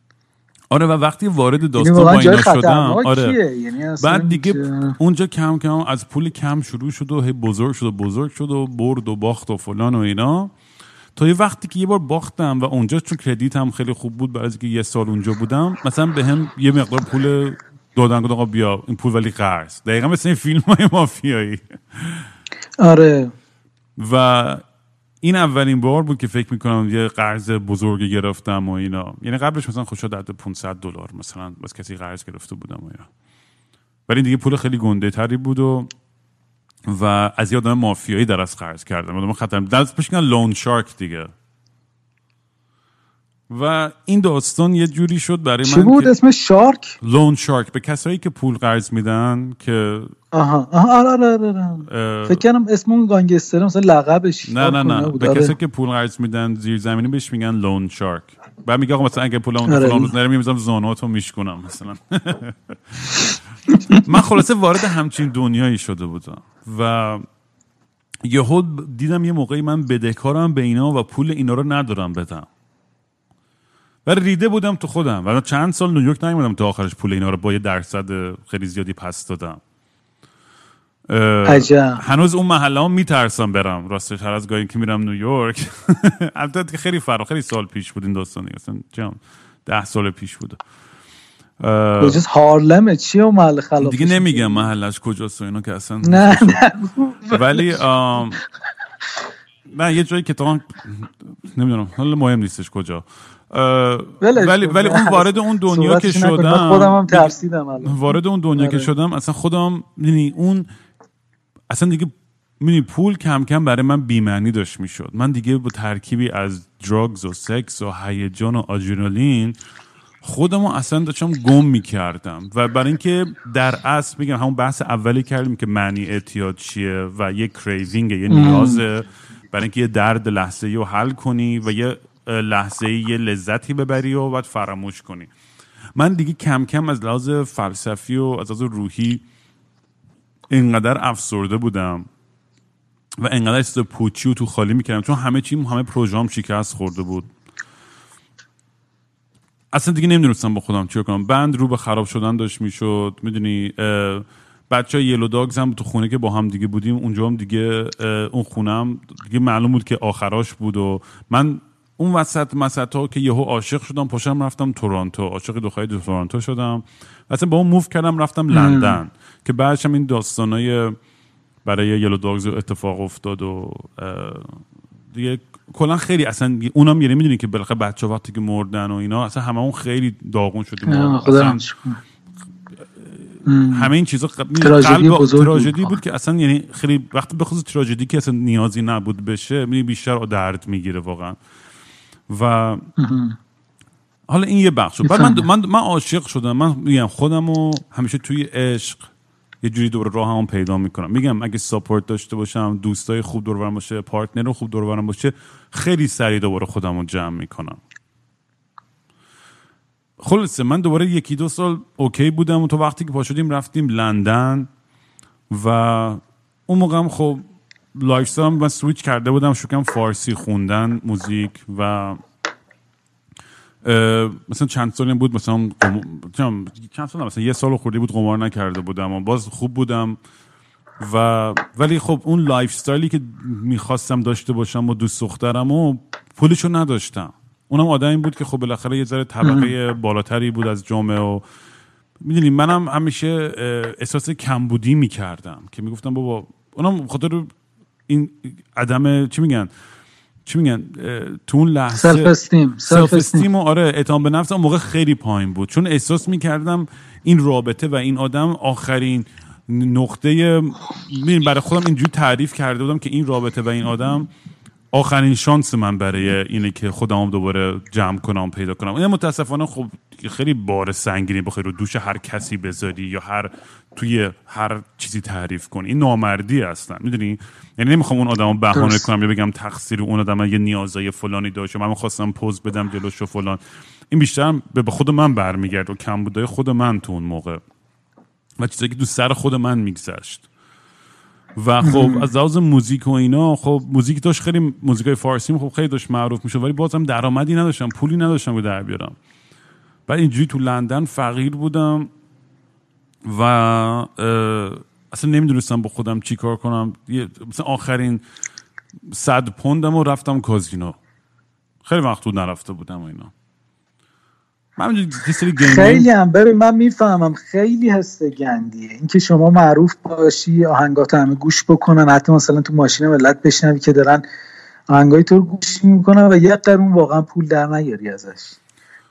آره و وقتی وارد یعنی داستان با اینا شدم آره. یعنی بعد دیگه اونجا کم کم از پول کم شروع شد و بزرگ شد و بزرگ شد و برد و باخت و فلان و اینا. تا یه وقتی که یه بار باختم و اونجا چون کردیت هم خیلی خوب بود برای که یه سال اونجا بودم مثلا به هم یه مقدار پول دادن آقا بیا این پول ولی قرض. دقیقا مثل این فیلم های مافیایی. آره. و این اولین بار بود که فکر می‌کنم یه قرض بزرگی گرفتم و اینا. یعنی قبلش مثلا خوشا در 500 دلار مثلا بس کسی قرض گرفته بودم و اینا. ولی دیگه پول خیلی گنده تری بود و و از یه آدم مافیایی در از قرض کردم. آدم خطر دست پیش لون شارک دیگه. و این داستان یه جوری شد برای من چی بود اسم شارک؟ لون شارک. به کسایی که پول قرض میدن که آها. آها. آره آره آره, آره. فکر کنم اسم اون گانگستر مثلا لقبش نه نه نه. به آره. کسایی که پول قرض میدن زیر زمینی بهش میگن لون شارک. بعد میگه آقا مثلا اگه پول اون آره. فلان روز نره می‌ذارم زانواتو میشکنم مثلا. [LAUGHS] من خلاصه وارد همچین دنیایی شده بودم و یهو دیدم یه موقعی من بدهکارم به اینا و پول اینا رو ندارم بدم. و ریده بودم تو خودم. و چند سال نیویورک نیومدم تا آخرش پول اینا رو با یه درصد خیلی زیادی پس دادم. عجب. هنوز اون محله هم میترسم برم. راستش هر از گاهی که میرم نیویورک. [LAUGHS] البته خیلی فرق خیلی سال پیش بود این داستانی. اصلا ده سال پیش بود. کجاست هارلمه چیه و محل خلاف دیگه نمیگم محلش کجاست و اینا که اصلا نه نه. ولی نه یه جایی که تو نمی‌دونم حالا مهم نیستش کجا. ولی. ولی اون وارد اون دنیا که شدم خودم هم ترسیدم الان. وارد اون دنیا که. شدم اصلا خودم یعنی اون اصلا دیگه می‌دونی پول کم کم برای من بیمعنی داشت می‌شد من دیگه با ترکیبی از drugs و سکس و هیجان و آدرنالین خودم رو اصلا داشتم گم می‌کردم و برای اینکه در اصل میگم همون بحث اولی کردیم که معنی اعتیاد چیه و یه craving یه نیازه برای اینکه یه درد لحظه رو حل کنی و یه لحظه یه لذتی ببری و بعد فراموش کنی. من دیگه کم کم از لحاظ فلسفی و از لحاظ روحی اینقدر افسرده بودم و انقدر احساس پوچی و تو خالی می‌کردم چون همه چیم همه پروژام شکست خورده بود. اصلا دیگه نمی‌دونستم با خودم چیکار کنم. بند رو به خراب شدن داشت می‌شد می‌دونی؟ بچه یلو داگز هم تو خونه که با هم دیگه بودیم اونجا هم دیگه اون خونه هم دیگه معلوم بود که آخراش بود و من اون وسط مسط ها که یهو عاشق شدم پاشم رفتم تورنتو. عاشق دختری دو تورنتو شدم. اصلا با اون موف کردم رفتم لندن که بعدش هم این داستانای برای یلو داگز اتفاق افتاد و دیگه کلا خیلی اصلا اونم یعنی می‌دونی که بالاخره بچه وقتی که مردن و اینا اصلا همه اون خیلی داغون شدیم. همه این چیزا می‌دونی تراژدی. تراژدی بود که اصلا یعنی خیلی وقتی به خصوص تراژدی که اصلا نیازی نبود بشه می‌دونی بیشتر درد می‌گیره واقعا. و حالا این یه بخش. بعد من, من من عاشق شدم. من میگم خودم رو همیشه توی عشق یه جوری دوباره هم پیدا می‌کنم. میگم اگه support داشته باشم دوستای خوب دور برم باشه partner خوب دور برم باشه خیلی سریع دوباره خودم رو جمع می‌کنم. خلاصه من دوباره یکی دو سال OK بودم و تو وقتی که پا شدیم رفتیم لندن و اون موقع هم خب lifestyle م من سویچ کرده بودم شکم فارسی خوندن موزیک و مثلا چند سالی بود مثلا قم... چند سال مثلا یه سال خوردی بود قمار نکرده بودم و باز خوب بودم و ولی خب اون lifestyle ی که می‌خواستم داشته باشم با دوست دخترم و پولشو نداشتم. اونم آدمی بود که خب بالاخره یه ذره طبقه بالاتری بود از جامعه و می‌دونی منم همیشه احساس کمبودی می‌کردم که می‌گفتم بابا اونم خاطر این عدم چی میگن؟ چی میگن؟ تو اون لحظه self-esteem self-esteem و آره اعتماد به نفس اون موقع خیلی پایین بود. چون احساس می‌کردم این رابطه و این آدم آخرین نقطه برای خودم اینجوری تعریف کرده بودم که این رابطه و این آدم آخرین شانس من برای اینه که خودم دوباره جمع کنم پیدا کنم. این متاسفانه خب خیلی بار سنگینی بخوای رو دوش هر کسی بذاری یا هر توی هر چیزی تعریف کنی. این نامردی هستن می‌دونی؟ یعنی نمی‌خوام اون آدمو بهانه. کنم یا بگم تقصیر اون آدم یه نیازای فلانی داشت من خواستم پوز بدم جلوش و فلان. این بیشتر به به خود من برمیگرد و کمبودای خود من تو اون موقع. و چیزایی که تو سر خود من میگذشت. و خب از لحاظ موزیک و اینا خب موزیک داشت خیلی موزیکای فارسی خب خیلی داشت معروف می‌شد ولی بازم درآمدی نداشتم پولی نداشتم که در بیارم. بعد اینجوری تو لندن فقیر بودم و اصلا نمی‌دونستم با خودم چی کار کنم. مثلا آخرین صد پوندم و رفتم کازینو. خیلی وقت بود نرفته بودم و اینا. من خیلی هم. ببین من می‌فهمم خیلی حس گندیه. اینکه شما معروف باشی آهنگات همه گوش بکنن حتی مثلا تو ماشین ملت بشنوی که دارن آهنگای تو رو گوش می‌کنن و یه قرون واقعا پول در نیاری ازش.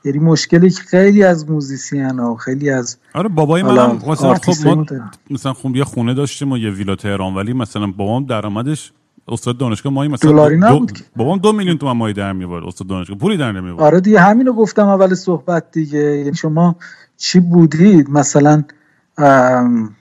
یعنی مشکلی که خیلی از موزیسین ها و خیلی از آره بابای منم مثلا خب ما. مثلا خب یه خونه داشتیم و یه ویلا تهران ولی مثلا بابام درآمدش استاد دانشگاه مایی مثلا دلاری دو-. بابام دو میلیون تومن مایی در میورد استاد دانشگاه. پولی در نمیورد آره دیگه همینو گفتم اول صحبت دیگه. یعنی شما چی بودید؟ مثلا ام،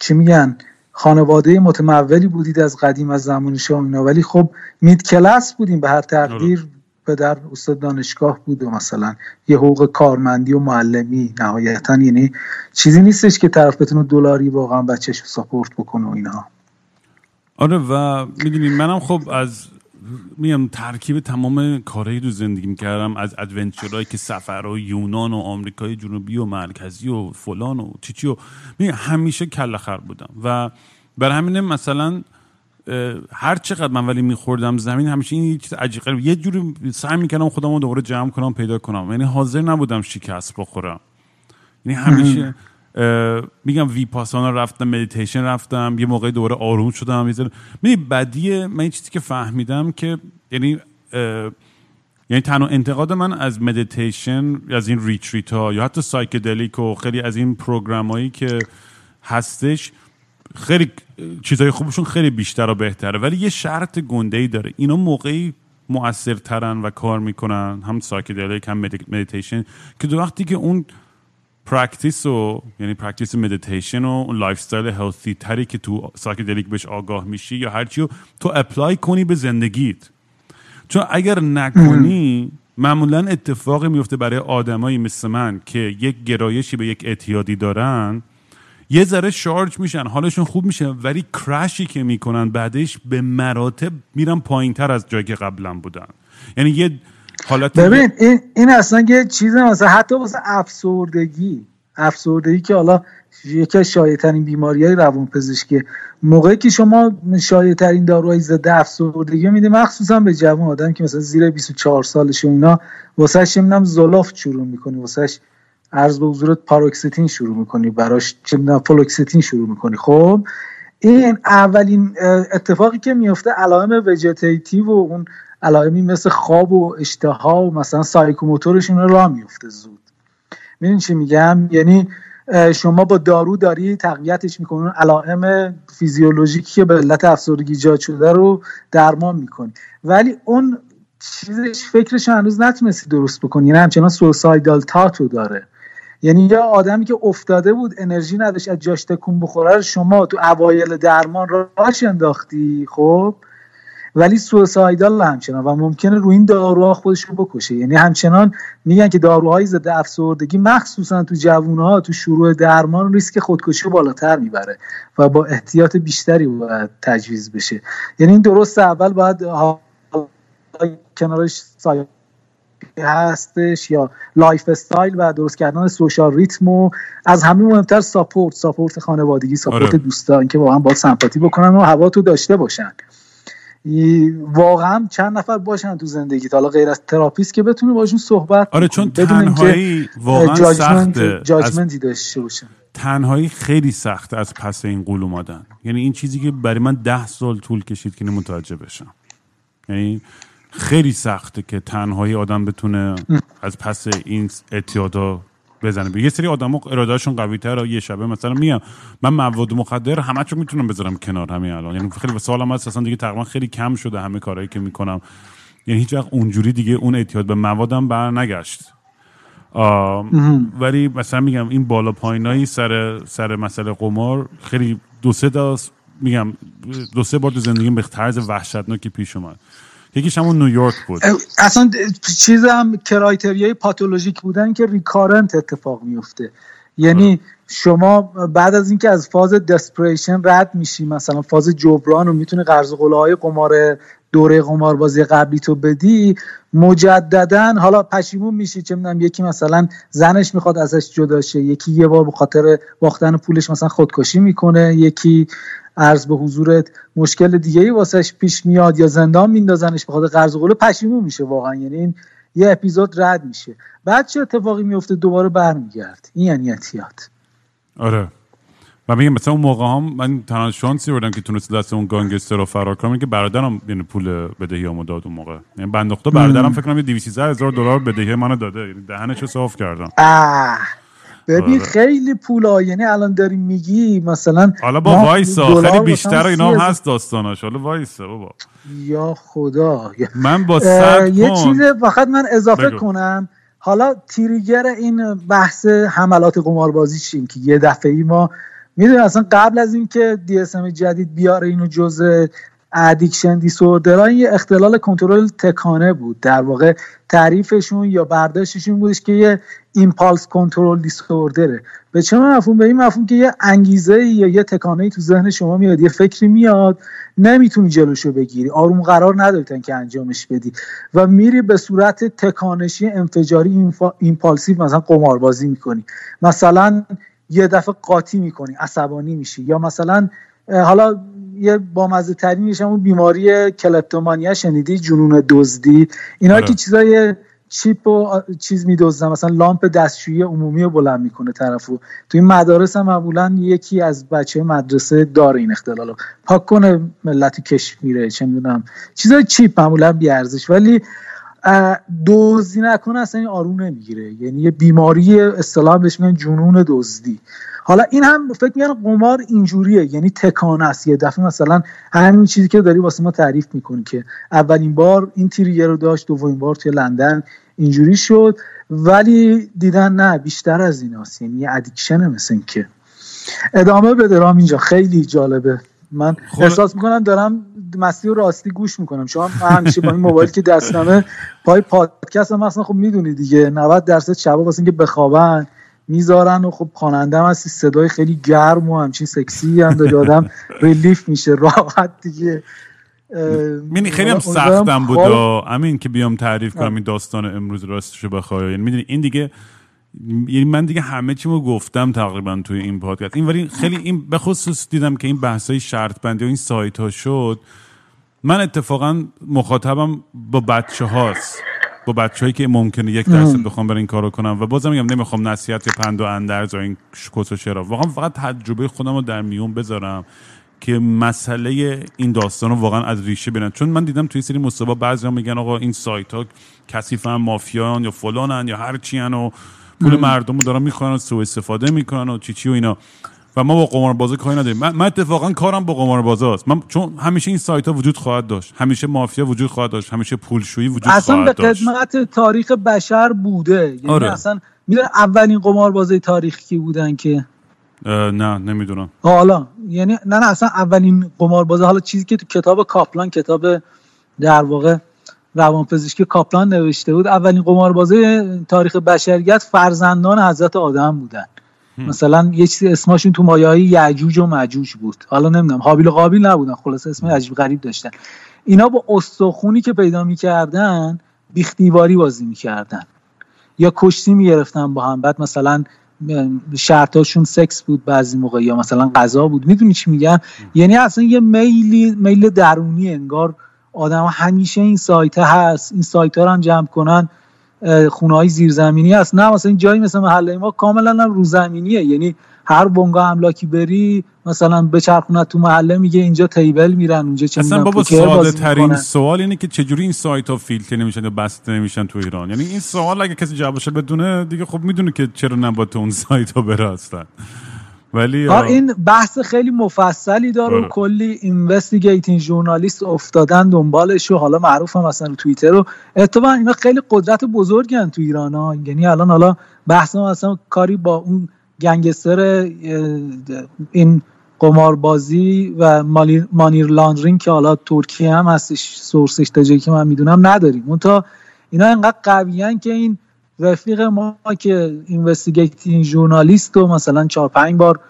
چی میگن؟ خانواده متمولی بودید از قدیم از زمان شاه اینا. ولی خب مید کلاس بودیم به هر تقدیر پدر استاد دانشگاه بود و مثلا یه حقوق کارمندی و معلمی نهایتا. یعنی چیزی نیستش که طرف بتونه دلاری واقعا بچهش ساپورت بکنه و اینا. آره و می‌دونی منم خب از میگم ترکیب تمام کارهایی تو زندگی می‌کردم از ادونچرهایی که سفر و یونان و آمریکای جنوبی و مرکزی و فلان و چیچی و همیشه کل خر بودم. و برای همینه مثلا هر چقدر من ولی میخوردم زمین همیشه این چیز غریب یه جوری سعی می‌کردم خودم رو دوباره جمع کنم پیدا کنم. یعنی حاضر نبودم شکست بخورم. یعنی همیشه میگم ویپاسانا رفتم مدیتیشن رفتم یه موقع دوباره آروم شدم ذره- می‌دونی بدیه من چیزی که فهمیدم که یعنی یعنی تنها انتقاد من از مدیتیشن از این retreat ها یا حتی psychedelic و خیلی از این program هایی که هستش خیلی چیزای خوبشون خیلی بیشتر و بهتره. ولی یه شرط گنده ای داره. اینا موقعی مؤثرترن و کار می‌کنن هم psychedelic هم مدیتیشن که دو وقتی که اون practice و یعنی practice meditation و اون lifestyle healthy تری که تو psychedelic بهش آگاه میشی یا هرچی رو تو apply کنی به زندگیت. چون اگر نکنی [CLEARS THROAT] معمولا اتفاقی میفته برای آدمایی مثل من که یک گرایشی به یک اعتیادی دارن یه ذره شارژ میشن حالشون خوب میشه ولی کرشی که می‌کنن بعدش به مراتب میرن پایین تر از جایی که قبلا بودن. یعنی یه حالت ببین این, این اصلا یه چیز مثلا حتی واسه افسردگی. افسردگی که حالا یکی از شایع بیماری های روان پزشکی موقعی که شما شایع ترین داروهای ضد افسردگی میده مخصوصا به جوان آدم که مثلا زیر 24 سالش اینا واسهش نمی‌دونم زلافت شروع می‌کنی. واسهش عرض به حضورت پاروکسیتین شروع می‌کنی. براش چه فلوکسیتین شروع می‌کنی. خب این اولین اتفاقی که میفته علائم وجتیتیو و اون علائمی مثل خواب و اشتها و مثلا psychomotor شون رو راه میفته زود. می‌دونی چی میگم؟ یعنی شما با دارو داری تقویتش می‌کنی. علائم فیزیولوژیکی که به علت افسردگی ایجاد شده رو درمان می‌کنی. ولی اون چیزش فکرش هنوز نتونستی درست بکنی. یعنی همچنان سوسایدال تاتو داره. یعنی یا آدمی که افتاده بود انرژی نداشت از جاش تکون بخوره شما تو اوایل درمان راش انداختی خب؟ ولی سوسایدال همچنان و ممکنه روی این داروها خودش رو بکشه. یعنی همچنان میگن که داروهای ضد افسردگی مخصوصا تو جوونها تو شروع درمان ریسک خودکشی بالاتر می‌بره و با احتیاط بیشتری باید تجویز بشه. یعنی این درست اول باید کنارش هستش یا lifestyle و درست کردن social rhythm و از همه مهمتر support support خانوادگی support آره. دوستان که واقعا با sympathy بکنن و هوا تو داشته باشن. واقعا چند نفر باشن تو زندگی حالا غیر از therapist که بتونه باشون صحبت آره چون تنهایی واقعا سخته. judgment ی داشته باشن. تنهایی خیلی سخته از پس این غول اومدن. یعنی این چیزی که برای من ده سال طول کشید که متوجه بشم. یعنی خیلی سخته که تنهایی آدم بتونه از پس این اعتیادا بزنه. یه سری آدم ارادهشون قوی تر یه شبه مثلا میام من مواد مخدر همه چون می‌تونم بذارم کنار همین الان. یعنی خیلی سالم هست اصلا دیگه تقریبا خیلی کم شده همه کارهایی که می‌کنم. یعنی هیچ وقت اونجوری دیگه اون اعتیاد به موادم بر نگشت ولی مثلا میگم این بالا پایینایی سر سر مسئله قمار خیلی دو سه میگم دو سه بار تو زندگیم به طرز وحشتناکی پیش اومد. یکیش همون نیویورک بود اصلا چیز هم کرایتریای پاتولوژیک بودن که ریکارنت اتفاق میفته یعنی آره. شما بعد از اینکه از فاز دسپریشن رد میشی مثلا فاز جبران و می‌تونی قرض های قمار دوره قماربازی قبلی تو بدی مجددا حالا پشیمون میشی چه می‌دونم یکی مثلا زنش می‌خواد ازش جدا شه یکی یه بار به خاطر باختن پولش مثلا خودکشی می‌کنه یکی عرض به حضورت مشکل دیگه ای واسش پیش میاد یا زندان میندازنش بخاطر قرض قول پشیمون میشه واقعا. یعنی این یه اپیزود رد میشه. بعد چه اتفاقی میفته؟ دوباره برمیگرد این یعنی اعتیاد. آره. و میگم مثلا اون موقع هم من تنها شانسی بودم که تونست دست اون گانگستر رو فرار کنم که برادرم یعنی پول بدهی هم داد اون موقع. یعنی بنداخته برادرم فکر کنم 200 هزار دلار بدهی منو داده. یعنی دهنشو صاف کردم. ببین آره. خیلی پولا یعنی الان داری میگی مثلا حالا با وایسا. خیلی بیشتر اینا هم هست داستاناش. حالا وایسا بابا. یا خدا. من با صد یه چیز فقط من اضافه کنم. حالا trigger این بحث حملات قماربازی چیه که یه دفعه ای ما می‌دونی اصلا قبل از اینکه DSM جدید بیاره اینو جزء addiction disorder یه اختلال کنترل تکانه بود. در واقع تعریفشون یا برداشتشون بودش که یه impulse control disorder ه به چه مفهوم؟ به این مفهوم که یه انگیزه یا یه تکانه تو ذهن شما میاد یه فکری میاد نمی‌تونی جلوشو بگیری. آروم قرار نداری که انجامش بدی. و میری به صورت تکانشی انفجاری impulsive مثلا قماربازی می‌کنی. مثلا یه دفعه قاطی می‌کنی عصبانی میشی. یا مثلا حالا یه بامزه ترینش همون بیماری کلپتومانیا شنیدی جنون دزدی؟ اینا آره. که چیزای چیپ و چیز میدوزن مثلا لامپ دستشویی عمومی رو بلند می‌کنه طرفو تو این مدارس هم معمولا یکی از بچه مدرسه داره این اختلال رو. پاک کنه ملت کش میره چه می‌دونم. چیزای چیپ معمولا بیارزش. ولی دزدی نکنه اصلا این آروم نمی‌گیره. یعنی یه بیماری اصطلاح بهش میگن جنون دزدی. حالا این هم فکر می‌کنم قمار اینجوریه یعنی تکانه است. یه دفعه مثلا همین چیزی که داری واسه ما تعریف می‌کنی که اولین بار این trigger رو داشت دومین بار توی لندن اینجوری شد ولی دیدن نه بیشتر از ایناست. یعنی addiction مثل این که ادامه بده رام اینجا. خیلی جالبه. من خب. احساس می‌کنم دارم مستی و راستی گوش می‌کنم. شما همیشه با این موبایل که دستمه پای پادکست هم اصلا خب می‌دونی دیگه. 90 درصد شبا واسه اینکه بخوابن. می‌ذارن و خب خواننده هم هستی صدای خیلی گرم و همچین سکسی هم داری آدم ریلیف میشه راحت دیگه. می‌دونی خیلی هم سختم بود همین که بیام تعریف کنم این داستان امروز راستشو بخواه یعنی می‌دونی این دیگه یعنی من دیگه همه چیمو گفتم تقریبا توی این پادکست. این ولی خیلی این به خصوص دیدم که این بحثای شرط بندی و این سایت ها شد. من اتفاقا مخاطبم با بچه هاست با بچههایی که ممکنه یک درصد بخوام برای این کارو کنم و بازم میگم نمی‌خوام نصیحت پند و اندرز و این کس و شرا واقعا فقط تجربه خودم رو در میون بذارم که مسئله این داستان رو واقعا از ریشه بینن چون من دیدم توی سری مصاحبه بعضی میگن آقا این سایت ها کثیفن مافیان یا فلانن یا هر چی و پول مردم رو دارن می‌خوان و سوء استفاده می‌کنن و چی چی و اینا. و ما با قمار بازی کاری نداریم. من, من اتفاقا کارم با قمار بازاست من چون همیشه این سایت ها وجود خواهد داشت. همیشه مافیا وجود خواهد داشت. همیشه پولشویی وجود اصلا خواهد داشت. اصلا به خدمت تاریخ بشر بوده. یعنی آره. اصلا می‌دونی اولین قمار بازی تاریخی کی بودن که؟ نه نمی‌دونم. حالا. یعنی نه نه اصلا اولین قمار بازی. حالا چیزی که تو کتاب کاپلان کتاب در واقع روانپزشکی کاپلان نوشته بود اولین قماربازی تاریخ بشریت فرزندان حضرت آدم بودن. مثلا یه چیزی اسمشون تو مایه های یعجوج و مجوج بود. حالا نمی‌دونم حابیل و قابیل نبودن. خلاص اسم عجیب غریب داشتن. اینا با استخونی که پیدا می‌کردن بیختیواری بازی می‌کردن. یا کشتی می‌گرفتن با هم. بعد مثلا شرطاشون سکس بود بعضی موقع یا مثلا غذا بود. می‌دونی چی میگن یعنی اصلا یه میلی میل درونی انگار آدم همیشه این سایت هست. این سایت ها رو هم جمع کنن. خونه های زیرزمینی هست. نه مثلا این جایی مثل محله ما کاملا هم روزمینیه. یعنی هر بنگاه املاکی بری مثلا به چرخونت تو محله میگه اینجا تیبل میرن اونجا چه اصلا بابا ساده ترین سوال اینه که چجوری این سایت ها فیلتر نمیشن یا بسته نمیشن تو ایران؟ یعنی این سوال اگه کسی جوابش بدونه دیگه خب می‌دونه که چرا نباید تو اون سایت ها بره ولی این بحث خیلی مفصلی داره و بله. کلی investigating journalist افتادن دنبالش و حالا معروف هم مثلا توییتر رو. اتفاقا اینا خیلی قدرت بزرگی هن تو ایران ها یعنی الان حالا بحث مثلا کاری با اون گنگستر این قماربازی و money laundering که حالا ترکیه هم هستش source ش تا که من می‌دونم نداریم. اون تا اینا انقدر قویان که این رفیق ما که investigating journalist و مثلا چهار پنج بار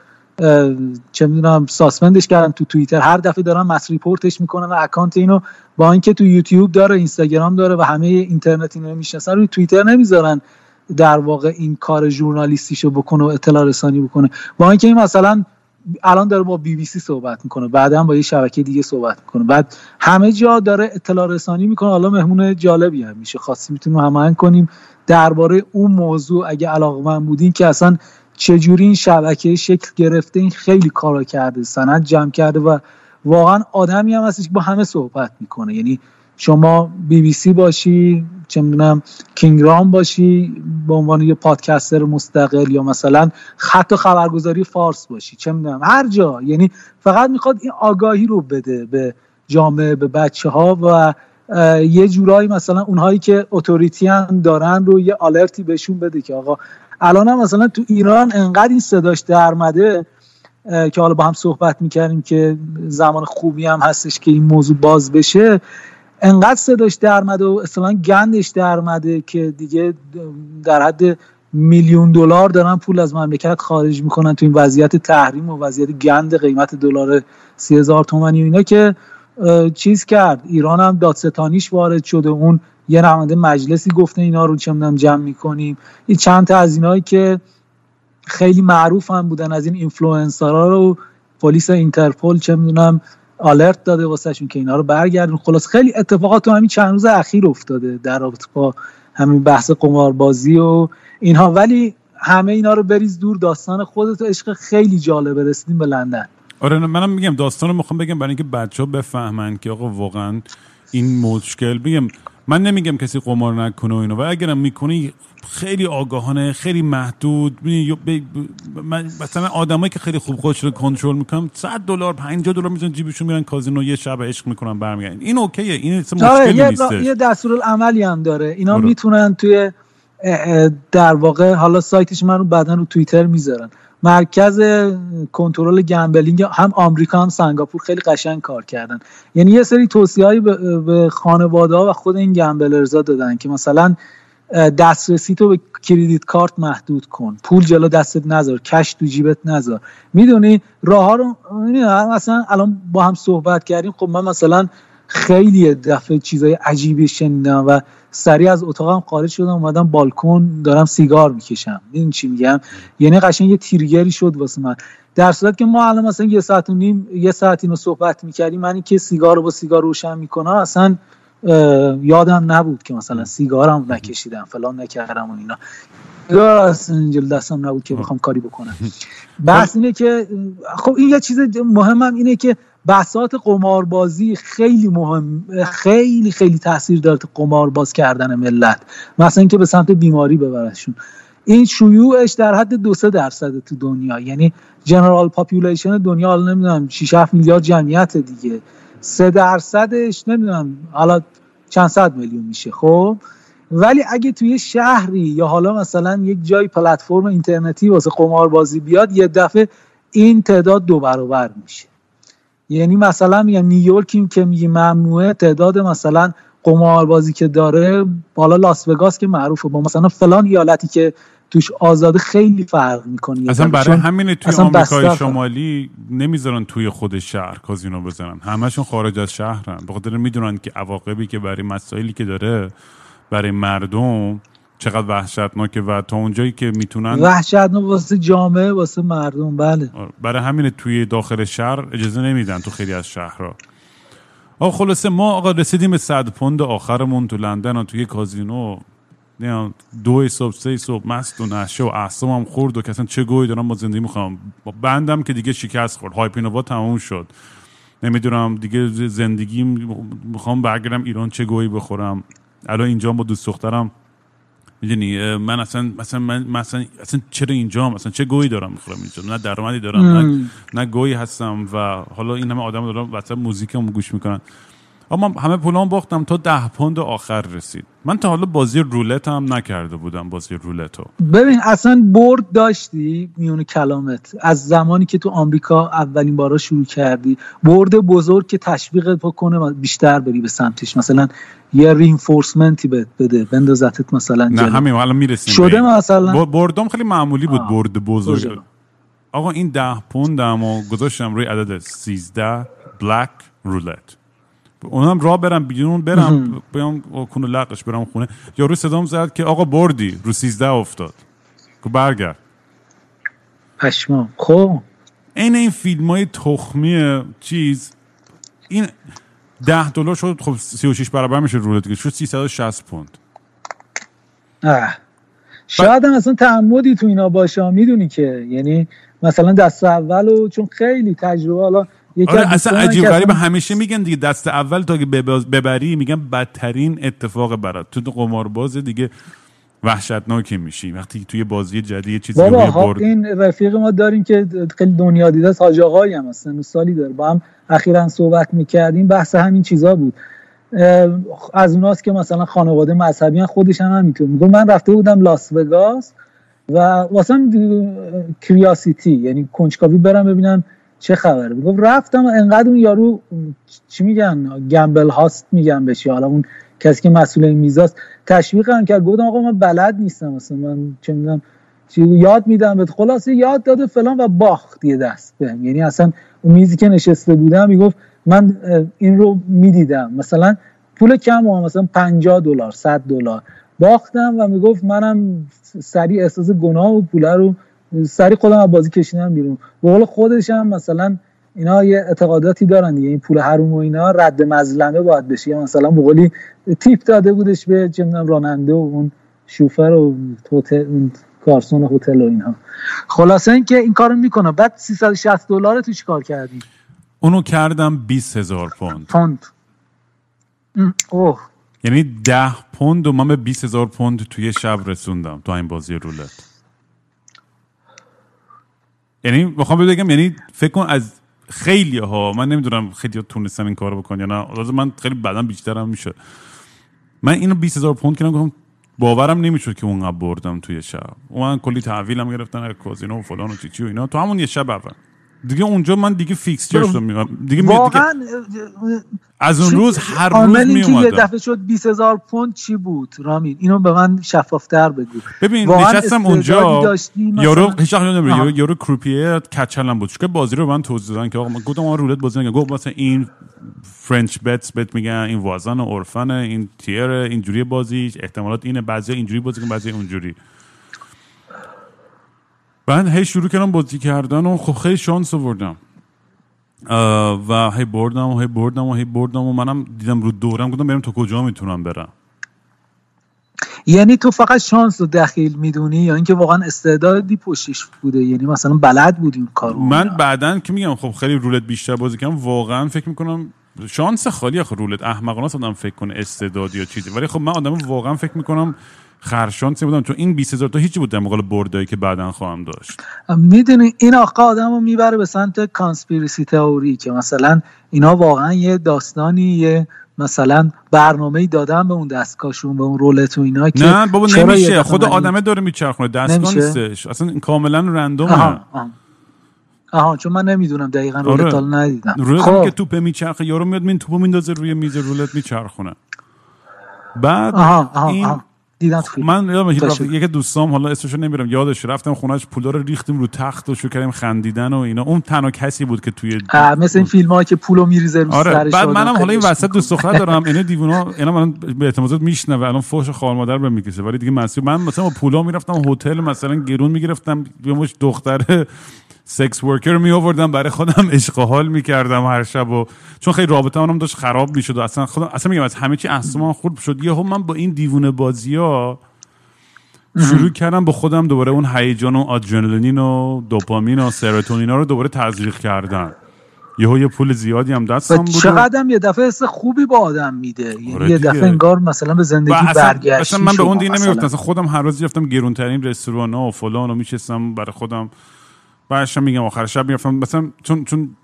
چه می‌دونم suspend ش کردن تو توییتر. هر دفعه دارن mass report ش می‌کنن و account اینو با اینکه تو یوتیوب داره اینستاگرام داره و همه اینترنت اینو می‌شناسن روی توییتر نمی‌ذارن در واقع این کار journalist یشو بکنه و اطلاع رسانی بکنه. با اینکه این مثلا الان داره با بی بی سی صحبت می‌کنه بعدا با یه شبکه دیگه صحبت می‌کنه. بعد همه جا داره اطلاع رسانی می‌کنه. حالا مهمون جالبی هم میشه. خاصی می‌تونیم هماهنگ کنیم. درباره اون موضوع اگه علاقمند بودین که اصلا چجوری این شبکه شکل گرفته این خیلی کارا کرده سند جمع کرده و واقعا آدمی هم هستش که با همه صحبت می‌کنه. یعنی شما بی بی سی باشی چه می‌دونم کینگرام باشی به عنوان یه پادکستر مستقل یا مثلا خط و خبرگزاری فارس باشی چه می‌دونم هر جا. یعنی فقط می‌خواد این آگاهی رو بده به جامعه به بچه ها و یه جورایی مثلا اونهایی که اتوریتی هم دارن رو یه آلرتی بهشون بده که آقا. الان هم مثلا تو ایران انقدر این صداش درمده که حالا با هم صحبت می‌کردیم که زمان خوبی هم هستش که این موضوع باز بشه انقدر صداش درمده و اصلا گندش درمده که دیگه در حد میلیون دلار دارن پول از مملکت خارج می‌کنن تو این وضعیت تحریم و وضعیت گند قیمت دلار سی هزار تومنی و اینا که چیز کرد. ایران هم دادستانیش وارد شده اون یه نماینده مجلسی گفته اینا رو چه جمع می‌کنیم. این چند تا از اینایی که خیلی معروف هم بودن از این اینفلوئنسرها رو پلیس اینترپل چه می‌دونم alert داده واسهشون که اینا رو برگردون. خلاصه خیلی اتفاقات تو همین چند روز اخیر افتاده در رابطه با همین بحث قماربازی و اینها. ولی همه اینا رو بریز دور. داستان خودت عشق خیلی جالبه. رسیدیم به لندن. آره منم میگم داستان رو می‌خوام بگم برای اینکه بچه ها بفهمن که آقا واقعا این مشکل بگم من نمیگم کسی قمار نکنه و اینو و اگرم می‌کنی خیلی آگاهانه خیلی محدود مثلا آدمایی که خیلی خوب خودش رو کنترل می‌کنن 100 دلار 50 دلار می‌زنن جیبشون میرن کازینو یه شب عشق می‌کنن برمیگردن. این اوکیه این مشکلی نیست یه دستورالعملی هم داره. اینا آره. می‌تونن توی در واقع حالا سایتش من رو بعدا رو توییتر می‌ذارن. مرکز کنترل gambling هم آمریکا هم سنگاپور خیلی قشنگ کار کردن. یعنی یه سری توصیه‌ای به خانواده ها و خود این gamblers ا دادن که مثلا دسترسی تو به credit card محدود کن. پول جلو دستت نذار. cash تو جیبت نذار. می‌دونی؟ راه ها رو مثلا الان با هم صحبت کردیم. خب من مثلا خیلی دفعه چیزای عجیبی شنیدم و سریع از اتاقم خارج شدم اومدم بالکن دارم سیگار می‌کشم. این چی میگم؟ یعنی قشنگ یه تیرگری شد واسه من. در صورت که ما الان مثلا یه ساعت و نیم یه ساعت اینو صحبت می‌کردیم من که سیگار رو با سیگار روشن می‌کنم اصلا یادم نبود که مثلا سیگارم نکشیدم فلان نکردم و اینا. اینجا دستم نبود که بخوام کاری بکنم. بحث اینه که خب این یه چیز مهمم اینه که بحثات قماربازی خیلی مهم خیلی خیلی تاثیر داره تو قمارباز کردن ملت. مثلا اینکه به سمت بیماری ببرشون. این شیوعش در حد دو سه درصد تو دنیا. یعنی general population دنیا حالا نمی‌دونم 6 7 میلیارد جمعیت دیگه. سه درصدش نمی‌دونم حالا چند صد میلیون میشه خب؟ ولی اگه توی شهری یا حالا مثلا یک جای پلتفرم اینترنتی واسه قماربازی بیاد یه دفعه این تعداد دو برابر میشه. یعنی مثلا میگم نیویورک که میگه ممنوعه تعداد مثلا قماربازی که داره بالا لاس وگاس که معروفه. با مثلا فلان ایالتی که توش آزاده خیلی فرق می‌کنه. اصلا برای همین توی آمریکای شمالی نمی‌ذارن توی خود شهر کازینو بزنن. همشون خارج از شهرن. بخاطر می‌دونن که عواقبی که برای مسائلی که داره برای مردم چقدر وحشتناکه و تا اونجایی که می‌تونن وحشتناک واسه جامعه واسه مردم بله. آره، برای همین توی داخل شهر اجازه نمیدن تو خیلی از شهرها. آقا خلاصه ما آقا رسیدیم به صد پوند آخرمون تو لندن و توی کازینو. دو صبح سه صبح مست و نشه و اعصابم خورد و کسان چه گویی دارم با زندگی می‌خوام بندم که دیگه شکست خورد. هایپینووا تموم شد. نمی‌دونم دیگه زندگی می‌خوام برگردم ایران چه گویی بخورم. الان اینجا با دوست دخترم می‌دونی؟ من اصلا مثلا من مثلا اصلا چرا اینجا مثلا چه گویی دارم می‌خورم اینجا؟ نه درآمدی دارم نه, نه گویی هستم و حالا این همه آدم دارم واسه موزیکمو گوش می‌کنن. اما همه پولام باختم تا ده پوند آخر رسید. من تا حالا بازی رولت هم نکرده بودم بازی رولتو. ببین اصلا برد داشتی میون کلامت. از زمانی که تو آمریکا اولین بارا شروع کردی برد بزرگ که تشویق بکنه بیشتر بری به سمتش. مثلا یه رینفورسمنتی بده بندازتت مثلا نه همین الان می‌رسیم شده مثلا؟ بردم خیلی معمولی بود برد بزرگ. آقا این ده پوندم و گذاشتم روی عدد 13 بلک رولت اونم راه برم بیرون برم بیام کنه لقش برم خونه. یارو صدام زد که آقا بردی رو 13 افتاد. که برگرد. پشما خب. این این فیلم های تخمی چیز این ده دلار شد خب 36 برابر میشه رولت دیگه. شد 360 پوند. شاید هم اصلا تعمدی تو اینا باشه می‌دونی که. یعنی مثلا دست اول و چون خیلی تجربه حالا آره اصلا عجیب غریب همیشه میگن دیگه دست اول تا که ببری میگن بدترین اتفاق برات. تو قمارباز دیگه وحشتناکی میشی. وقتی توی بازی جدید چیزی بابا برد این رفیق ما داریم که خیلی دنیا دیده است حاج آقایی هم هستن سالی داره. با هم اخیرا صحبت می‌کردیم بحث همین چیزا بود. از اوناست که مثلا خانواده مذهبی هم خودش هم همینطور میگه من رفته بودم لاس وگاس و واسه کریاسیتی یعنی کنجکاوی برم ببینم چه خبره می‌گفت رفتم انقدر اون یارو چی میگن؟ گمبل هاست میگن بشه حالا اون کسی که مسئول این میزاست تشویقم کرد. گفتم آقا من بلد نیستم مثلا من چه می‌دونم یاد میدم به خلاصه یاد داده فلان و باخت یه دست بهم. یعنی اصلا اون میزی که نشسته بودم می‌گفت من این رو می‌دیدم. مثلا پول کم و مثلا 50 دلار 100 دلار باختم و می‌گفت منم سریع احساس گناه و پول رو سری خودم از بازی کشیدم بیرون. به قول خودش هم مثلا اینا یه اعتقاداتی دارن دیگه. این پول حروم و اینا رد مظلمه باید بشه. مثلا به قولی تیپ داده بودش به چه راننده و اون شوفر و هتل کارسون هتل و اینها. خلاصه اینکه این کارو می‌کنه. بعد 360 دلار تو چیکار کردی؟ اونو کردم 20 هزار پوند. پوند. اوه. یعنی ده پوند و من به 20 هزار پوند توی شب رسوندم تو این بازی رولت. یعنی می‌خوام بگم یعنی فکر کن از خیلی ها من نمی‌دونم خیلی ها تونستن این کارو بکن یا نه. لازم من خیلی بدن بیشترم میشه. من اینو 20 هزار پوند کردم گفتم باورم نمی‌شد که اونقدر بردم توی شب. اون کلی تحویلم گرفتن از کازینو و فلان و چیچی و اینا. تو همون یه شب اول. دیگه اونجا من دیگه رو میگم دیگه واقعا از اون روز هر روز می که یه اومدم دفعه شد 20 هزار پوند چی بود؟ رامین اینو به من شفافتر بگو. ببین نشستم اونجا؟ یارو هیچ وقت نمی‌دونم. یارو کروپیه کچلم بود. چون بازی رو من توضیح دادن که آقا من گفتم رولت بازی نگم گفت مثلا این فرنچ بتس بت میگن این وازن اورفن این تیر اینجوری بازی احتمالات اینه بعضی اینجوری بازی کن بعضی اونجوری. بعد هی شروع کردم بازی کردن و خب خیلی شانس آوردم. و هی بردم و هی بردم و هی بردم و منم دیدم رو دورم گفتم بریم تا کجا می‌تونم برم. یعنی تو فقط شانس رو دخیل می‌دونی یا اینکه واقعا استعدادی پشتش بوده؟ یعنی مثلا بلد بودی این کارو؟ من بعدا که میگم خب خیلی رولت بیشتر بازی کردم واقعا فکر می‌کنم شانس خالی آخه رولت. احمقانه آدم فکر کنه استعداد یا چیزی. ولی خب من آدم واقعا فکر می‌کنم خرشانسی بودم چون این 20000 تا هیچی بود در مقابل بردایی که بعدا خواهم داشت. می‌دونی این آقا آدم رو می‌بره به سمت کانسپیرسی تئوری که مثلا اینا واقعا یه داستانی یه مثلا برنامه ای دادن به اون دستگاهشون به اون رولت و اینا که نه بابا نمیشه. خود من آدمه داره میچرخونه. دستگاه نمیشه؟ نیستش. اصلا کاملا رندومه. آها آها. آها چون من نمی‌دونم دقیقا آره. رولت حالا ندیدم رولت خب. که توپه میچرخه یارو میاد این توپو میندازه روی میز رولت میچرخونه. بعد آها آها, این آها. دیدم فیلم. من یادم باشه. رفت یک دوستام حالا اسمشو نمیرم یادش رفتم خونهش پولا رو ریختیم رو تخت و شروع کردیم خندیدن و اینا. اون تنها کسی بود که توی مثل این فیلم ها که پولو میریزه رو آره سرش بعد منم حالا این وسط دوست دختر دارم. اینا دیوونا [LAUGHS] اینا من به اعتمادات میشنوه. الان فوش خال مادر به می‌کشه. ولی دیگه مسئول من مثلا با پولا می‌رفتم هتل مثلا گرون می‌گرفتم. یه مش دختر سکس ورکر می آوردم برای خودم عشق و حال می‌کردم هر شب و چون خیلی رابطه هم داشت خراب می‌شد و اصلا خودم اصلا میگم از همه چی اعصابم خورد شد. یهو من با این دیوونه بازی ها شروع کردم با خودم دوباره اون هیجان و آدرنالین و دوپامین و سروتونین رو دوباره تزریق کردن یهو یه پول زیادی هم دستم بود چقدر هم یه دفعه حس خوبی با آدم میده. یعنی آره یه. دفعه انگار مثلا به زندگی اصلا, برگشتی اصلا من به اون دیگه نمی‌گفتم خودم هر روز رفتم گرونترین رستوران ها و فلان و میشستم برای خودم بعدش میگم آخر شب می‌رفتم. مثلا چون چون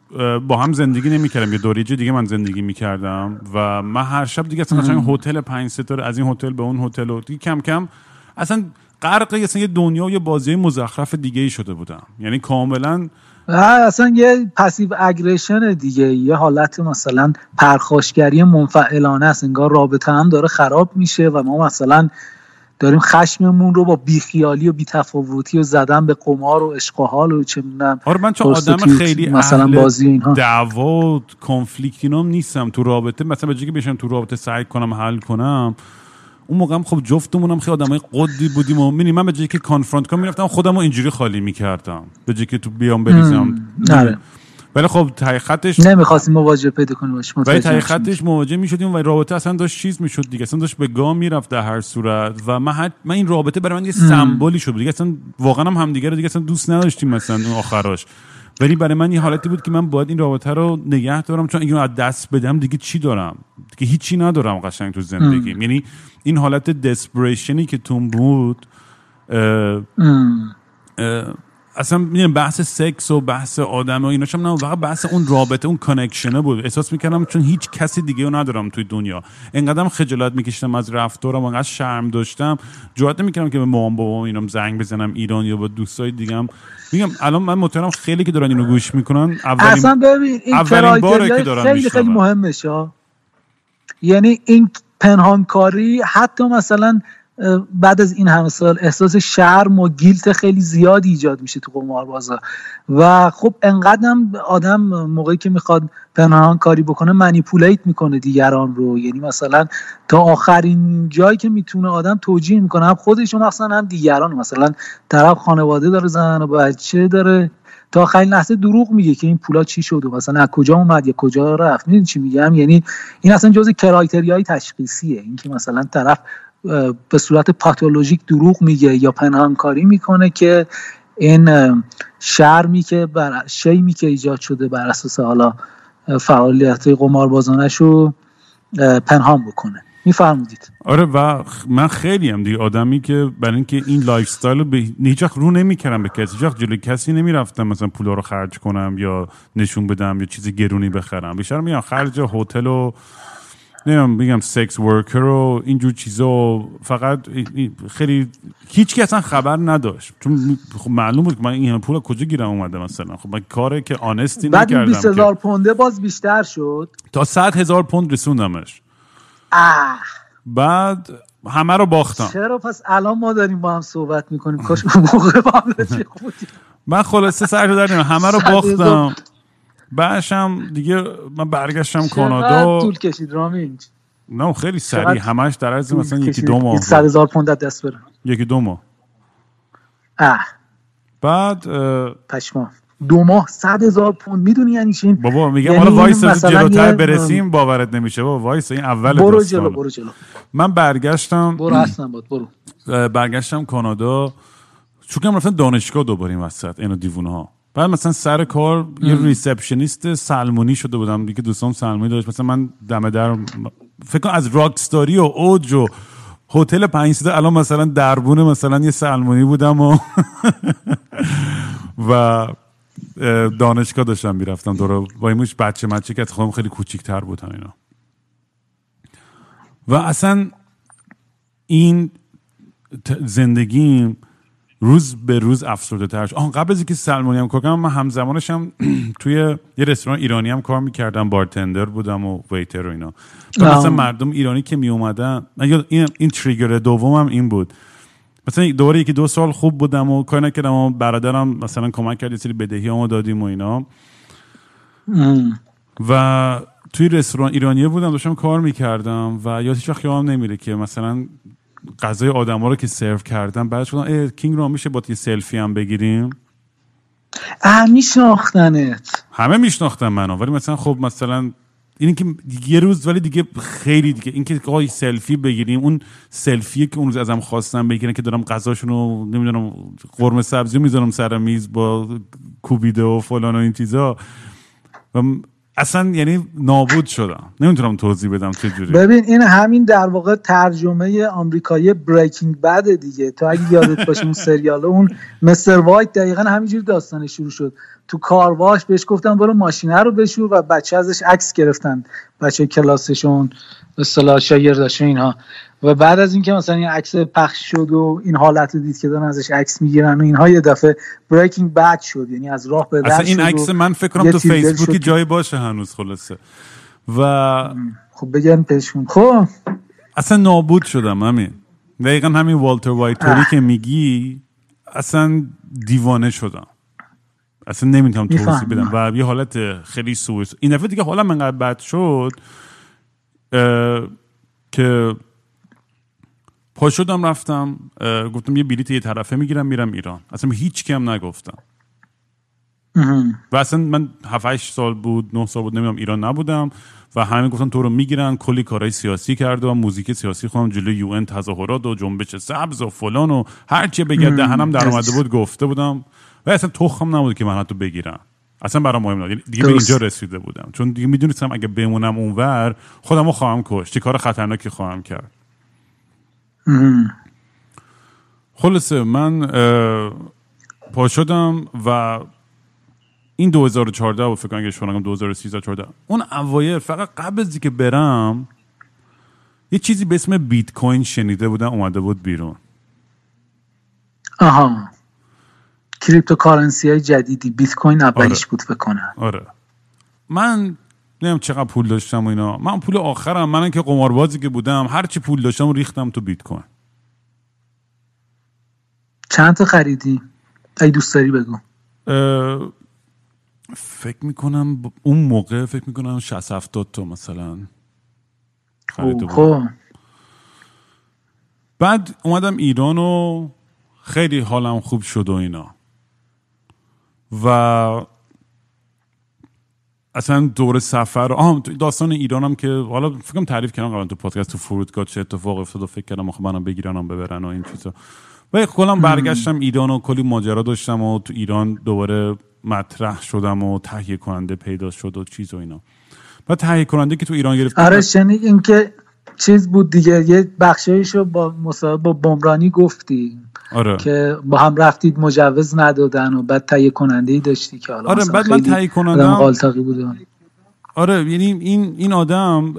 با هم زندگی نمی‌کردم. یه دوریجه دیگه من زندگی می‌کردم و من هر شب دیگه اصلا قشنگ هتل پنج ستاره از این هتل به اون هتل و دیگه کم کم اصلا غرق اصلا یه دنیا و یه بازی مزخرف دیگه ای شده بودم. یعنی کاملا اصلا یه پسیو اگریشن دیگه. یه حالت مثلا پرخاشگری منفعلانه است. انگار رابطه هم داره خراب میشه و ما مثلا داریم خشممون رو با بیخیالی و بیتفاوتی و زدن به قمار و عشق و حال و چه می‌دونم آره من چون آدم خیلی مثلا بازی اینها. دعوا و کنفلیکت اینام نیستم. تو رابطه مثلا به بشم تو رابطه سعی کنم حل کنم اون موقع هم خب جفتمونم خیلی آدمای قدی بودیم و من به جایی که کانفرانت کنم می‌رفتم خودم رو اینجوری خالی می‌کردم. به جایی که تو بیام بریزم. ولی خب خطش نمی‌خواستیم مواجه پیدا کنیم باش ولی. خطش مواجه می‌شدیم و رابطه اصلا داشت چیز می‌شد دیگه اصلا داشت به گام می‌رفت در هر صورت و من, هر... من این رابطه برای من یه سمبولی شد دیگه اصلا واقعا هم همدیگه رو دیگه اصلا دوست نداشتیم مثلا اون آخراش. ولی برای من یه حالتی بود که من باید این رابطه رو نگه دارم چون اگه از دست بدم دیگه چی دارم؟ دیگه هیچی ندارم قشنگ تو زندگیم. یعنی این حالت دسپریشنی که تون بود اه،. اه، اصلا می‌دونم بحث سکس و بحث آدم و ایناش هم نه فقط بحث اون رابطه اون کانکشنه بود. احساس می‌کردم چون هیچ کسی دیگه رو ندارم توی دنیا. انقدرم خجالت میکشتم از رفتارم انقدر شرم داشتم. جرئت نمی‌کردم که به مامان بابام اینم زنگ بزنم ایران یا با دوستای دیگم میگم الان من مطمئنم خیلی که دارن اینو گوش می‌کنن. اولین اصلا ببین این اولین باره که دارن خیلی خیلی. مهمه یعنی این پنهانکاری حتی مثلا بعد از این همه سال احساس شرم و گیلت خیلی زیادی ایجاد میشه تو قماربازا و خب انقدرم آدم موقعی که می‌خواد پنهان کاری بکنه منیپولیت می‌کنه دیگران رو. یعنی مثلا تا آخرین جایی که می‌تونه آدم توجیه می‌کنه هم خودش و مثلا هم دیگران. مثلا طرف خانواده داره زن و بچه داره. تا آخرین لحظه دروغ میگه که این پولا چی شد و مثلا از کجا اومد یا کجا رفت. می‌دونی چی میگم؟ یعنی این اصلا جزء کرایتریای تشخیصیه. اینکه مثلا طرف به صورت پاتولوژیک دروغ میگه یا پنهانکاری می‌کنه که این شرمی که بر shame ی که ایجاد شده بر اساس حالا فعالیت قماربازانش رو پنهان بکنه. میفرمودید. آره و من خیلی هم دیگه. آدمی که برای اینکه این lifestyle به هیچ رو نمی‌کردم به کسی. هیچ جلوی کسی نمی‌رفتم مثلا پولا رو خرج کنم یا نشون بدم یا چیزی گرونی بخرم. بیشتر میام خرج هتل و نمی‌دونم بگم sex worker و اینجور چیزا فقط خیلی هیچ کی اصلا خبر نداشت. چون خب معلوم بود که من این پول کجا گیرم اومده مثلا. خب من کاره که آنستی بعد نکردم بعد 20 هزار پونده باز بیشتر شد. تا 100 هزار پوند رسوندمش. اه بعد همه رو باختم. چرا پس الان ما داریم با هم صحبت می‌کنیم؟ کاش اون موقع با هم [LAUGHS] من خلاصه سر داریم همه رو باختم. بعدشم دیگه من برگشتم کانادا. طول کشید رامین؟ نه خیلی سریع. همش در عرض مثلا یکی دو ماه. 100 هزار پوند دست بره. یکی دو ماه. اه. بعد پشما دو ماه صد هزار پوند. می‌دونی یعنی چی؟ بابا میگم یعنی حالا وایس جلوتر برسیم باورت نمیشه. بابا وایس این اول برو جلو برو جلو. من برگشتم. برو [CLEARS THROAT] اصلا بود برو. برگشتم کانادا. چون رفتن دانشگاه دوباره این وسط اینو دیوونه ها بعد مثلا سر کار یه receptionist سلمونی شده بودم دیگه دوستام سلمونی داشت. مثلا من دم در فکر کنم از راکستاری و اوج و هتل پنج سیده الان مثلا دربون مثلا یه سلمونی بودم و [LAUGHS] و دانشگاه داشتم می‌رفتم دور. با این بچه مچه که خودم خیلی کوچیکتر بودن اینا. و اصلا این زندگیم روز به روز افسرده ترش. آن قبل از اینکه سلمانی هم کار کنم من همزمانش هم [CLEARS THROAT] توی یه رستوران ایرانی هم کار می‌کردم بارتندر بودم و ویتر و اینا. مثلا مردم ایرانی که می اومدن این, این تریگر دومم این بود. مثلا دوره یکی دو سال خوب بودم و کار نکردم و برادرم مثلا کمک کرد یه سری بدهی دادیم و اینا. و توی رستوران ایرانیه بودم داشتم کار می‌کردم و یا هیچ خیام نمیره که مثلا غذای آدما رو که سرو کردم بعدش گفتم کینگ رو میشه با یه سلفی هم بگیریم؟ اه میشناختنت. همه میشناختن منو ولی مثلا خب مثلا این که یه روز ولی دیگه خیلی دیگه اینکه آقای سلفی بگیریم اون سلفی که اون روز ازم خواستم بگیرن که دارم غذاشون رو نمی‌دونم قرمه سبزی می‌ذارم سر میز با کوبیده و فلان و این چیزا. و اصلا یعنی نابود شدم. نمی‌تونم توضیح بدم چه جوری ببین این همین در واقع ترجمه آمریکایی بریکینگ بد دیگه. تو اگه یادت باشه اون سریال اون مستر وایت دقیقا همینجوری داستانش شروع شد. تو کارواش بهش گفتن برو ماشینه رو بشور و بچه ازش عکس گرفتن. بچه کلاسشون اصطلاح شاگرداش اینها. و بعد از اینکه مثلا این عکس پخش شد و این حالت رو دید که دارن ازش عکس می‌گیرن و اینها یه دفعه بریکینگ بد شد یعنی از راه به اصلا این عکس من فکر کنم تو فیسبوک جایی باشه هنوز خلاصه. و خب بگن پشون خب. اصلا نابود شدم همین. دقیقا همین والتر وایتوری که میگی اصلا دیوانه شدم. اصلا نمی‌تونم توضیح بدم. و یه حالت خیلی سویس این دفعه دیگه حالا من بد شد که پا شدم رفتم گفتم یه بلیت یه طرفه می‌گیرم میرم ایران. اصلا هیچ کم نگفتم. و اصلا من 7 سال بود 9 سال بود نمی‌دونم ایران نبودم. و همه گفتن تو رو می‌گیرن کلی کارهای سیاسی کرده و موزیک سیاسی خودم جلوی یو ان تظاهرات و جنبش سبز و فلان و هر چی بگه دهنم در اومده بود گفته بودم. و اصلا تخم نبود که من حتی بگیرم. اصلا برام مهم نبود. یعنی دیگه به اینجا رسیده بودم. چون دیگه می‌دونستم اگه بمونم اونور خودمو خواهم کشت. چه کار خطرناکی خواهم کرد. خلاصه من پا شدم و این 2014 بود فکر کنم شما 2013 14 اون اوایل فقط قبل از که برم یه چیزی به اسم بیت کوین شنیده بودم اومده بود بیرون. آها. cryptocurrency های جدیدی. بیت کوین اولیش آره. بود بکنم آره. من نمی‌دونم چقدر پول داشتم و اینا. من پول آخرم من که قماربازی که بودم هر چی پول داشتم ریختم تو بیت کوین. چند تا خریدی؟ ای دوست داری بگو. فکر می‌کنم اون موقع فکر می‌کنم 60 70 تا مثلا خریده خب. بعد اومدم ایران و خیلی حالم خوب شد و اینا. و اصلا دور سفر. آه داستان ایرانم که حالا فکرم تعریف کردم قبلا تو پادکست تو فرودگاه چه اتفاق افتاد و فکر کردم آخه منم بگیرنم ببرن و این چیزا. و کلا برگشتم ایران و کلی ماجرا داشتم و تو ایران دوباره مطرح شدم و تهیه کننده پیدا شد و چیز و اینا. و تهیه کننده که تو ایران گرفت آره شنید این که چیز بود دیگه یه بخشایشو با مصاحبه با بمرانی گفتی آره. که با هم رفتید مجوز ندادن و بعد تهیه کننده ای داشتی که حالا آره مثلا بعد من تهیه کننده آدم قالتاقی بود آره یعنی این این آدم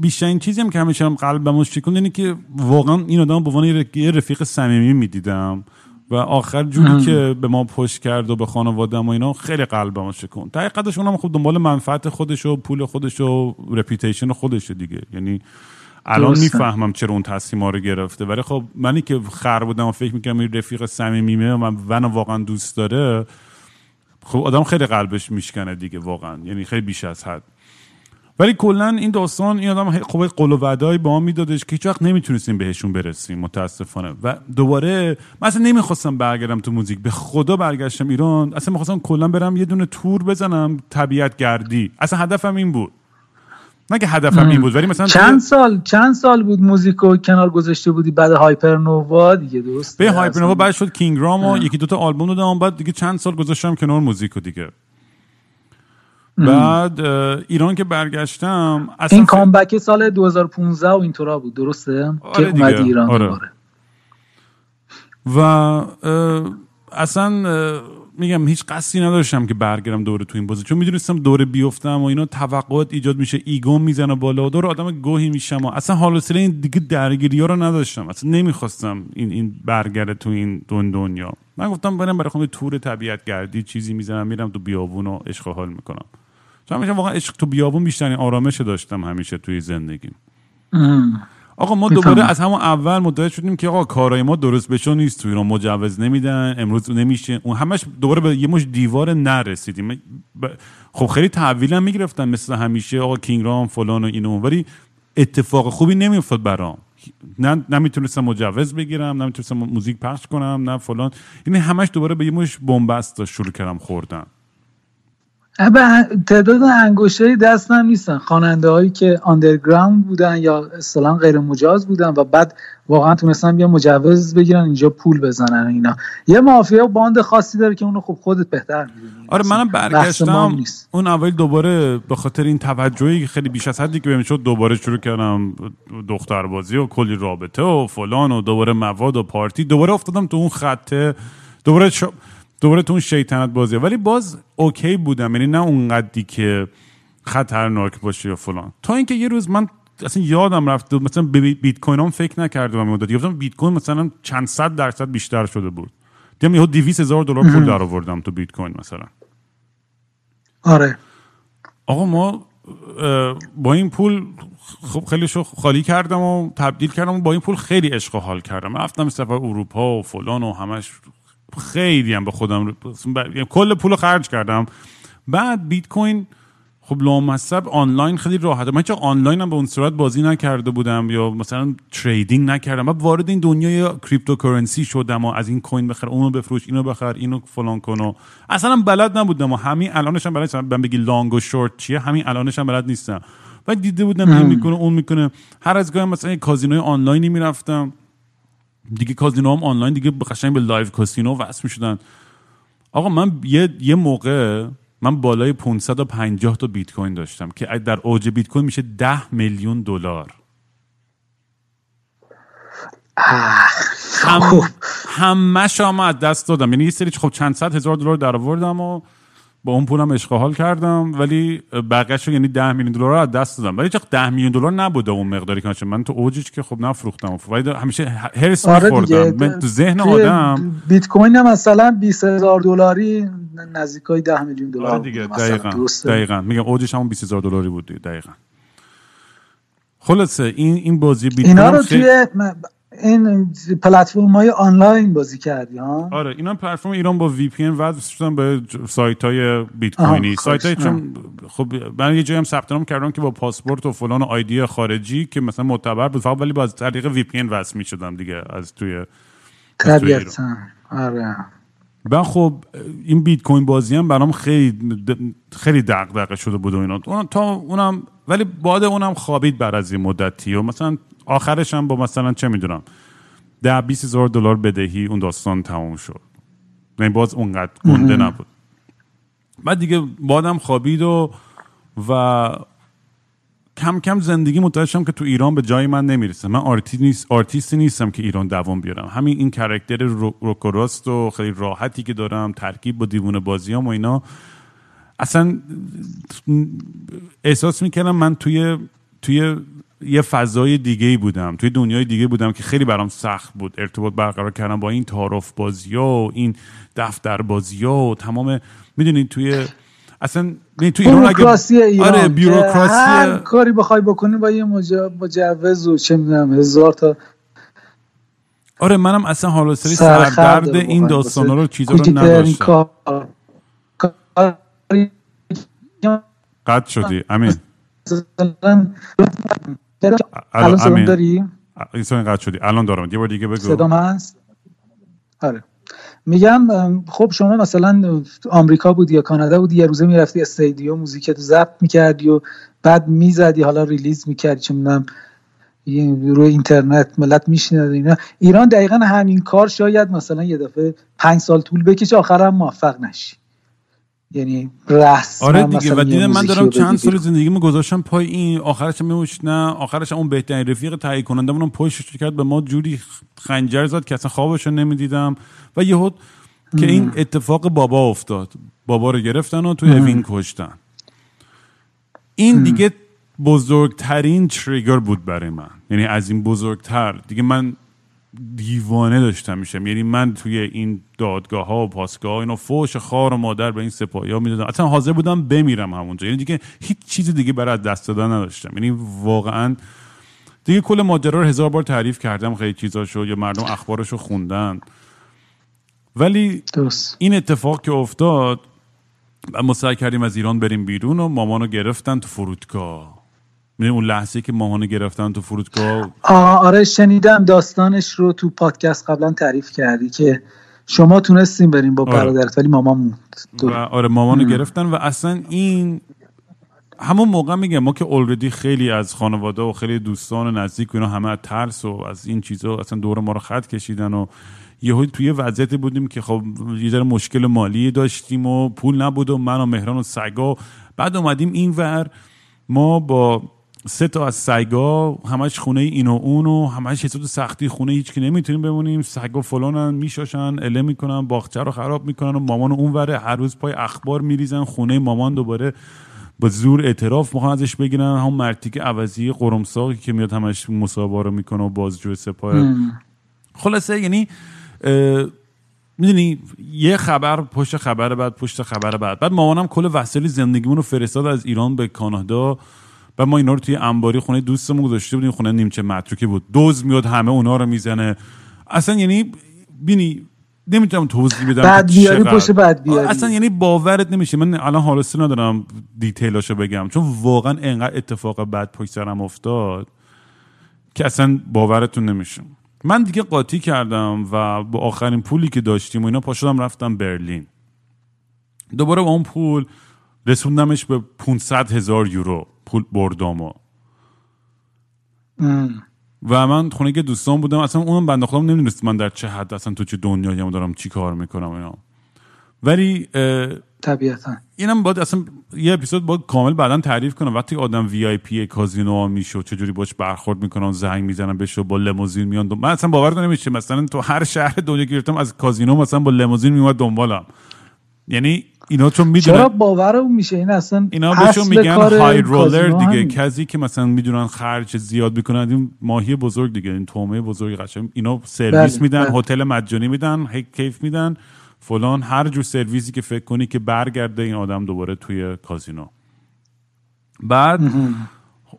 بیشترین چیزی هم که همیشه هم قلبمو شکوند اینه که واقعا این آدم به عنوان یه رفیق صمیمی می‌دیدم. و آخر جوری که به ما پشت کرد و به خانوادم و اینا خیلی قلبمو شکوند حقیقتش اونم خب دنبال منفعت خودش و پول خودش و رپیتیشن خودش دیگه. یعنی الان. می‌فهمم چرا اون تصمیم رو گرفته. ولی خب منی که خر بودم و فکر می‌کنم این رفیق صمیمیمه و من منو واقعا دوست داره خب آدم خیلی قلبش میشکنه دیگه واقعا. یعنی خیلی بیش از حد. ولی کلا این داستان این آدم خب قول و وعده‌ای با ما میدادش که هیچ وقت نمی‌تونستیم بهشون برسیم متاسفانه. و دوباره من اصلا نمی‌خواستم برگردم تو موزیک. به خدا برگشتم ایران. اصلا می‌خواستم کلا برم یه دونه تور بزنم طبیعت گردی. اصلا هدفم این بود. نه که هدفم این بود ولی مثلا چند سال چند سال بود موزیکو کنار گذاشته بودی بعد هایپر نووا دیگه درست به هایپرنووا بعد شد کینگ رام و یکی دوتا آلبوم دادم بعد دیگه چند سال گذاشتم کنار موزیک و دیگه. بعد ایران که برگشتم اصلا این کامبک سال 2015 و اینطورا بود درسته؟ آره که اومدی دیگه، ایران. آره. دوباره و اصلا میگم هیچ قصدی نداشتم که برگردم دوره تو این بازی. چون می‌دونستم دوره بیفتم و اینا توقعات ایجاد میشه ایگو می‌زنه بالا و دور آدم گوهی میشم و اصلا حال این دیگه درگیری ها رو نداشتم. اصلا نمی‌خواستم این این برگرده تو این دون دنیا. من گفتم برم برای خودم تور طبیعت گردی چیزی می‌زنم میرم تو بیابون و عشق حال می‌کنم. چون همیشه واقعا عشق تو بیابون بیشترین آرامش داشتم همیشه توی زندگیم. آقا ما دوباره از همون اول متوجه شدیم که آقا کارای ما درست بشو نیست. تو ایران مجوز نمیدن امروز نمیشه. اون همش دوباره به یه مش دیوار نرسیدیم. خب خیلی تحویل هم می‌گرفتن مثل همیشه. آقا کینگ رام فلان و اینو. ولی اتفاق خوبی نمیافتاد برام. نه نمی‌تونستم مجوز بگیرم نمی‌تونستم موزیک پخش کنم نه فلان. یعنی همش دوباره به یه مش بنبست شروع کردم خوردن. تعداد انگشتری دست هم نیستن خواننده هایی که آندرگراوند بودن یا اصطلاحا غیر مجاز بودن و بعد واقعا تونستن بیا مجوز بگیرن اینجا پول بزنن اینا. یه مافیا باند خاصی داره که اونو خب خودت بهتر می‌دونی. آره منم برگشتم. نیست. اون اول دوباره به خاطر این توجهی که خیلی بیش از حدی که بهم شد دوباره شروع کردم دختربازی و کلی رابطه و فلان و دوباره مواد و پارتی. دوباره افتادم تو اون خطه دوباره شو دوباره تو اون شیطنت بازی ولی باز اوکی بودم. یعنی نه اونقدی که خطرناک باشه یا فلان. تا اینکه یه روز من اصلا یادم رفت. مثلا به بیت کوین هم فکر نکردم مدت. گفتم بیت کوین مثلا چند صد درصد بیشتر شده بود. دیدم یهو 200 هزار دلار پول در آوردم تو بیت کوین مثلا. آره. آقا ما با این پول خب خیلی شو خالی کردم و تبدیل کردم و با این پول خیلی عشق و حال کردم. رفتم سفر اروپا و فلان و همش خیلی هم به خودم کل پول خرج کردم. بعد بیت کوین خب لامصب آنلاین خیلی راحته. من چه آنلاین هم به اون صورت بازی نکرده بودم یا مثلا trading نکردم. من وارد این دنیای cryptocurrency شدم و از این coin بخر اونو بفروش اینو بخر اینو فلان کن و اصلا بلد نبودم و همین الانش هم بلد نیستم. من بگی long و شورت چیه همین الانش هم بلد نیستم. و دیده بودم این می‌کنه اون می‌کنه. هر از گاهی مثلا کازینوی آنلاینی می‌رفتم. دیگه کازینو هم آنلاین دیگه قشنگ به live casino وصل می‌شدن. آقا من یه, یه موقع من بالای 550 تا بیت کوین داشتم که در اوج بیت کوین میشه 10 میلیون دلار. هم همه‌شم از دست دادم. یعنی یه سری خب چند صد هزار دلار در آوردم و با اون پولم عشق و حال کردم ولی بقیه‌شو یعنی 10 میلیون دلار رو از دست دادم. ولی چه 10 میلیون دلار نبوده اون مقداری که من تو اوجش که خب نفروختم. ولی همیشه حرص آره می‌خوردم. من تو ذهن آدم بیت کوین هم مثلا 20 هزار دلاری نزدیکای 10 میلیون دلار آره دیگه. دقیقاً درسته؟ دقیقاً. میگم اوجش همون 20000 دلاری بود دقیقاً. خلاصه این این بازی بیت اینا کوین رو توی این پلتفرم های آنلاین بازی کردی ها آره اینا پلتفرم ایران با VPN وصل شدن به سایت های بیت کوینی سایت های خوش. چون خب من یه جایی هم ثبت نام کردم که با پاسپورت و فلان و ID خارجی که مثلا معتبر بود فقط ولی با از طریق VPN وصل می‌شدم دیگه از توی. طبیعتا آره من خب این بیت کوین بازی هم برام خیلی خیلی دغدغه شده بود و اینا تا اونم ولی بعد اونم خوابید بعد از این مدتی و مثلا آخرش هم با مثلا چه می‌دونم ده 20 هزار دلار بدهی اون داستان تموم شد. یعنی باز اونقدر گنده نبود. بعد دیگه بادم خوابید و و کم کم زندگی متوجه که تو ایران به جای من نمی‌رسه. من آرتی نیست آرتیستی نیستم که ایران دوام بیارم. همین این character روکوراست و خیلی راحتی که دارم ترکیب با دیوونه بازیام و اینا. اصلا احساس می‌کردم من توی توی یه فضای دیگه ای بودم. توی دنیای دیگه بودم که خیلی برام سخت بود. ارتباط برقرار کردم با این تعارف بازی و این دفتر بازی و تمام می‌دونید توی اصلا تو ایران اگه ایران آره بیوروکراسی هر کاری بخوای بکنی با یه مجوز و چه می‌دونم هزار تا آره منم اصلا حالا سری سردرد این داستان رو چیزا رو نداشتم. قد شدی. امین. الان صدام داری؟ این قد شدی. الان دارم. یه بار دیگه بگو. صدام هست؟ آره. میگم خب شما مثلا آمریکا بودی یا کانادا بودی یه روزه می‌رفتی استادیوم موزیکت ضبط می‌کردی و بعد می‌زدی حالا ریلیز می‌کردی چه می‌دونم روی اینترنت ملت میشنید اینا. ایران دقیقا همین کار شاید مثلا یه دفعه پنج سال طول بکشه آخرم موفق نشی. یعنی رسما آره دیگه و دیدم من دارم چند سال زندگیمو گذاشتم پای این آخرش میوش نه آخرش اون بهترین رفیق تهیه کننده مونم پشتش کرد به ما جوری خنجر زد که اصلا خوابش نمی‌دیدم. و یهو که این اتفاق بابا افتاد. بابا رو گرفتن و توی اوین کشتن. این دیگه بزرگترین تریگر بود برای من. یعنی از این بزرگتر. دیگه من دیوانه داشتم میشم. یعنی من توی این دادگاه ها و پاسگاه ها اینا فوش خار و مادر به این سپاهی ها می‌دادم اصلا حاضر بودم بمیرم همونجا. یعنی دیگه هیچ چیز دیگه برای دست دادن نداشتم. یعنی واقعا دیگه کل ماجرا رو هزار بار تعریف کردم خیلی چیزاشو یا مردم اخبارشو خوندن. ولی این اتفاق که افتاد و ما سعی کردیم از ایران بریم بیرون و مامانو گرفتن تو فرودگاه. اون لحظه که ماهانه گرفتن تو فرودگاه؟ آره شنیدم داستانش رو تو پادکست قبلا تعریف کردی که شما تونستیم بریم با آره. برادرت ولی مامان موند. آره مامانو گرفتن و اصلا این همون موقع میگم ما که اولردی خیلی از خانواده و خیلی دوستان و نزدیک و اینا همه از ترس و از این چیزا اصلا دور ما رو خط کشیدن و یهو توی وضعیتی بودیم که خب یه ذره مشکل مالی داشتیم و پول نبود و من و مهران و سگا. بعد اومدیم این ور ما با سه تا از سگا همش خونه این و اون و همش حساب سختی خونه هیچ که نمی‌تونیم بمونیم. سگا فلانن میشاشن اله می‌کنن باغچه رو خراب می‌کنن و مامان اون وره هر روز پای اخبار میریزن خونه مامان دوباره با زور اعتراف می‌خوان ازش بگیرن. هم مرتیک عوضی قرمساقی که میاد همش مصاحبه رو می‌کنه و بازجو سپاه. خلاصه یعنی می‌دونی یه خبر پشت خبر بعد پشت خبر بعد. بعد مامانم کل وسایل زندگیمون رو فرستاد از ایران به کانادا. و ما اینا رو توی انباری خونه دوستمون گذاشته بودیم خونه نیمچه متروکی بود. دوز میاد همه اونا رو می‌زنه. اصلا یعنی بینی نمی‌تونم توضیح بدم بعد بیاری پشت بعد بیاری. اصلا یعنی باورت نمیشه. من الان حالسته ندارم دیتیلاشو بگم. چون واقعا انقدر اتفاق بعد پشت سرم افتاد که اصلا باورتون نمیشه. من دیگه قاطی کردم و با آخرین پولی که داشتیم و اینا پاشدم رفتم برلین. دوباره با اون پول رسوندمش به 500 هزار یورو. پول بردامو. و من خونه که دوستان بودم اصلا اونم بنده خودم نمی‌دونست من در چه حد اصلا تو چه دنیایی دارم چی کار می‌کنم اینا. ولی طبیعتا. اینم باید اصلا یه اپیزود باید کامل بعدا تعریف کنم. وقتی آدم وی آی پی کازینو میشه چجوری باش برخورد می‌کنن زنگ می‌زنن بهش با لموزین میان من اصلا باور نمیشه مثلا تو هر شهر دنیا گرفتم از کازینو مثلا با لموزین میومد دنبالم. یعنی اینا چون می‌دونن چرا باورم میشه؟ این اصلا اینا بهشون میگن های رولر دیگه. کسی که مثلا می‌دونن خرج زیاد می‌کنن این ماهی بزرگ دیگه این تومه بزرگ قشنگ. اینا سرویس بله، میدن بله. هتل مجانی میدن کیف میدن. فلان هر جور سرویسی که فکر کنی که برگرده این آدم دوباره توی کازینو. بعد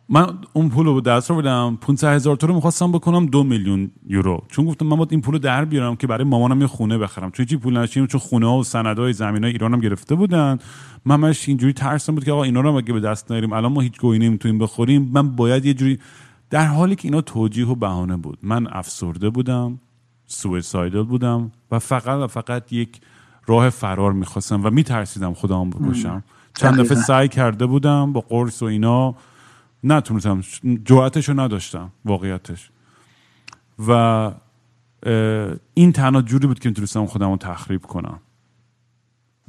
من اون پول رو دست رو بدم 500 هزار تو رو می‌خواستم بکنم دو میلیون یورو. چون گفتم من باید این پول رو در بیارم که برای مامانم یه خونه بخرم. چون چی پول نشیم چون خونه ها و سندهای زمین های ایرانم گرفته بودن. من مش اینجوری ترسم بود که آقا اینا رو اگه به دست نیاریم الان ما هیچ گویی نمی‌تونیم بخوریم. من باید یه جوری در حالی که اینا توجیه و بهانه بود. من افسرده بودم سویسایدل بودم و فقط و فقط یک راه فرار می‌خواستم و میترسیدم خودم بکشم. چند دفعه سعی کرده بودم با قرص و اینا نتونستم. جوعتش رو نداشتم واقعیتش. و این تنها جوری بود که می‌تونستم خودم رو تخریب کنم.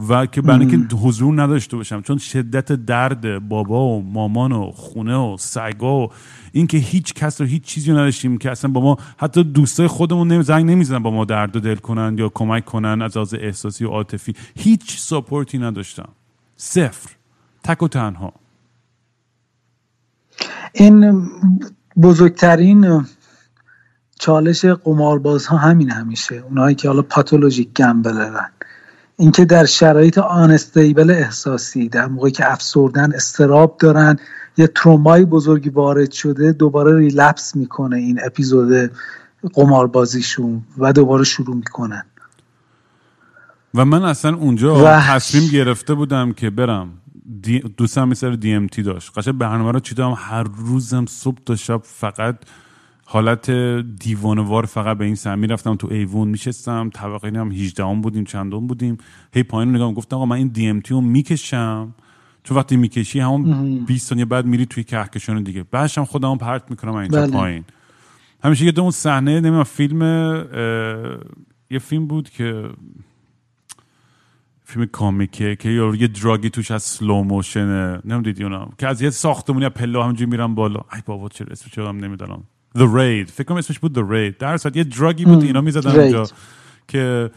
و که برای اینکه حضور نداشته باشم چون شدت درد بابا و مامان و خونه و سگا و اینکه هیچ کس رو هیچ چیزی نداشتیم که اصلا با ما حتی دوستای خودمون زنگ نمی‌زنن با ما درد و دل کنن یا کمک کنن از لحاظ احساسی و عاطفی. هیچ ساپورتی نداشتم. صفر. تک و تنها. این بزرگترین چالش قمارباز ها همین همیشه. اونایی که حالا پاتولوژیک گمبلرن. اینکه در شرایط آنستیبل احساسی در موقعی که افسردن استراب دارن یه ترومای بزرگی وارد شده دوباره ریلپس می‌کنه این اپیزود قماربازیشون و دوباره شروع می‌کنن. و من اصلا اونجا تصمیم گرفته بودم که برم. دوستم مثل دی ام تی داشت. قشنگ برنامه رو چیدم هر روزم صبح تا شب فقط حالت دیوانوار فقط به این سر می‌رفتم تو ایوون میشستم طبقه هم 18 هم بودیم چندم بودیم. هی پایین نگاه گفتم آقا من این دی ام تی رو می‌کشم. چون وقتی می‌کشی همون 20 ثانیه بعد میری توی کهکشان دیگه. بعدش هم خودم پرت می‌کنم اینجا بله. پایین. همیشه یه دو صحنه نمی‌دونم فیلم یه فیلم بود که فیلم کامیکه که یه دراگی توش از سلو موشنه نمی‌دیدی اونا که از یه ساختمونی پله همینجوری میرم بالا. ای بابا چه اسمش هم نمی‌دونم. The Raid. فکر کنم اسمش بود The Raid. در یه دراگی بود اینا می‌زدن اونجا که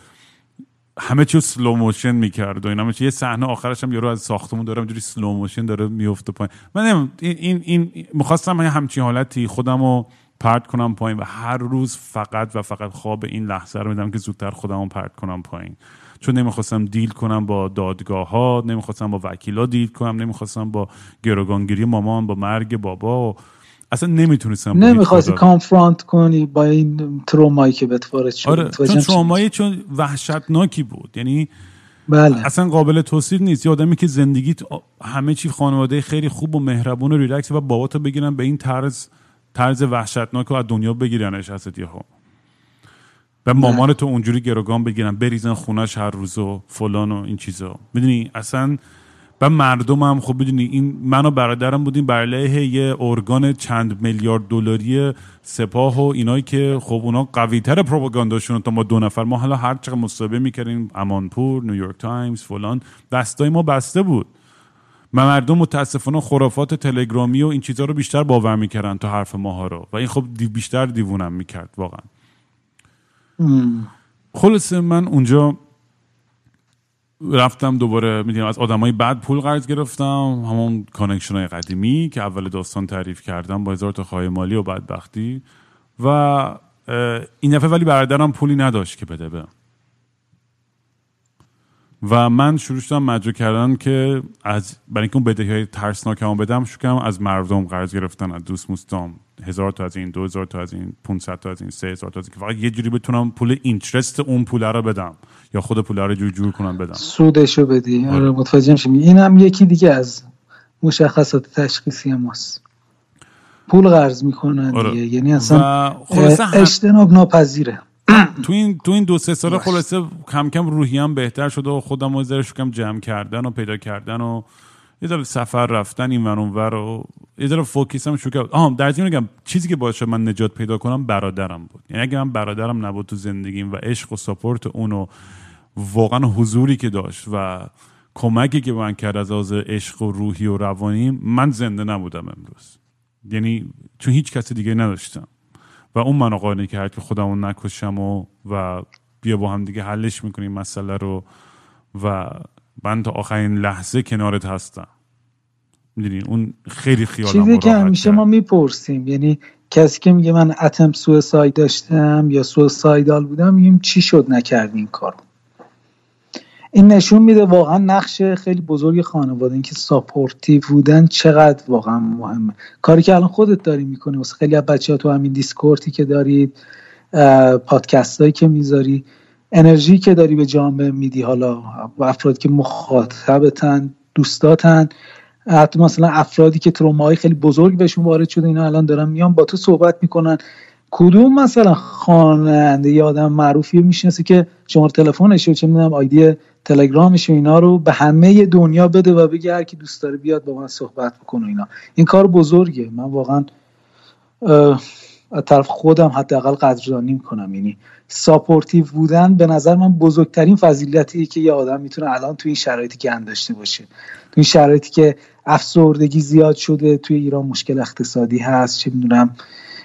همه چیو slow motion می‌کرد و اینا. یه صحنه آخرش هم یارو از ساختمون داره اینجوری slow motion داره میفته پایین. من این این, این می‌خواستم همچین حالتی خودم رو پرت کنم پایین و هر روز فقط و فقط خواب این لحظه رو می‌دیدم که زودتر خودم رو پرت کنم پایین. چون نمی‌خواستم deal کنم با دادگاه ها نمی‌خواستم با وکیلا deal کنم نمی‌خواستم با گروگانگیری مامان با مرگ بابا و اصلا نمی‌تونستم نمی‌خواستی کانفرانت کنی با این ترومایی که بهت وارد شد؟ آره چون ترومایی چون وحشتناکی بود. یعنی بله. اصلا قابل توصیف نیست. یه آدمی که زندگیت همه چی خانواده خیلی خوب و مهربون و ریلکس و باباتو بگیرن به این طرز طرز وحشتناک و از دنیا بگیرنش ازت یهو و مامان تو اونجوری گروگان بگیرن بریزن خونش هر روز و فلان و این چیزا. می‌دونی اصلا و مردم هم خب می‌دونی این من و برادرم بودیم بر علیه یه ارگان چند میلیارد دلاری سپاه و اینایی که خب اونا قوی تر پروپاگانداشون تا ما دو نفر ما حالا هر چقدر مصاحبه می‌کردیم امانپور نیویورک تایمز فلان دستای ما بسته بود. من مردم متاسفانه خرافات تلگرامی و این چیزها رو بیشتر باور می‌کردن تا حرف ماها رو. و این خب بیشتر دیوونم می‌کرد واقعا. خلاصه من اونجا رفتم دوباره می‌دونم از آدمای بعد پول قرض گرفتم. همون connection های قدیمی که اول داستان تعریف کردم با هزار تا خواهی مالی و بدبختی. و این دفعه ولی برادرم پولی نداشت که بده به. و من شروع شدم مجبور کردن که از برای اینکه اون بدهی های ترسناک هم بدم شروع از مردم قرض گرفتن از دوست مستام هزار تا از این دو هزار تا از این 500 تا از این سه هزار تا از این که فقط یه جوری بتونم پول اینترست اون پول رو بدم یا خود پول رو جور جور کنم بدم. سودشو بدی. آره, آره، متوجه میشم این هم یکی دیگه از مشخصات تشخیصی ماست. پول قرض می‌کنن آره. دیگه. یعنی اصلا اجتناب ناپذیره. [CLEARS THROAT] تو این تو این دو سه سال خلاصه کم کم روحیم بهتر شده و خودم رو ذره کم جمع کردن و پیدا کردن و یه ذره سفر رفتن این ور ور و یه ذره فوکیسم شو کرد. آها در میگم چیزی که باعث من نجات پیدا کنم برادرم بود. یعنی اگه من برادرم نبود تو زندگیم و عشق و ساپورت اون واقعا حضوری که داشت و کمکی که من کرد از از عشق و روحی و روانی من زنده نبودم امروز. یعنی چون هیچ کسی دیگه نداشتم. و اون منو قانع کرد که خودمو نکشم و و بیا با هم دیگه حلش می‌کنیم مسئله رو و من تا آخرین لحظه کنارت هستم. می‌دونین اون خیلی خیالم چیزی که همیشه ما می‌پرسیم. یعنی کسی که میگه من attempt suicide داشتم یا suicidal بودم میگیم چی شد نکردی این کارو؟ این نشون میده واقعا نقش خیلی بزرگ خانواده. اینکه supportive بودن چقدر واقعا مهمه. کاری که الان خودت داری می‌کنی واسه خیلی از بچه ها تو همین Discord ی که دارید پادکست هایی که می‌ذاری انرژی که داری به جامعه میدی حالا و افرادی که مخاطبتن دوستاتن حتی مثلا افرادی که تروماهای خیلی بزرگ بهشون وارد شده اینا الان دارن میان با تو صحبت می‌کنن. کدوم مثلا خواننده یا آدم معروفی می‌شناسه که شماره تلفنش و چه می‌دونم آیدی تلگرامش و اینا رو به همه دنیا بده و بگه هر کی دوست داره بیاد با من صحبت بکنه اینا. این کار بزرگه. من واقعا طرف خودم حداقل قدردانی می‌کنم. یعنی ساپورتیو بودن به نظر من بزرگترین فضیلتیه که یه آدم می‌تونه الان توی این شرایطی که داشته باشه. تو این شرایطی که افسردگی زیاد شده توی ایران مشکل اقتصادی هست چه می‌دونم.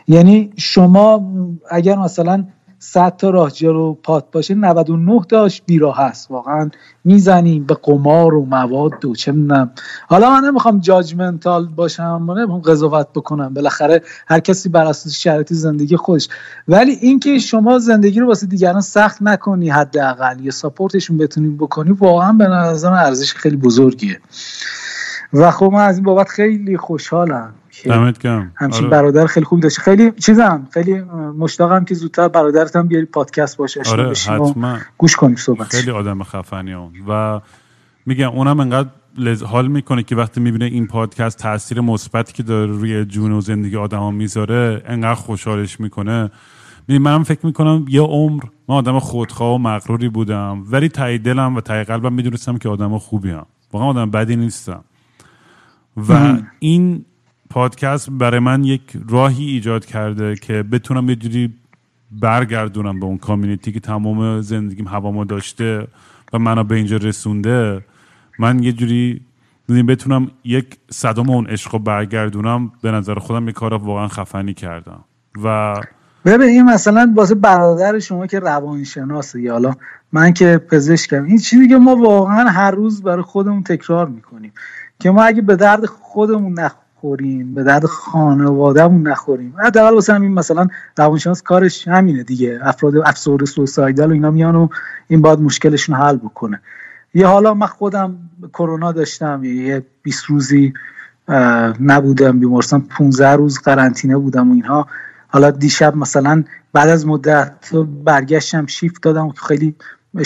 یعنی شما اگر مثلا 100 تا راهجه رو پات باشه 99 تاش بیراه هست واقعا می‌زنیم به قمار و مواد و چه می‌دونم. حالا من نمی‌خوام جاجمنتال باشم من نمی‌خوام قضاوت بکنم. بالاخره هر کسی بر اساس شرایط زندگی خودش. ولی اینکه شما زندگی رو واسه دیگران سخت نکنی حداقل یا ساپورتشون بتونی بکنی واقعا به نظر ارزش خیلی بزرگیه. و خب من از این بابت خیلی خوشحالم. دمت گرم. همچین آره. برادر خیلی خوب داشته خیلی چیزم خیلی مشتاقم که زودتر برادرت هم بیاری پادکست باشه آره حتما. گوش کنیم صحبت. خیلی آدم خفنی اون. و میگم اونم انقدر حال می‌کنه که وقتی می‌بینه این پادکست تاثیر مثبتی که داره روی جون و زندگی آدما می‌ذاره انقدر خوشحالش می‌کنه. منم فکر می‌کنم یه عمر من آدم خودخواه و مغروری بودم ولی تای دلم و تای قلبم می‌دونستم که آدم خوبی هم واقعا آدم بدی نیستم و این پادکست برای من یک راهی ایجاد کرده که بتونم یه جوری برگردونم به اون کامیونیتی که تمام زندگیم هوامو داشته و منو به اینجا رسونده. من یه جوری بتونم یک صدام اون عشق برگردونم به نظر خودم یه کار واقعا خفنی کردم. و ببین این مثلا واسه برادر شما که روانشناسه یا حالا من که پزشکم این چیزی که ما واقعا هر روز برای خودمون تکرار می‌کنیم که ما اگه به درد خودمون نخوریم به درد خانوادهمون نخوریم. حداقل واسه همین مثلا روانشناس کارش همینه دیگه. افراد افسرده سوسایدال و اینا میان و این باید مشکلشون حل بکنه. یه حالا من خودم کرونا داشتم یه 20 روزی نبودم بیمارستان 15 روز قرنطینه بودم و اینها. حالا دیشب مثلا بعد از مدت برگشتم شیفت دادم که خیلی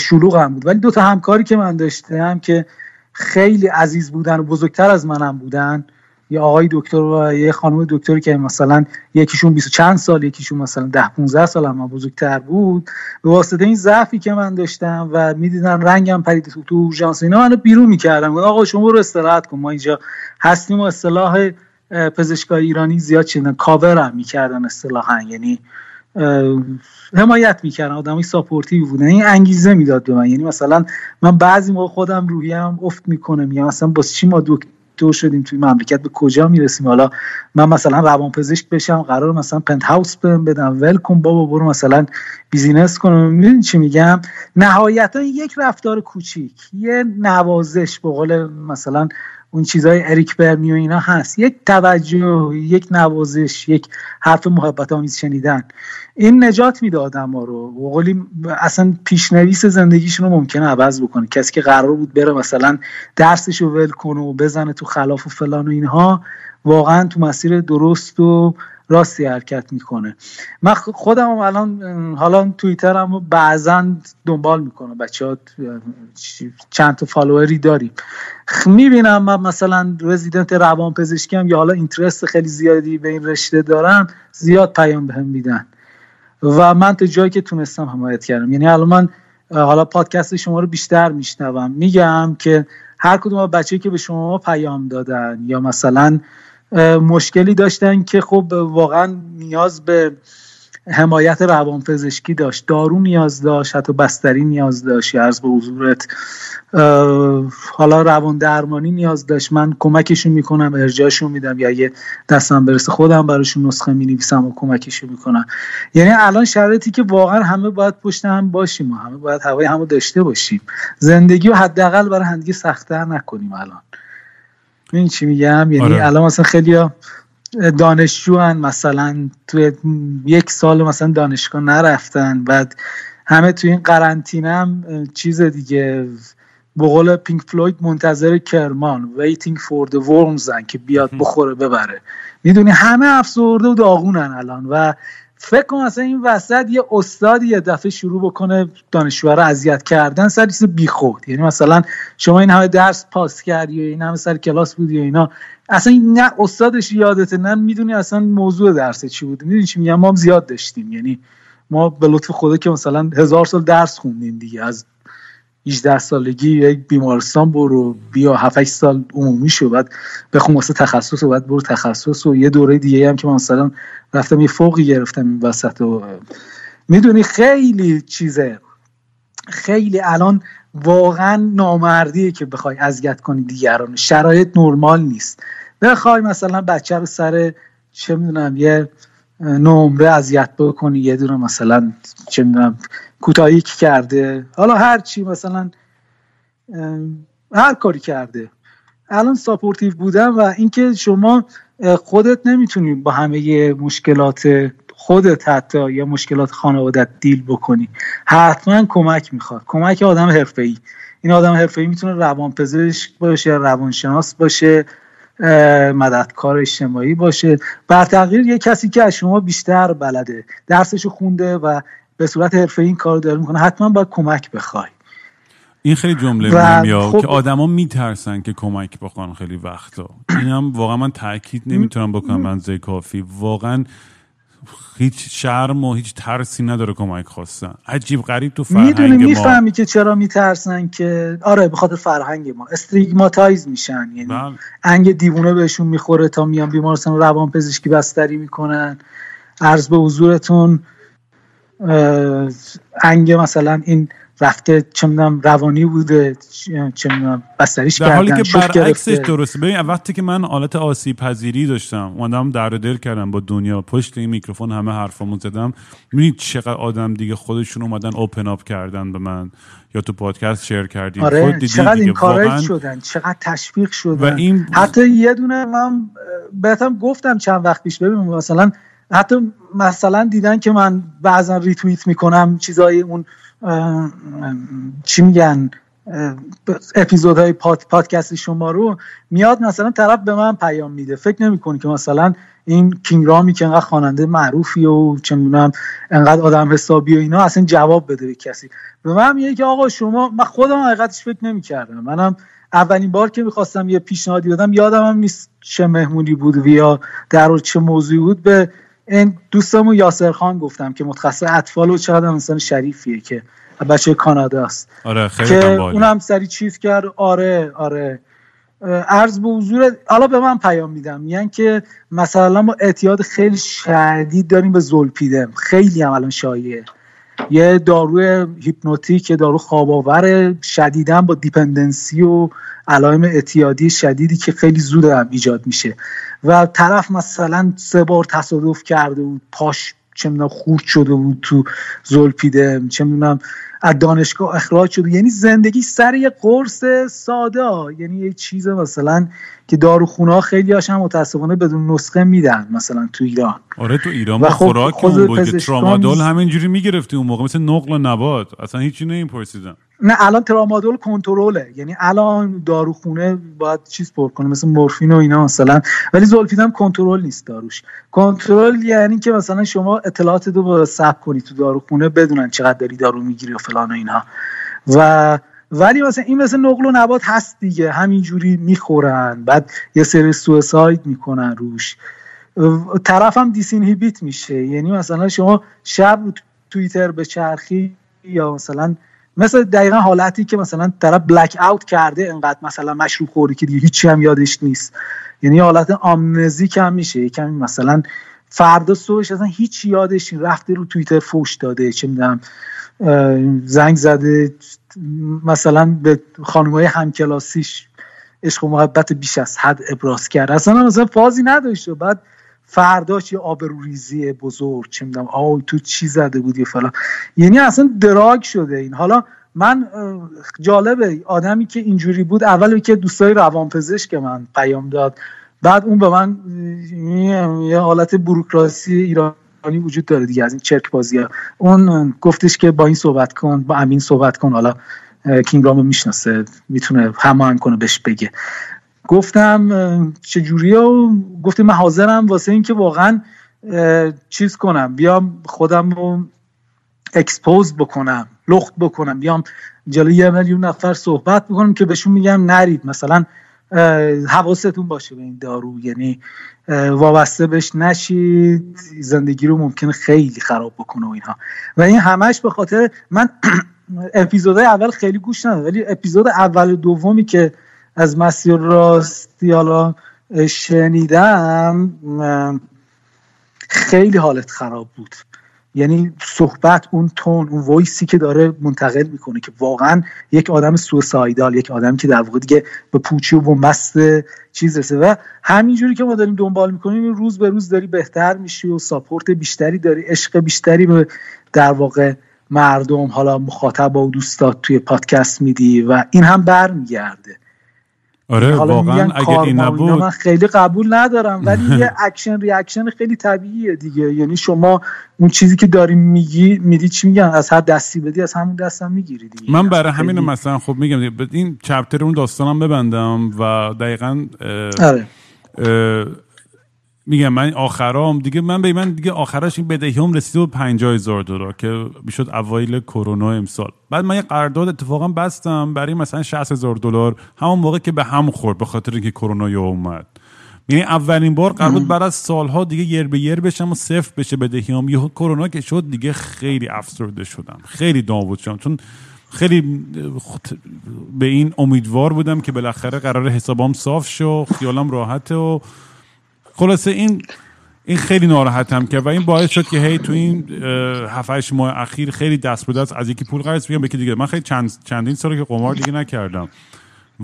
شلوغ هم بود. ولی دو تا همکاری که من داشتم که خیلی عزیز بودن و بزرگتر از منم بودن یه آقای دکتر و یه خانم دکتری که مثلا یکیشون 20 چند سال یکیشون مثلا 10 15 سال هم بزرگتر بود. به واسطه این ضعفی که من داشتم و می‌دیدن رنگم پرید تو تو اورژانس اینا منو بیرون می‌کردن آقا شما رو استراحت کن ما اینجا هستیم و اصطلاح پزشکای ایرانی زیاد چیدن کاور هم می‌کردن اصطلاحا یعنی حمایت می‌کردن. آدمای supportive بودن. این انگیزه می‌داد به من. یعنی مثلا من بعضی موقع خودم روحیم افت می‌کنه میگم مثلا باز چی ما دکتر شدیم توی مملکت. به کجا می‌رسیم؟ حالا من مثلا روان پزشک بشم قرار مثلا پنت هاوس بهم بدم ول کن بابا برو مثلا business کنم می‌دونی چی میگم؟ نهایتا یک رفتار کوچیک یه نوازش به قول مثلا اون چیزای اریک برنی و اینا هست. یک توجه یک نوازش یک حرف محبت آمیز شنیدن. این نجات میده آدم ها رو. وقلی اصلا پیشنویس زندگیشون رو ممکنه عوض بکنه. کسی که قرار بود بره مثلا درسش رو ول کنه و بزنه تو خلاف و فلان و اینها واقعا تو مسیر درست و راستی حرکت می‌کنه. من خودم هم الان حالا توییترم بعضا دنبال می‌کنم. بچه ها چند تا فالووری داریم. می‌بینم من مثلا رزیدنت روان پزشکیم یا حالا اینترست خیلی زیادی به این رشته دارم زیاد پیام بهم میدن. و من تا جایی که تونستم حمایت کردم. یعنی الان من حالا پادکست شما رو بیشتر میشنوم. میگم که هر کدوم بچه که به شما پیام دادن یا مثلا مشکلی داشتن که خب واقعا نیاز به حمایت روانپزشکی داشت. دارو نیاز داشت حتی بستری نیاز داشت عرض به حضورت حالا روان درمانی نیاز داشت. من کمکشون می‌کنم ارجاشون میدم یا یه دستم برسه خودم براشون نسخه می‌نویسم و کمکشون می‌کنم. یعنی الان شرایطی که واقعا همه باید پشت هم باشیم و همه باید هوای همو داشته باشیم. زندگی رو حداقل برای همدیگه سختتر نکنیم الان. این چی میگم؟ یعنی آره. الان مثلا خیلی دانشجو هن مثلا توی یک سال مثلا دانشگاه نرفتن. بعد همه توی این قرنطینه هم چیز دیگه به قول پینک فلوید منتظر کرمان waiting for the worms که بیاد بخوره ببره. می‌دونی همه افسرده و داغونن الان و فکر کنم اصلا این وسط یه استادی یه دفعه شروع بکنه دانشجوها رو اذیت کردن سر چیز بیخود. یعنی مثلا شما این همه درس پاس کردی این همه سر کلاس بودی و اینا اصلا نه استادش یادته نه می‌دونی اصلا موضوع درس چی بود. می‌دونی چی میگم؟ ما زیاد داشتیم. یعنی ما به لطف خدا که مثلا هزار سال درس خوندیم دیگه از 18 سالگی یک بیمارستان برو بیا 7 سال عمومی شو بعد بخون واسه تخصص و بعد برو تخصص و یه دوره دیگه هم که مثلا رفتم یه فوقی گرفتم این وسط و می‌دونی خیلی چیزه. خیلی الان واقعا نامردیه که بخوای اذیت کنی دیگران. شرایط نرمال نیست. بخوای مثلا بچه رو سر چه می‌دونم یه نمره اذیت بکنی یه دونه مثلا چه می‌دونم کوتاهی کرده. حالا هر چی مثلا هر کاری کرده. الان supportive بودن و اینکه شما خودت نمی‌تونی با همه مشکلات خودت حتی یا مشکلات خانوادت deal بکنی. حتما کمک می‌خواد. کمک آدم حرفه ای این آدم حرفه ای می‌تونه روانپزشک باشه روانشناس باشه مددکار اجتماعی باشه. به هر تقدیر یه کسی که از شما بیشتر بلده. درسشو خونده و به صورت حرفه‌ای این کار داره می‌کنه. حتما باید کمک بخوای. این خیلی جمله مهمیه خب... که آدما میترسن که کمک بخوان خیلی وقتا. اینم واقعا من تاکید نمی‌تونم بکنم به اندازه‌ی کافی. واقعا هیچ شرم و هیچ ترسی نداره کمک خواستن. عجیب غریب تو فرهنگ می‌دونی می‌فهمی که چرا میترسن که آره به خاطر فرهنگ ما. stigmatize میشن. یعنی بله. انگ دیوونه بهشون می‌خوره تا میان بیمارستان روان پزشکی بستری می‌کنن. عرض به حضورتون انگ مثلا این رفته چه روانی بوده چه می‌دونم بستریش در حالی که برعکسش درسته. ببین وقتی که من حالت آسیب پذیری داشتم اومدم در دل کردم با دنیا پشت این میکروفون همه حرفامو زدم می‌بینید چقدر آدم دیگه خودشون اومدن اوپن اپ کردن به من یا تو پادکست شیر کردیم آره چقدر این کارا شدن چقدر تشویق شدن. و این حتی یه دونه من بهتم گفتم چند وقت پیش ببین مثلا حتی مثلا دیدن که من بعضا ریتویت می‌کنم چیزای اون چی میگن اپیزودهای پاد، پادکست شما رو میاد مثلا طرف به من پیام میده. فکر نمی‌کنی که مثلا این کینگرامی که انقدر خواننده معروفی و چه می‌دونم انقدر آدم حسابی و اینا اصلا جواب بده به کسی. به من میگه که آقا شما من خودم حقیقتش فکر نمی‌کردم. منم اولین بار که می‌خواستم یه پیشنهادی بدم یادم هم نیست چه مهمونی بود یا در چه موضوعی بود به دوستمون یاسر خان گفتم که متخصص اطفال و چقدر انسان شریفیه که بچه کانادا است آره خیلی که اونم سری چیز کرد. آره آره. عرض به حضور حالا به من پیام میدم. میگن که مثلا ما اعتیاد خیلی شدید داریم به زولپیدم خیلی هم الان شایعه. یه داروی hypnotic یه دارو خواب آور شدیدا با dependency و علائم اعتیادی شدیدی که خیلی زود هم ایجاد میشه. و طرف مثلا سه بار تصادف کرده بود پاش چه می‌دونم خورد شده بود تو زلپیده چه می‌دونم از دانشگاه اخراج شده. یعنی زندگی سر یه قرص ساده یعنی یه چیز مثلا که داروخونه ها خیلی هاشم متاسفانه بدون نسخه میدن مثلا تو ایران. آره تو ایران با خب خوراک اون بود که ترامادول همینجوری می‌گرفتی اون موقع مثل نقل و نبات. اصلا هیچی نمیپرسیدن. نه الان ترامادول کنترله. یعنی الان داروخونه باید چیز پر کنه مثل مورفین و اینا مثلا. ولی زولفیدم کنترل نیست داروش. کنترل یعنی که مثلا شما اطلاعات رو ثبت کنی تو داروخونه بدونن چقدر داری دارو می‌گیری و فلان و اینها. و ولی مثلا این مثل نقل و نبات هست دیگه. همینجوری می‌خورن. بعد یه سری سویساید می‌کنن روش. طرف هم دیسینهیبیت میشه. یعنی مثلا شما شب توییتر به چرخی یا مثلا مثل دقیقا حالتی که مثلا طرف بلک اوت کرده انقدر مثلا مشروب خوری که دیگه هیچی هم یادش نیست. یعنی حالت آمنزی هم میشه. کمی مثلا فردا صبحش اصلا هیچ یادش رفته رو توییتر فوش داده چه می‌دونم زنگ زده مثلا به خانمای همکلاسیش عشق و محبت بیش از حد ابراز کرد اصلا مثلا فازی نداشت. و بعد فرداش یه آبروریزی بزرگ چه می‌دونم آی تو چی زده بودی فلان. یعنی اصلا دراگ شده این. حالا من جالبه آدمی که اینجوری بود اول که دوستای روانپزشک من پیام داد. بعد اون به من یه حالت بروکراسی ایرانی وجود داره دیگه از این چرک بازی ها. اون گفتش که با این صحبت کن با امین صحبت کن حالا کینگرامو می‌شناسه می‌تونه هماهنگ کنه بهش بگه. گفتم چجوریه؟ و گفتیم من حاضرم واسه اینکه واقعا چیز کنم بیام خودم رو اکسپوز بکنم لخت بکنم بیام جلوی یه میلیون نفر صحبت بکنم که بهشون میگم نرید مثلا حواستون باشه به این دارو یعنی وابسته بهش نشید زندگی رو ممکنه خیلی خراب بکنه و اینها و این همش به خاطر من [CLEARS THROAT] اپیزودهای اول خیلی گوش ندادم ولی اپیزود اول و دومی که از مسیر راستی حالا شنیدم خیلی حالت خراب بود. یعنی صحبت اون تون اون وایسی که داره منتقل می‌کنه که واقعا یک آدم سوسایدال یک آدم که در واقع دیگه به پوچی و بنبست چیز رسه و همینجوری که ما داریم دنبال می‌کنیم روز به روز داری بهتر میشی و ساپورت بیشتری داری عشق بیشتری به در واقع مردم حالا مخاطب و دوستات توی پادکست میدی و این هم برمیگرده. آره واقعا اگر این نبود. من خیلی قبول ندارم ولی یه [LAUGHS] action reaction خیلی طبیعیه دیگه. یعنی شما اون چیزی که داری میگی میدی چی میگن؟ از هر دستی بدی از همون دستم می‌گیری دیگه. من برای همین مثلا خب میگم این chapter اون داستانم ببندم و دقیقا آره. میگم من آخرام. دیگه من به من دیگه آخرش این بدهی هم رسیده بود 50 هزار دلار که می‌شد اوایل کرونا امسال. بعد من یه قرارداد اتفاقا بستم برای مثلا 60 هزار دلار. همون موقع که به هم خورد به خاطر اینکه کرونا یا اومد. یعنی اولین بار قرار بود بعد از سالها دیگه یر به یر بشم و صفر بشه بدهیام. یه کرونا که شد دیگه خیلی افسرده شدم. خیلی نابود شدم. چون خیلی به این امیدوار بودم که بالاخره قرار حسابام صاف شو خیالم راحته و خلاصه این این خیلی ناراحتم که و این باعث شد که هی تو این 7 ماه اخیر خیلی دست به دست از یکی پول قرض بگم به دیگه. من خیلی چند چندین ساله که قمار دیگه نکردم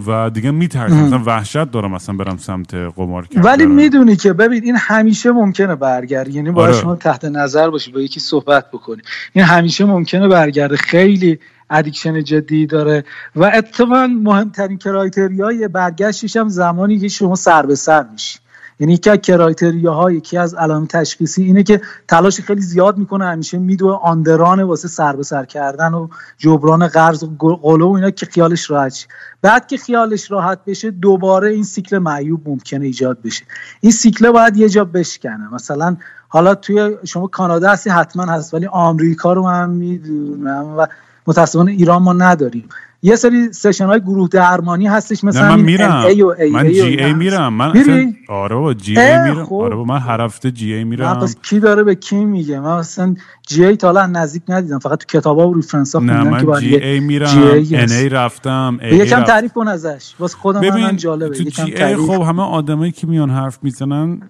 و دیگه میترسم. مثلا وحشت دارم اصلا برم سمت قمار کردن. ولی می‌دونی که ببین این همیشه ممکنه برگرده یعنی باید آره. شما تحت نظر باشی با یکی صحبت بکنی. این همیشه ممکنه برگرده. خیلی addiction جدی داره و اتفاقا مهمترین criteria ی برگشتش هم زمانی که شما سر به سر میشی. یعنی یکی از criteria یکی از علائم تشخیصی اینه که تلاش خیلی زیاد می‌کنه همیشه میدوه on the run واسه سر به سر کردن و جبران قرض و قلو اینا که خیالش راحت بعد که خیالش راحت بشه دوباره این سیکل معیوب ممکنه ایجاد بشه. این سیکل باید یه جا بشکنه. مثلا حالا توی شما کانادا هستی حتما هست ولی آمریکا رو من می‌دونم و متاسفانه ایران ما نداریم. یه سری سشن های گروه درمانی هستش مثلا من میرم. من جی ای میرم. من میری؟ آره با جی ای میرم. خب. آره با من هر هفته جی ای میرم. پس کی داره به کی میگه؟ من اصلا GA تا الان نزدیک ندیدم. فقط تو کتابا و reference ها خوندم نه من GA میرم. NA رفتم یکم تعریف کن ازش. واسه خودم من جالبه. تو GA خب همه آدمایی که میان حرف می‌زنن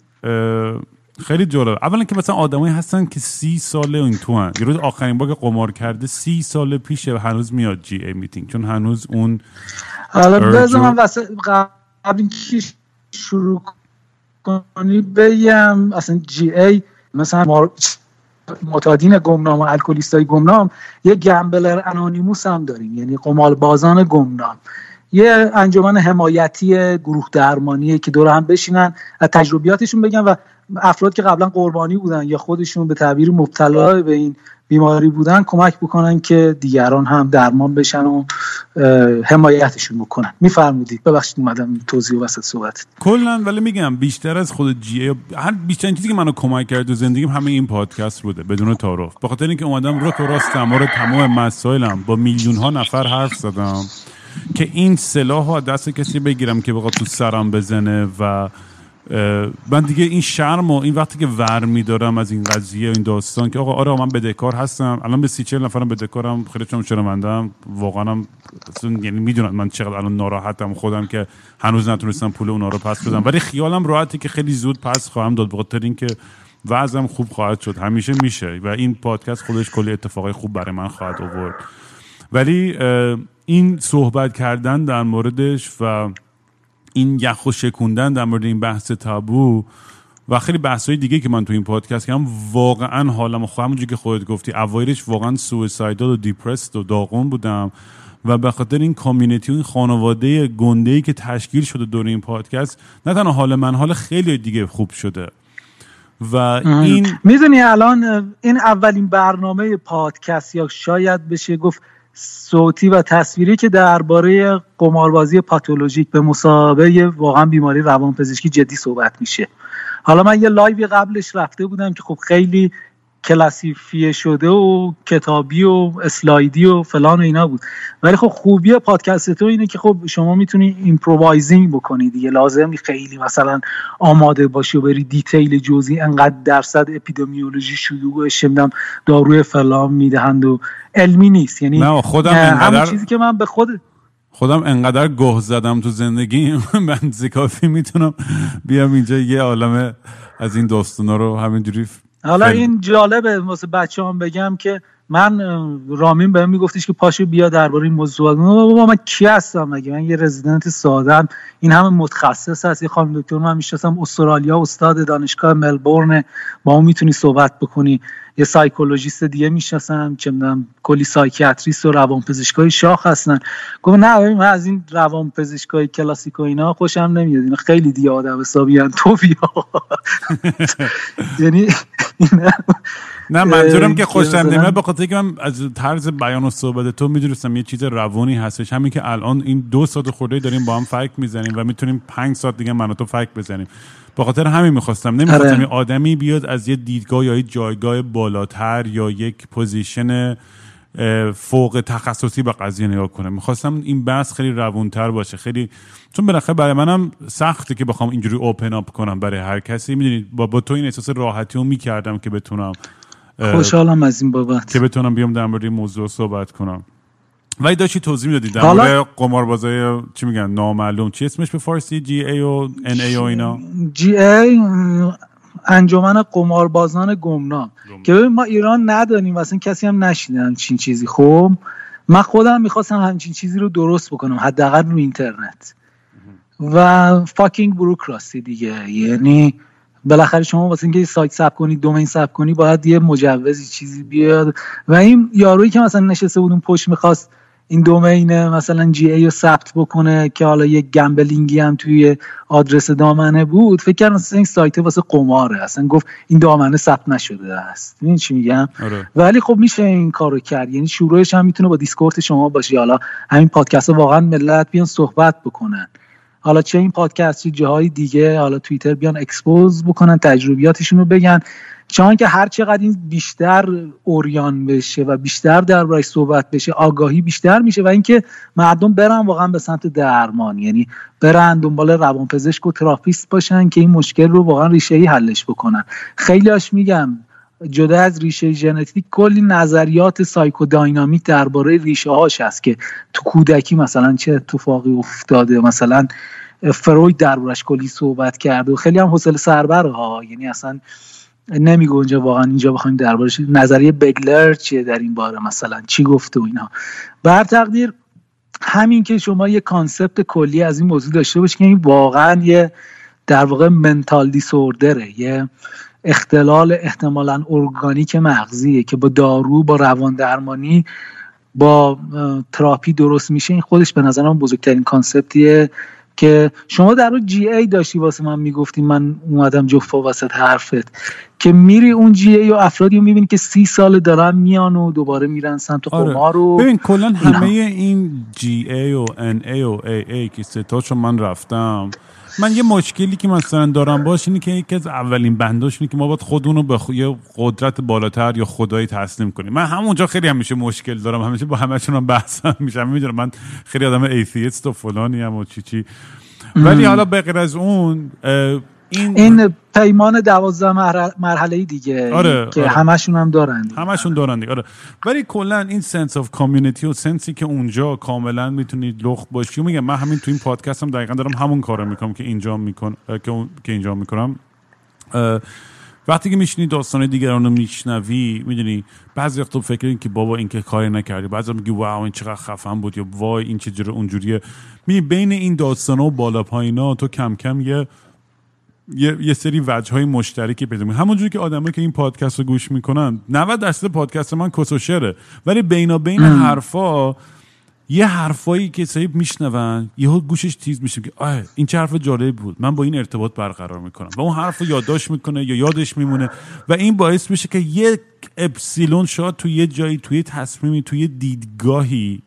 خیلی جالب اولا که مثلا آدمایی هستن که سی ساله این تو هن. یه روز آخرین بار قمار کرده سی سال پیشه و هنوز میاد GA meeting. چون هنوز اون حالا بذار من واسه قبل اینکه شروع کنی بگم اصلا جی ای مثلا معتادین گمنام و الکلیستای گمنام یه گمبلر انانیموس هم داریم. یعنی قمال بازان گمنام. یه انجمن حمایتی گروه درمانیه که دور هم بشینن از تجربیاتشون بگن و افراد که قبلا قربانی بودن یا خودشون به تعبیر مبتلا به این بیماری بودن کمک بکنن که دیگران هم درمان بشن و حمایتشون بکنن. میفرمودید. ببخشید اومدم توضیح وسط صحبت. کلا ولی میگم بیشتر از خود جی هر بیشتر چیزی که منو کمک کرد و زندگیم همه این پادکست بوده بدون تعارف. به خاطر اینکه اومدم رو تو راست تمام تمام مسائلم با میلیون ها نفر حرف زدم که این سلاح دست کسی بگیرم که بخواد تو سرم بزنه و من دیگه این شرم و این وقتی که ور میدارم از این قضیه این داستان که آقا آره من بدهکار هستم. الان به سی چل نفرم بدهکارم خیلی چون شرمندم واقعا هم یعنی می‌دونم من چقدر الان ناراحتم خودم که هنوز نتونستم پول اونا رو پس بدم. ولی خیالم راحته که خیلی زود پس خواهم داد بخاطر اینکه وضعم خوب خواهد شد. همیشه میشه و این پادکست خودش کلی اتفاقای خوب برای من خواهد آورد. ولی این صحبت کردن در موردش و این یخ و شکوندن در مورد این بحث تابو و خیلی بحث های دیگه که من تو این پادکست کردم واقعا حالم خواهم همونجوری که خودت گفتی اوایلش واقعا سویسایدال و دیپرست و داغون بودم و به خاطر این کامیونیتی و این خانواده گنده ای که تشکیل شده دور این پادکست نه تنها حال من حال خیلی دیگه خوب شده. و این می‌دونی الان این اولین برنامه پادکست یا شاید بشه گفت صوتی و تصویری که درباره قماربازی پاتولوژیک به مصابه واقعا بیماری روانپزشکی جدی صحبت میشه. حالا من یه لایوی قبلش رفته بودم که خب خیلی کلاسیفیه شده و کتابی و اسلایدی و فلان و اینا بود. ولی خب خوبی پادکست تو اینه که خب شما می‌تونی improvising بکنی دیگه. لازم خیلی مثلا آماده باشی و بری detail جزئی انقدر درصد اپیدمیولوژی شروع شمدم داروی فلان می‌دهند و علمی نیست. یعنی نه خودم انقدر چیزی که من به خود خودم انقدر گه زدم تو زندگی. [LAUGHS] من زکافی می‌تونم بیام اینجا. یه عالمه از این داستانا رو همینجوری حالا این جالبه واسه بچه هم بگم که من رامین بهم میگفتش که پاشو بیا درباره این موضوع. بابا من کی هستم؟ مگه من یه رزیدنت سادم؟ این همه متخصص هست. یه خانم دکتر من می‌شناسم استرالیا استاد دانشگاه ملبورن. با اون می‌تونی صحبت بکنی. یه psychologist دیگه می‌شناسم چه می‌دونم کلی psychiatrist و روانپزشکای شاخ هستن. گفت نه من از این روانپزشکای کلاسیک و اینا خوشم نمیاد. اینا خیلی دیگه آدم حسابی تو بیا. [LAUGHS] یعنی نه منظورم که خوشم نمیاد به خاطر که من از طرز بیان و صحبت تو می‌دونستم یه چیز روانی هستش. همین که الان این دو ساعت خورده داریم با هم فک می‌زنیم و می‌تونیم پنج ساعت دیگه من و تو فک بزنیم. به خاطر همین می‌خواستم. نمی‌خواستم آره. آدمی بیاد از یه دیدگاه یا یه جایگاه بالاتر یا یک position فوق تخصصی به قضیه نگاه کنه می‌خواستم این بحث خیلی روونتر باشه. خیلی چون بالاخره برای منم سخته که بخوام اینجوری open up کنم برای هر کسی. می‌دونید با, با تو این احساس راحتی رو می‌کردم که بتونم خوشحالم از این بابت. که بتونم بیام در مورد موضوع صحبت کنم. ولی داشتی توضیح می‌دادی در مورد قماربازای چی میگن نامعلوم چی اسمش به فارسی؟ جی ای و ان ای و اینا؟ جی ای انجمن قماربازان گمنام. که ببین ما ایران نداریم اصلا کسی هم نشینه همچین چیزی. خب من خودم می‌خواستم همچین چیزی رو درست بکنم حداقل رو اینترنت. و فاکینگ بروکراسی دیگه. یعنی بالاخره شما واسه اینکه سایت ثبت کنی domain ثبت کنی باید یه مجوزی چیزی بیاد. و این یارویی که مثلا نشسته بود اون پشت می‌خواست این domain مثلا GA رو ثبت بکنه که حالا یک gambling ی هم توی آدرس دامنه بود. فکر کردم این سایت واسه قماره. اصلا گفت این دامنه ثبت نشده است. این چی میگم؟ آره. ولی خب میشه این کارو کرد. یعنی شروعش هم می‌تونه با دیسکورد شما باشه. حالا همین پادکست واقعا ملت بیان صحبت بکنن. حالا چه این پادکست چه جاهای دیگه حالا توییتر بیان expose بکنن تجربیاتشون رو بگن. چون که هر چقدر این بیشتر عریان بشه و بیشتر در صحبت بشه آگاهی بیشتر میشه و اینکه مردم برن واقعا به سمت درمان. یعنی برن دنبال روانپزشک و تراپیست باشن که این مشکل رو واقعا ریشه ای حلش بکنن. خیلیاش میگم جدا از ریشه ژنتیک کلی نظریات psychodynamic درباره ریشه هاش هست که تو کودکی مثلا چه اتفاقی افتاده. مثلا فروید دربارش کلی صحبت کرده و خیلی هم حوصله سربر ها یعنی اصلا نمی گنجه واقعا اینجا بخوایم دربارش نظریه برگلر چیه در این باره مثلا چی گفته و اینا. به هر تقدیر همین که شما یه concept کلی از این موضوع داشته باشید که این واقعا یه در واقع mental disorder ه یه اختلال احتمالا ارگانیک مغزیه که با دارو با روان درمانی با تراپی درست میشه. این خودش به نظرم بزرگترین concept یه که شما در رو GA داشتی واسه من می‌گفتی من اومدم جفا وسط حرفت. که میری اون GA و افرادی رو می‌بینی که سی سال دارن میان و دوباره میرن سمت آره. قمار رو ببین کلا همه این GA و NA و AA که ستاشو من رفتم من یه مشکلی که مثلا دارم باش اینه که یکی از اولین بنداش اینه که ما باید خودمونو به یه قدرت بالاتر یا خدایی تسلیم کنیم. من همونجا خیلی همیشه مشکل دارم. همیشه با همشون هم بحثم [LAUGHS] میشم. می‌دونم من خیلی آدم atheist و فلانی هم و چی چی. ولی حالا به غیر از اون این, این پیمان دوازده مرحله دیگه آره، که آره. همشون هم دارن همشون دارن دیگه آره. ولی کلا این sense of community و sense ی که اونجا کاملا می‌تونید لخت باشی و میگم؟ من همین تو این پادکست هم دقیقا دارم همون کارو می‌کنم که اینجا میکن که اینجا می‌کنم. وقتی که میشنی داستان دیگران رو میشنوی می‌دونی بعضی وقتا فکر که بابا این که کاری نکردی. بعضی میگی واو این چقدر خفن بود یا وای این چه اونجوریه. می بین این داستان و بالا پایینا تو کم کم یه یه, یه سری وجه های مشترکی پیدا می‌کنه. همونجوری که آدمایی که این پادکست رو گوش می‌کنن 90 درصد پادکست من کسوشره ولی بینا بین حرفا یه حرفایی که صاحب میشنون یهو گوشش تیز میشه که آه این چه حرف جالب بود. من با این ارتباط برقرار می‌کنم. و اون حرف رو یادداشت می‌کنه یا یادش میمونه. و این باعث میشه که یک اپسیلون شاید تو یه جایی توی تصمیمی توی دیدگاهی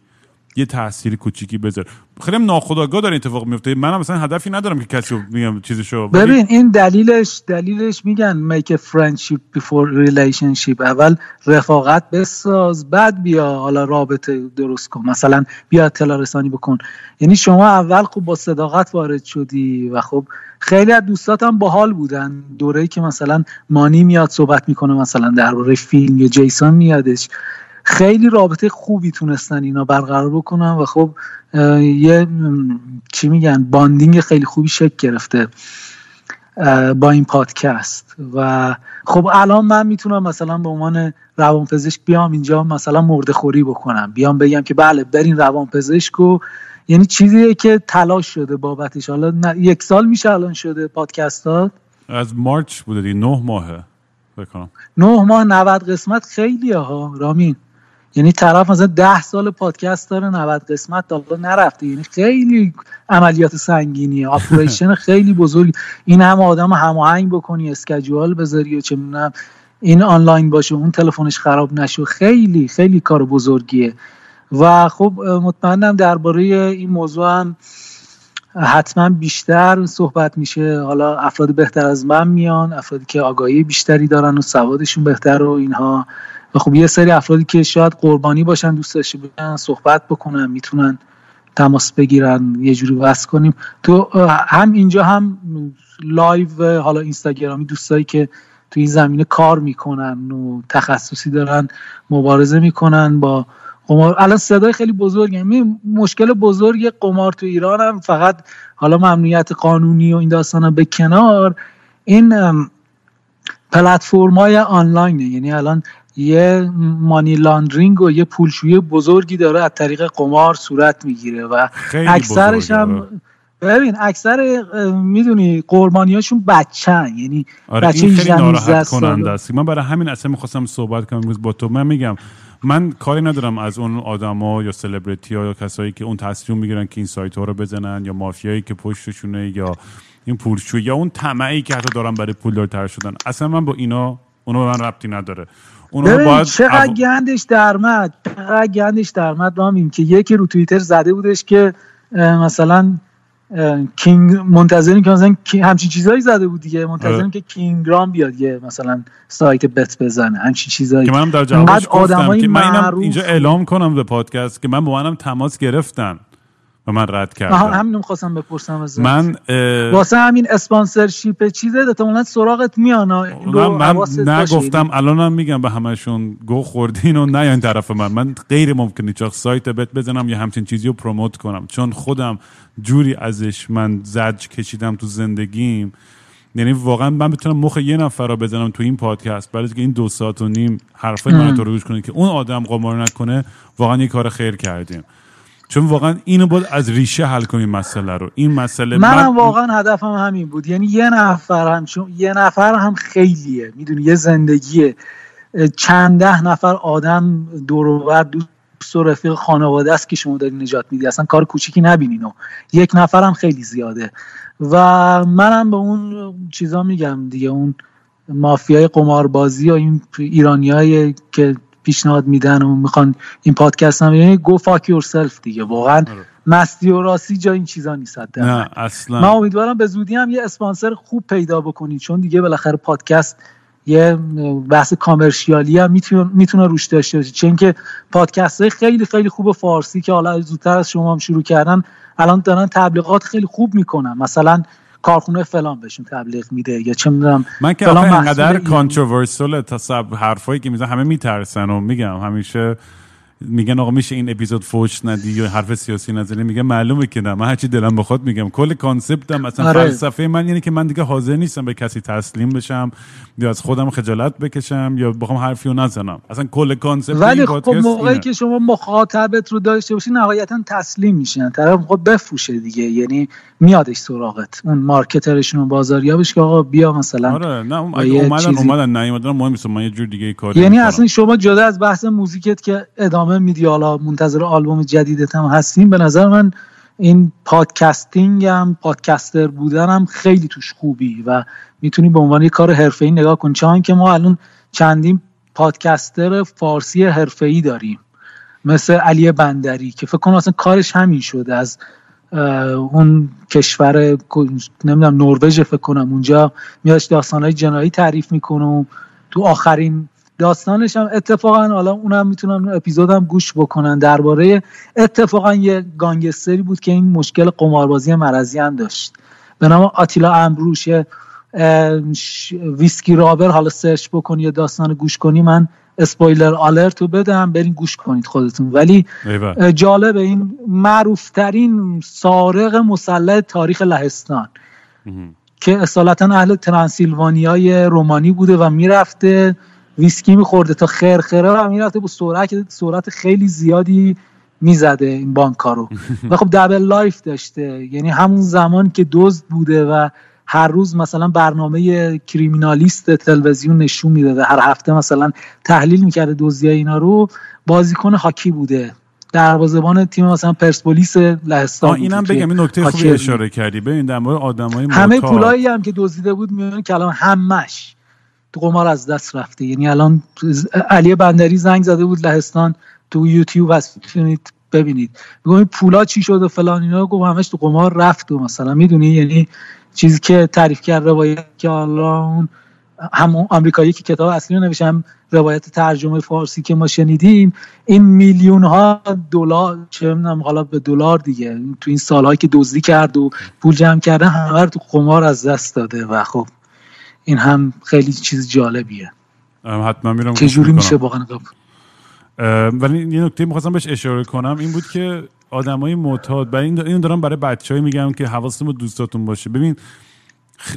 یه تاثیر کوچیکی بذاره. خیلی ناخودآگاه داره اتفاق میفته منم مثلا هدفی ندارم که کسی میگم چیزشو. ببین این دلیلش دلیلش میگن a friendship before relationship. اول رفاقت بساز بعد بیا حالا رابطه درست کن. مثلا بیا اطلاع رسانی بکن. یعنی شما اول خوب با صداقت وارد شدی و خب خیلی از دوستاتم باحال بودن. دوره که مثلا مانی میاد صحبت می‌کنه مثلا درباره فیلم یا جیسون میادش. خیلی رابطه خوبی تونستن اینا برقرار بکنن و خب یه چی میگن باندینگ خیلی خوبی شکل گرفته با این پادکست. و خب الان من می‌تونم مثلا به عنوان روانپزشک بیام اینجا مثلا مرده خوری بکنم. بیام بگم که بله برین روانپزشک و یعنی چیزیه که تلاش شده بابتش. حالا یک سال میشه الان شده پادکستات؟ از مارچ بوده دی نه ماهه بکنم نه ماه 90 قسمت خیلی ها. رامین. یعنی طرف مثلا ده سال پادکست داره 90 قسمت تا نرفته. یعنی خیلی عملیات سنگینی [LAUGHS] آپریشن خیلی بزرگ این هم آدم هماهنگ بکنی اسکجوال بذاری و چه می‌دونم این آنلاین باشه اون تلفنش خراب نشه. خیلی خیلی کار بزرگیه. و خب مطمئنم درباره این موضوع هم حتما بیشتر صحبت میشه. حالا افراد بهتر از من میان افرادی که آگاهی بیشتری دارن و سوادشون بهتر و اینها. خب یه سری افرادی که شاید قربانی باشن دوست داشته باشن صحبت بکنن می‌تونن تماس بگیرن یه جوری وصل کنیم. تو هم اینجا هم live حالا اینستاگرامی دوستایی که تو این زمینه کار می‌کنن و تخصصی دارن مبارزه می‌کنن با قمار. الان صدای خیلی بزرگه. مشکل بزرگ قمار تو ایران هم فقط حالا ممنوعیت قانونی و این داستان به کنار. این پلتفرم های آنلاینه. یعنی الان یه مانی لاندرینگ و یه پولشویی بزرگی داره از طریق قمار صورت می‌گیره و اکثرش هم ببین اکثر می‌دونی قربانیاشون بچن یعنی آره بچه این خیلی ناراحت کننده است. من برای همین اصلا می‌خواستم صحبت کنم با تو. من میگم من کاری ندارم از اون آدما یا سلبریتی ها یا کسایی که اون تصمیم می‌گیرن که این سایت ها رو بزنن یا مافیایی که پشتشونه یا این پولشویی یا اون طمعی که حتی دارن برای پول تر شدن. اصلا من با اینا اونو به من ربطی نداره. اونو باید چقدر گندش درمد چقدر گندش درمد رامین که یکی رو توییتر زده بودش که مثلا کینگ منتظریم که مثلا همچین چیزایی زده بود دیگه. منتظریم آره. که کینگ رام بیاد یه مثلا سایت بت بزنه. همچین چیزایی. که منم در جوابش گفتم که من اینم اینجا اعلام کنم به پادکست که من با منم تماس گرفتن. و من رد کردم. همین خواستم بپرسم از من واسه همین اسپانسرشیپ چیزه؟ احتمالاً سراغت میان. من نگفتم الانم میگم به همشون گو خوردین و نه این طرف من. من غیر ممکنه چاق سایت بت بزنم یا همچین چیزی رو پروموت کنم. چون خودم جوری ازش من زج کشیدم تو زندگیم. یعنی واقعا من بتونم مخ یه نفر رو بزنم تو این پادکست. برای که این دو ساعت و نیم حرفای من رو گوش کنه که اون آدم قمار نکنه واقعا یه کار خیر کردیم. چون واقعا اینو باید از ریشه حل کنیم مسئله رو. این مسئله منم من... واقعا هدفم همین بود. یعنی یه نفر هم چون یه نفر هم خیلیه. می‌دونی یه زندگیه. چند ده نفر آدم دور دوست و رفیق خانواده است که شما داری نجات میدی. اصلا کار کوچیکی نبینین و یک نفر هم خیلی زیاده. و منم به اون چیزا میگم دیگه اون مافیای قماربازی و این ایرانیایی که پیشنهاد میدن و می‌خوان این پادکست هم یعنی گو فاک یورسلف دیگه. واقعا آره. مستی و راستی جا این چیزا نیست نه اصلا. من امیدوارم به زودی هم یه اسپانسر خوب پیدا بکنید چون دیگه بالاخره پادکست یه بحث کامرشیالی هم می‌تونه روش داشته باشه. چون که پادکست های خیلی خیلی خوب فارسی که حالا زودتر از شما هم شروع کردن الان دارن تبلیغات خیلی خوب می‌کنن. مثلا کارخونه فلان بهشون تبلیغ میده یا چه می‌دونم. من که آخه اینقدر کانتروورسال تا حرفایی که میزن همه میترسن و میگم همیشه میگن آقا میشه این اپیزود فوش ندی یا حرف سیاسی نزنی؟ میگه معلومه که نه. من هرچی دلم بخواد میگم. کل کانسپتم مثلا آره. فلسفه من یعنی که من دیگه حاضر نیستم به کسی تسلیم بشم یا از خودم خجالت بکشم یا بخوام حرفی رو نزنم. اصلا کل concept ولی خب موقعی که شما مخاطبت رو داشته باشی نهایتا تسلیم میشن. طرف خب بفروشه دیگه. یعنی میادش سراغت. اون marketer شون و بازاریابش که آقا بیا مثلا آره نه اومدن. اومدن نه مهم نیست من یه جور دیگه کاری یعنی اصلا شما جدا از بحث موزیکت که ادامه میدی. حالا منتظر آلبوم جدیدت هم هستیم. به نظر من این podcasting هم podcaster بودن هم خیلی توش خوبی و می‌تونی به عنوان یه کار حرفه‌ای نگاه کنی چون که ما الان چندین پادکستر فارسی حرفه‌ای داریم. مثل علی بندری که فکر کنم اصلا کارش همین شده. از اون کشور نمی‌دونم نروژ فکر کنم. اونجا میادش داستانهای جنایی تعریف می‌کنه تو آخرین داستانش هم اتفاقا حالا اونم می‌تونن اپیزودم گوش بکنن. درباره اتفاقا یه گانگستری بود که این مشکل قماربازی مرضی هم داشت. به نام آتیلا آمبروش Whiskey Robber. حالا سرچ بکنی یا داستان گوش کنی من spoiler alert رو بدم. برین گوش کنید خودتون. ولی جالب این معروفترین سارق مسلح تاریخ لهستان. که اصالتا اهل ترانسیلوانیای رومانی بوده و می‌رفته. ویسکی میخورده تا خرخره و می‌رفته با سرعت سرعت خیلی زیادی می‌زده این بانک رو. [LAUGHS] و خب double life داشته. یعنی همون زمان که دزد بوده و هر روز مثلا برنامه criminalist تلویزیون نشون می‌داده هر هفته مثلا تحلیل می‌کرده دزدی اینا رو بازیکن هاکی بوده. دروازه‌بان تیم مثلا پرسپولیس لهستان اینم بگم این نکته خوبی اشاره کردی. ببین در مورد آدمای همه پولایی هم که دزدیده بود میون کلام همش. قمار از دست رفته. یعنی الان علی بندری زنگ زده بود لهستان تو یوتیوب هست می‌تونید ببینید. میگم پولا چی شد و فلان اینا. گفت همش تو قمار رفت و مثلا می‌دونی یعنی چیزی که تعریف کرد روایت که حالا اون همون آمریکایی که کتاب اصلی رو نوشتم روایت ترجمه فارسی که ما شنیدیم این میلیون ها دلار چه می‌دونم حالا به دلار دیگه. تو این سالهایی که دزدی کرد و پول جمع کرده همه رو تو قمار از دست داده و خب این هم خیلی چیز جالبیه. حتما میرم چجوری میشه واقعا ولی یه نکته می‌خواستم بهش اشاره کنم این بود که آدمای معتاد برای این دارم برای بچه‌ای میگم که حواستون به دوستاتون باشه. ببین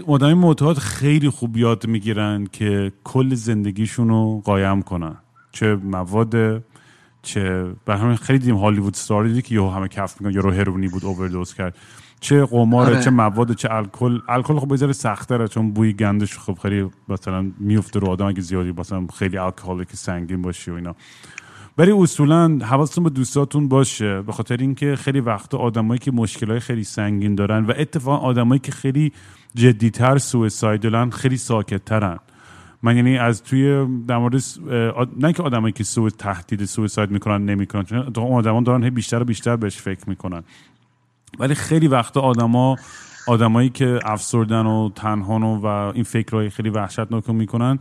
آدمای معتاد خیلی خوب یاد می‌گیرن که کل زندگیشون رو قایم کنن. چه مواد چه به همین خیلی دیدیم هالیوود ستار دیدی که یهو همه کف می‌کنن رو هرونی بود اووردوز کرد. چه قمار آره. چه مواد چه الکل. الکل خب بذاره سختره چون بوی گندش خب خیلی مثلا میفته رو آدم اگه زیادی مثلا خیلی alcoholic سنگین باشه و اینا. ولی اصولا حواستون به دوستاتون باشه به خاطر اینکه خیلی وقتا آدمایی که مشکلای خیلی سنگین دارن و اتفاقا آدمایی که خیلی جدیتر suicidal ن خیلی ساکتترن. من یعنی از توی در مورد نه که آدمایی که سو تهدید suicide می‌کنن نمی‌کنن چون آدما دارن بیشتر و بیشتر بهش فکر می‌کنن. ولی خیلی وقتا آدما آدمایی که افسردن و تنهان و, و این فکرهای خیلی وحشتناک می‌کنن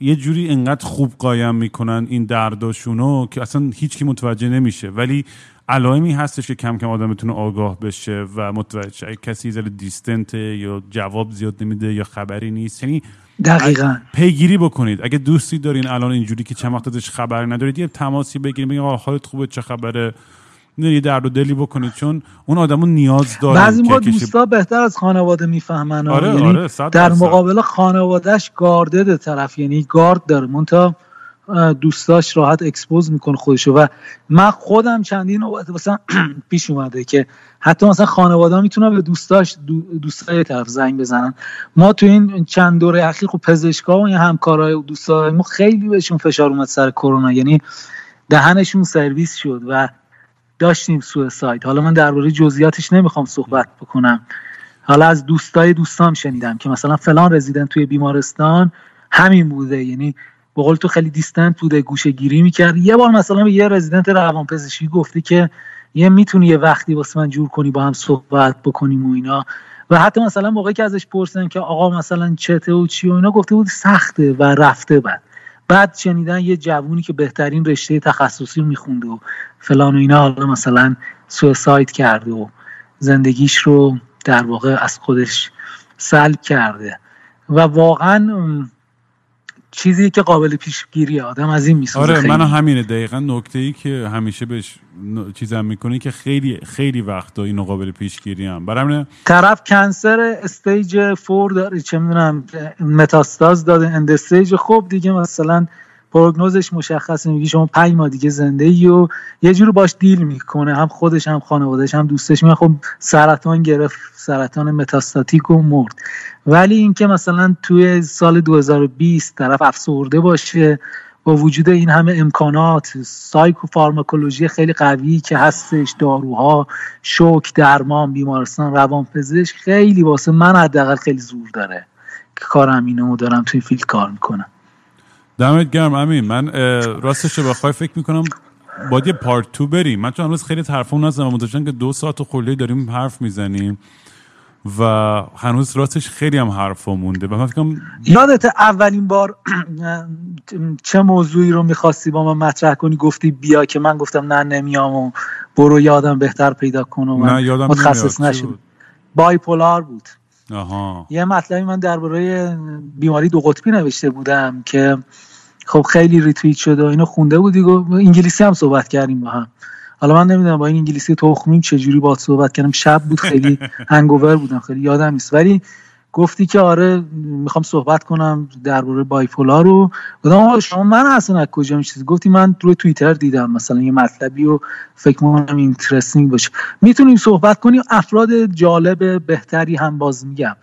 یه جوری انقدر خوب قایم می‌کنن این درداشونو که اصلا هیچکی متوجه نمیشه. ولی علائمی هستش که کم کم آدم بتونه آگاه بشه و متوجه کسی زل دیستنته یا جواب زیاد نمیده یا خبری نیست یعنی دقیقا. پیگیری بکنید. اگه دوستی دارین الان اینجوری که چند وقت ازش خبری ندارید یه تماسی بگیرید بگید حالت خوبه چه خبره؟ یه درد و دلی بکنید چون اون آدمو نیاز داره بعضی موقع دوستا بهتر از خانواده می‌فهمن آره یعنی آره در مقابل خانوادهش گارده طرف یعنی گارد داره. منتها دوستاش راحت اکسپوز می‌کنه خودشو. و من خودم چندین نوبت مثلا [CLEARS THROAT] پیش اومده که حتی مثلا خانواده می‌تونن به دوستاش دوستای طرف زنگ بزنن. ما تو این چند دوره اخیر خب پزشکا و این همکارای دوستای ما خیلی بهشون فشار اومد سر کرونا. یعنی دهنشون سرویس شد و داشتیم سویساید حالا من درباره جزئیاتش نمی‌خوام صحبت بکنم. حالا از دوستای دوستام شنیدم که مثلا فلان رزیدنت توی بیمارستان همین بوده. یعنی بقول تو خیلی دیستنت بوده گوشه گیری می‌کرد. یه بار مثلا به یه رزیدنت روانپزشکی گفتی که یه می‌تونی یه وقتی واسه من جور کنی با هم صحبت بکنیم و اینا. و حتی مثلا موقعی که ازش پرسن که آقا مثلا چته و چی و اینا گفته بود سخته و رفته بعد. بعد شنیدن یه جوونی که بهترین رشته تخصصی میخونده و فلان و اینا حالا مثلا suicide کرده و زندگیش رو در واقع از خودش سلب کرده. و واقعا چیزی که قابل پیشگیری آدم از این می‌سوزه آره من همینه. دقیقا نکته ای که همیشه بهش چیزم می‌کنه که خیلی خیلی وقتا اینو قابل پیشگیری هم برای طرف cancer stage four داره چه می‌دونم متاستاز داده end stage. خب دیگه مثلا prognosis ش مشخصه میگی شما پنج ماه دیگه زنده ای و یه جور باش deal می‌کنه. هم خودش هم خانوادهش هم دوستش. میگه خب سرطان گرفت سرطان متاستاتیک و مرد. ولی اینکه مثلا توی سال 2020 طرف افسرده باشه با وجود این همه امکانات psychopharmacology خیلی قوی که هستش داروها شوک درمان بیمارستان روانپزشک خیلی واسه من حداقل خیلی زور داره که کارم اینو دارم توی فیلد کار می‌کنم. دمت گرم امین. من راستش رو بخوای فکر می‌کنم باید یه پارت تو بریم. من چون هنوز خیلی طرفمون نزدم و متوجهم که دو ساعت و خورده داریم حرف می‌زنیم و هنوز راستش خیلی هم حرف مونده. و من فکرم یادت اولین بار چه موضوعی رو می‌خواستی با من مطرح کنی؟ گفتی بیا که من گفتم نه نمیام و برو یادم بهتر پیدا کن و من نه یادم متخصص نشد؟ بایپولار بود. آها. یه مطلبی من درباره بیماری دو قطبی نوشته بودم که خب خیلی ریتوییت شده و اینو خونده بودی و انگلیسی هم صحبت کردیم با هم. حالا من نمی‌دونم با این انگلیسی تخمیم چجوری با صحبت کردم. شب بود خیلی [LAUGHS] هنگوور بودم خیلی یادم نیست. ولی گفتی که آره می‌خوام صحبت کنم درباره بایپولار رو. گفتم شما من اصلا از کجا چیزی؟ گفتی من روی توییتر دیدم مثلا یه مطلبی و فکر می‌کنم interesting باشه. می‌تونیم صحبت کنیم؟ افراد جالب بهتری هم باز میگم.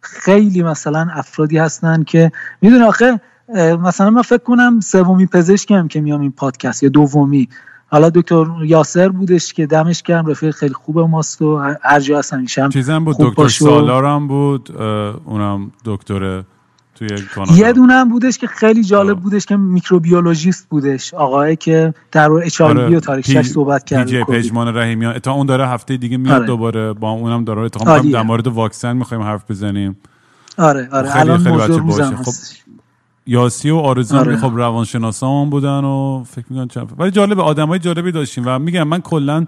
خیلی مثلا افرادی هستن که می‌دونی آخه مثلا من فکر کنم سومی پزشکم که میام این پادکست یا دومی حالا دکتر یاسر بودش که دمش گرم رفیق خیلی خوب ماست و هر جا هست همیشه هم چیزم بود دکتر باش و- سالار هم بود اونم دکتر توی کانادا یه دونه هم بودش که خیلی جالب آه. بودش که میکروبیولوژیست بودش آقایی که در HIV و تاریخش پی- صحبت کرد پی جی پژمان رحیمیان تا اون داره هفته دیگه میاد آره. دوباره با اونم داره اتفاقا. در مورد واکسن می‌خوایم حرف بزنیم آره آره خیلی- الان خیلی موضوع روزم. خب،. یاسی و آرزو آره. خب روانشناسا هم بودن و فکر می‌کنم چند ولی جالب آدمای جالبی داشتیم و میگم من کلا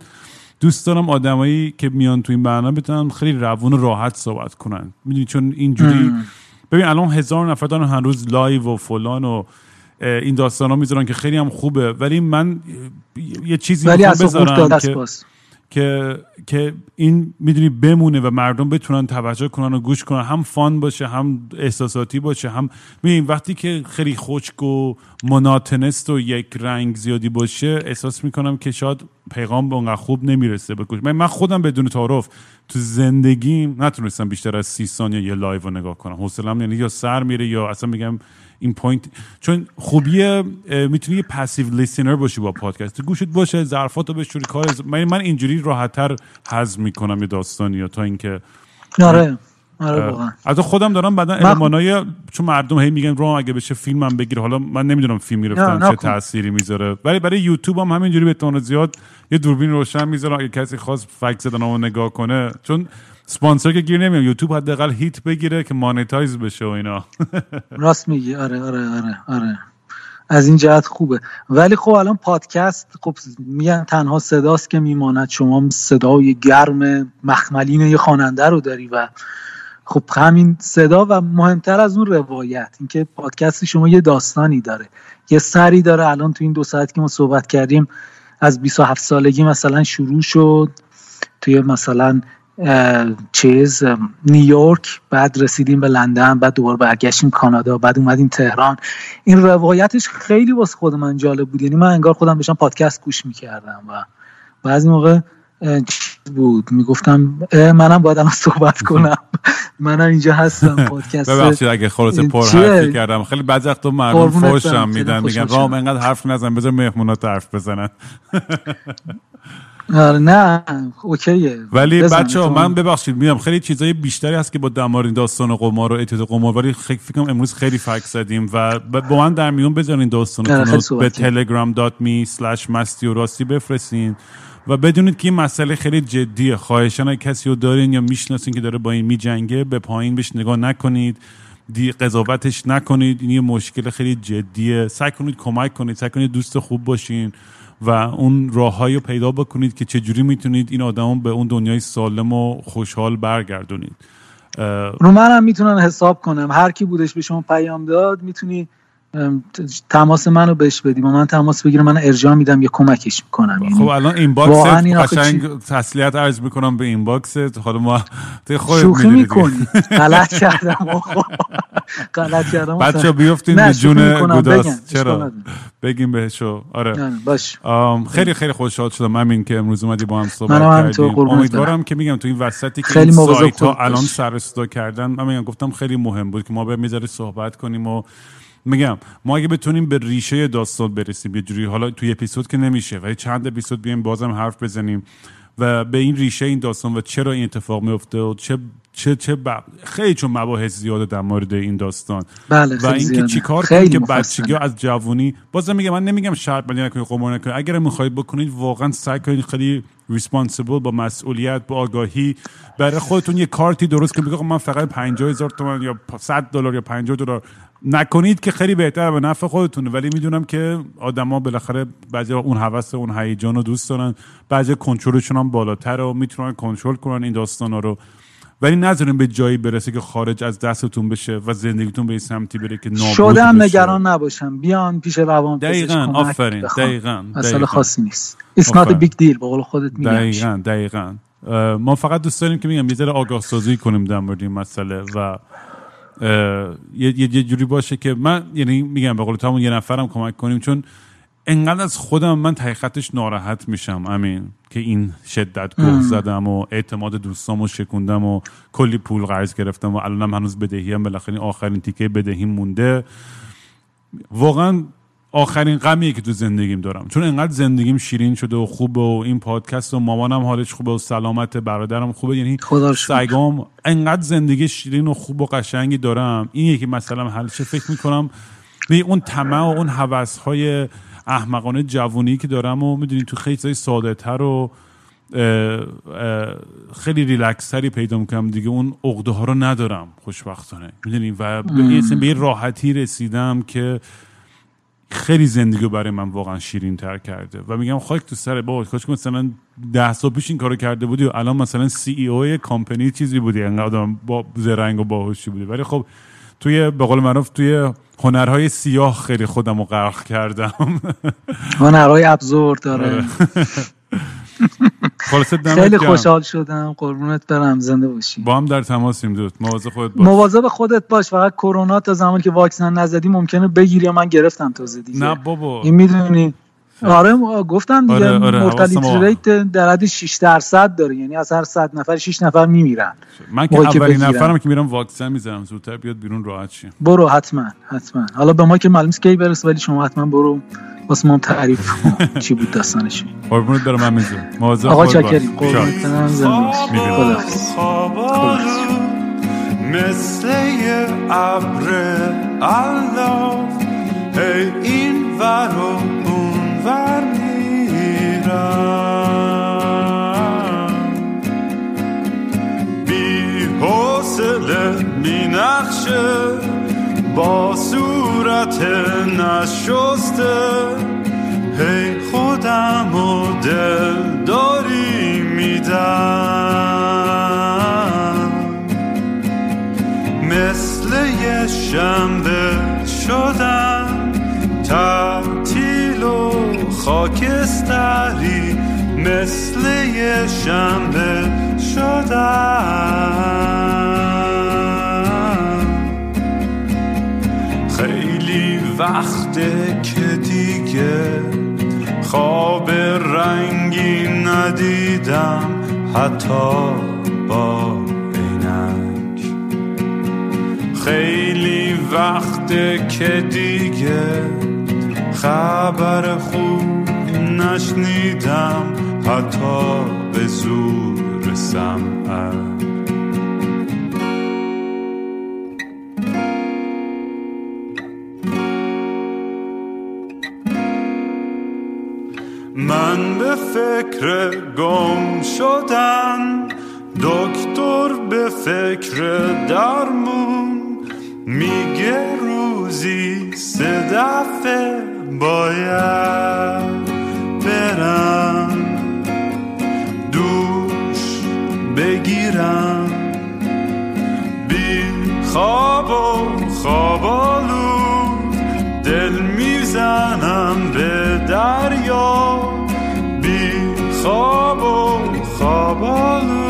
دوست دارم آدمایی که میان تو این برنامه بتونن خیلی روون و راحت صحبت کنن می‌دونی چون اینجوری ببین الان هزار نفر دارن هر روز live و فلان و این داستان ها می‌ذارن که خیلی هم خوبه ولی من یه چیزی ولی از بذارم که باز. که که این می‌دونی بمونه و مردم بتونن توجه کنن و گوش کنن. هم fun باشه هم احساساتی باشه هم ببین وقتی که خیلی خشک و monotone ست و یک رنگ زیادی باشه احساس می‌کنم که شاید پیغام به اونقدر خوب نمی‌رسه به من خودم بدون تعارف تو زندگیم نتونستم بیشتر از سی ثانیه یه live رو نگاه کنم. حوصله‌ام یعنی یا سر میره یا اصلا میگم این point چون خوبی می‌تونی یه passive listener باشی با پادکست. تو گوشت باشه ظرفاتو بشوری کار من من اینجوری راحتتر هضم می‌کنم یه داستانی یا تا اینکه آره. آره واقعا. از خودم دارم بعدا المانای چون مردم هی میگن رو اگه بشه فیلمم بگیر. حالا من نمی‌دونم فیلم می‌رفتن نه، چه نکن. تأثیری می‌ذاره. ولی برای یوتیوب هم همینجوری به احتمال زیاد یه دوربین روشن می‌ذارم اگه کسی خواست فک زدن رو نگاه کنه. چون سپانسر که گیر نمیام یوتیوب حداقل hit بگیره که monetize بشه و اینا. [LAUGHS] راست میگی. آره آره آره آره. از این جهت خوبه. ولی خب الان پادکست خب میگن تنها صداست که میماند. شما صدای گرم مخملین یه خواننده رو داری و خب همین صدا و مهمتر از اون روایت اینکه پادکست شما یه داستانی داره. یه سری داره. الان تو این دو ساعت که ما صحبت کردیم از 27 سالگی مثلا شروع شد توی مثلا چیز نیویورک بعد رسیدیم به لندن بعد دوباره برگشتیم کانادا بعد اومدیم تهران. این روایتش خیلی واسه خود من جالب بود. یعنی من انگار خودم داشتم پادکست گوش می‌کردم و بعضی موقع چیز بود. می‌گفتم منم باید الان صحبت کنم. منم اینجا هستم [LAUGHS] پادکست ببخشید اگه خلاص پر؟ حرفی کردم. خیلی بعضی وقتا مردم فوشم میدن میگن رام. انقدر حرف نزن بذار مهمونات حرف بزنن. [LAUGHS] آره نه اوکیه. ولی بچه ها من ببخشید میگم خیلی چیزای بیشتری هست که با دمار این داستان قمار و اعتیاد قمار ولی خیلی فکر کنم امروز خیلی فکر زدیم و با من در میون بذارین آره، داستانتون رو صحبت به telegram.me slash مستی و راستی بفرستین. و بدونید که این مسئله خیلی جدیه. خواهشان کسی رو دارین یا می‌شناسین که داره با این میجنگه به پایین بهش نگاه نکنید. دی قضاوتش نکنید. این یه مشکل خیلی جدیه. سعی کنید کمک کنید. سعی کنید دوست خوب باشین و اون راههایی رو پیدا بکنید که چجوری می‌تونید این آدم به اون دنیای سالم و خوشحال برگردونید. رو منم می‌تونم حساب کنم. هر کی بودش به شما پیام داد می‌تونی تماس منو بهش بدی. با من تماس بگیره من ارجاع میدم یا کمکش می‌کنم. خب یعنی الان این باکس قشنگ تسلیت عرض می‌کنم به این باکست حالا ما شوخی. می‌کنی. [LAUGHS] غلط کردم. غلط کردم. بچه بیفتین نه، به جون. گوداس چرا. بگیم بهشو. آره. باش. خیلی خیلی خوشحال شدم. همین که امروز اومدی با هم صحبت کردیم. امیدوارم که میگم تو این وسطی که خیلی سایت ها. الان سر صدا کردن من میگم گفتم خیلی مهم بود که ما به می‌ذاره صحبت کنیم و میگم ما اگه بتونیم به ریشه داستان برسیم یه جوری حالا توی اپیزود که نمیشه ولی چند اپیزود بیایم بازم حرف بزنیم و به این ریشه این داستان و چرا این اتفاق میفته و چه چه چه خیلی چون مباحث زیاده در مورد این داستان. بله و اینکه چیکار کنید که بچگی از جوونی بازم میگم من نمیگم شرط بندی نکنید قمار نکنید. اگر می‌خواید بکنید واقعا سعی کنید خیلی ریسپانسیبل با مسئولیت با آگاهی. برای خودتون یه کارتی درست کنید بگید من فقط 50 هزار تومان یا 100 دلار یا 50 دلار نکنید که خیلی بهتر به نفع خودتونه ولی می‌دونم که آدما بالاخره بعضی اون هوس اون هیجان رو دوست دارن. بعضی کنترلشون هم بالاتر و می‌تونن کنترل کنن این داستانا رو. ولی نذارین به جایی برسه که خارج از دستتون بشه و زندگیتون به سمتی بره که نابود شدم نگران نباشم بیان پیش روان دقیقاً آفرین دقیقاً مسئله خاصی نیست. It's not a big deal به قول خودت میگم. دقیقاً دقیقاً. ما فقط دوست داریم که میگم یه آگاه سازی کنیم در مورد این مسئله و یه, یه جوری باشه که من یعنی میگم به قول تو یه نفرم کمک کنیم چون انقدر از خودم من تحقیقتش ناراحت میشم امین که این شدت گوه زدم و اعتماد دوستامو شکوندم و کلی پول قرض گرفتم و الانم هنوز بدهی هم بالاخره آخرین تیکه بدهی مونده. واقعا آخرین غمیه که تو زندگیم دارم. چون انقدر زندگیم شیرین شده و خوبه و این پادکست و مامانم حالش خوبه و سلامت برادرم خوبه. یعنی سگام انقدر زندگی شیرین و خوب و قشنگی دارم. این یکی مثلا حلشه فکر می‌کنم به اون طمع و اون حوث های احمقانه جوونی که دارم و می‌دونی تو خیلی چیزای ساده تر و خیلی ریلکس تری پیدا می‌کنم. دیگه اون عقده ها رو ندارم خوشبختانه. می‌دونی؟ و به یه راحتی رسیدم که خیلی زندگی برای من واقعا شیرین تر کرده و میگم خاک تو سر با کاش مثلا ده سال پیش این کارو کرده بودی و الان مثلا سی ای او کامپنی چیزی بودی انقدر با زرنگ و باهوشی بودی. ولی خب توی به قول معروف توی هنرهای سیاه خیلی خودم رو غرق کردم. هنرهای ابزور داره. آره. [LAUGHS] خیلی خوشحال شدم. قربونت برم. زنده باشی. با هم در تماسیم دوست. مواظب خودت باش. مواظب خودت باش. فقط کرونا تا زمانی که واکسن نزدی ممکنه بگیری یا من گرفتم تازه دیگه. نه بابا. این می‌دونی. آره گفتم دیگه آره آره مورتالیتی ریت در حد 6 درصد داره یعنی از هر 100 نفر 6 نفر میمیرن. من که اولین نفرم که میرم واکسن می‌زنم زودتر بیاد بیرون راحت شیم برو حتما حتما. حالا به ما که معلوم کی برس ولی شما حتما برو. واسه ما تعریف چی بود داستانش. قربونت برم من میزم مواظب آقا چاکری قربونت برم خدافظ مثل ابر الله این بی حوصله می نخشه با صورت نشسته. هی خودم و دل داری میدم. مثل یه شنبه شدم تعطیل و خاکستری مثل یه شنبه شدم خیلی وقته که دیگه خواب رنگی ندیدم حتی با عینک. خیلی وقته که دیگه خبر خوب نشنیدم حتی به زور سمعت. من به فکر گم شدن دکتر به فکر درمون میگه روزی سه دفعه باید برم دوش بگیرم. بی خواب و خوابالو دل می‌زنم به دریا. بی خواب و خوابالو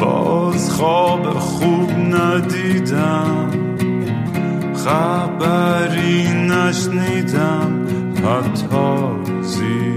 باز خواب خوب ندیدم. خبری نشنیدم. حتی زیر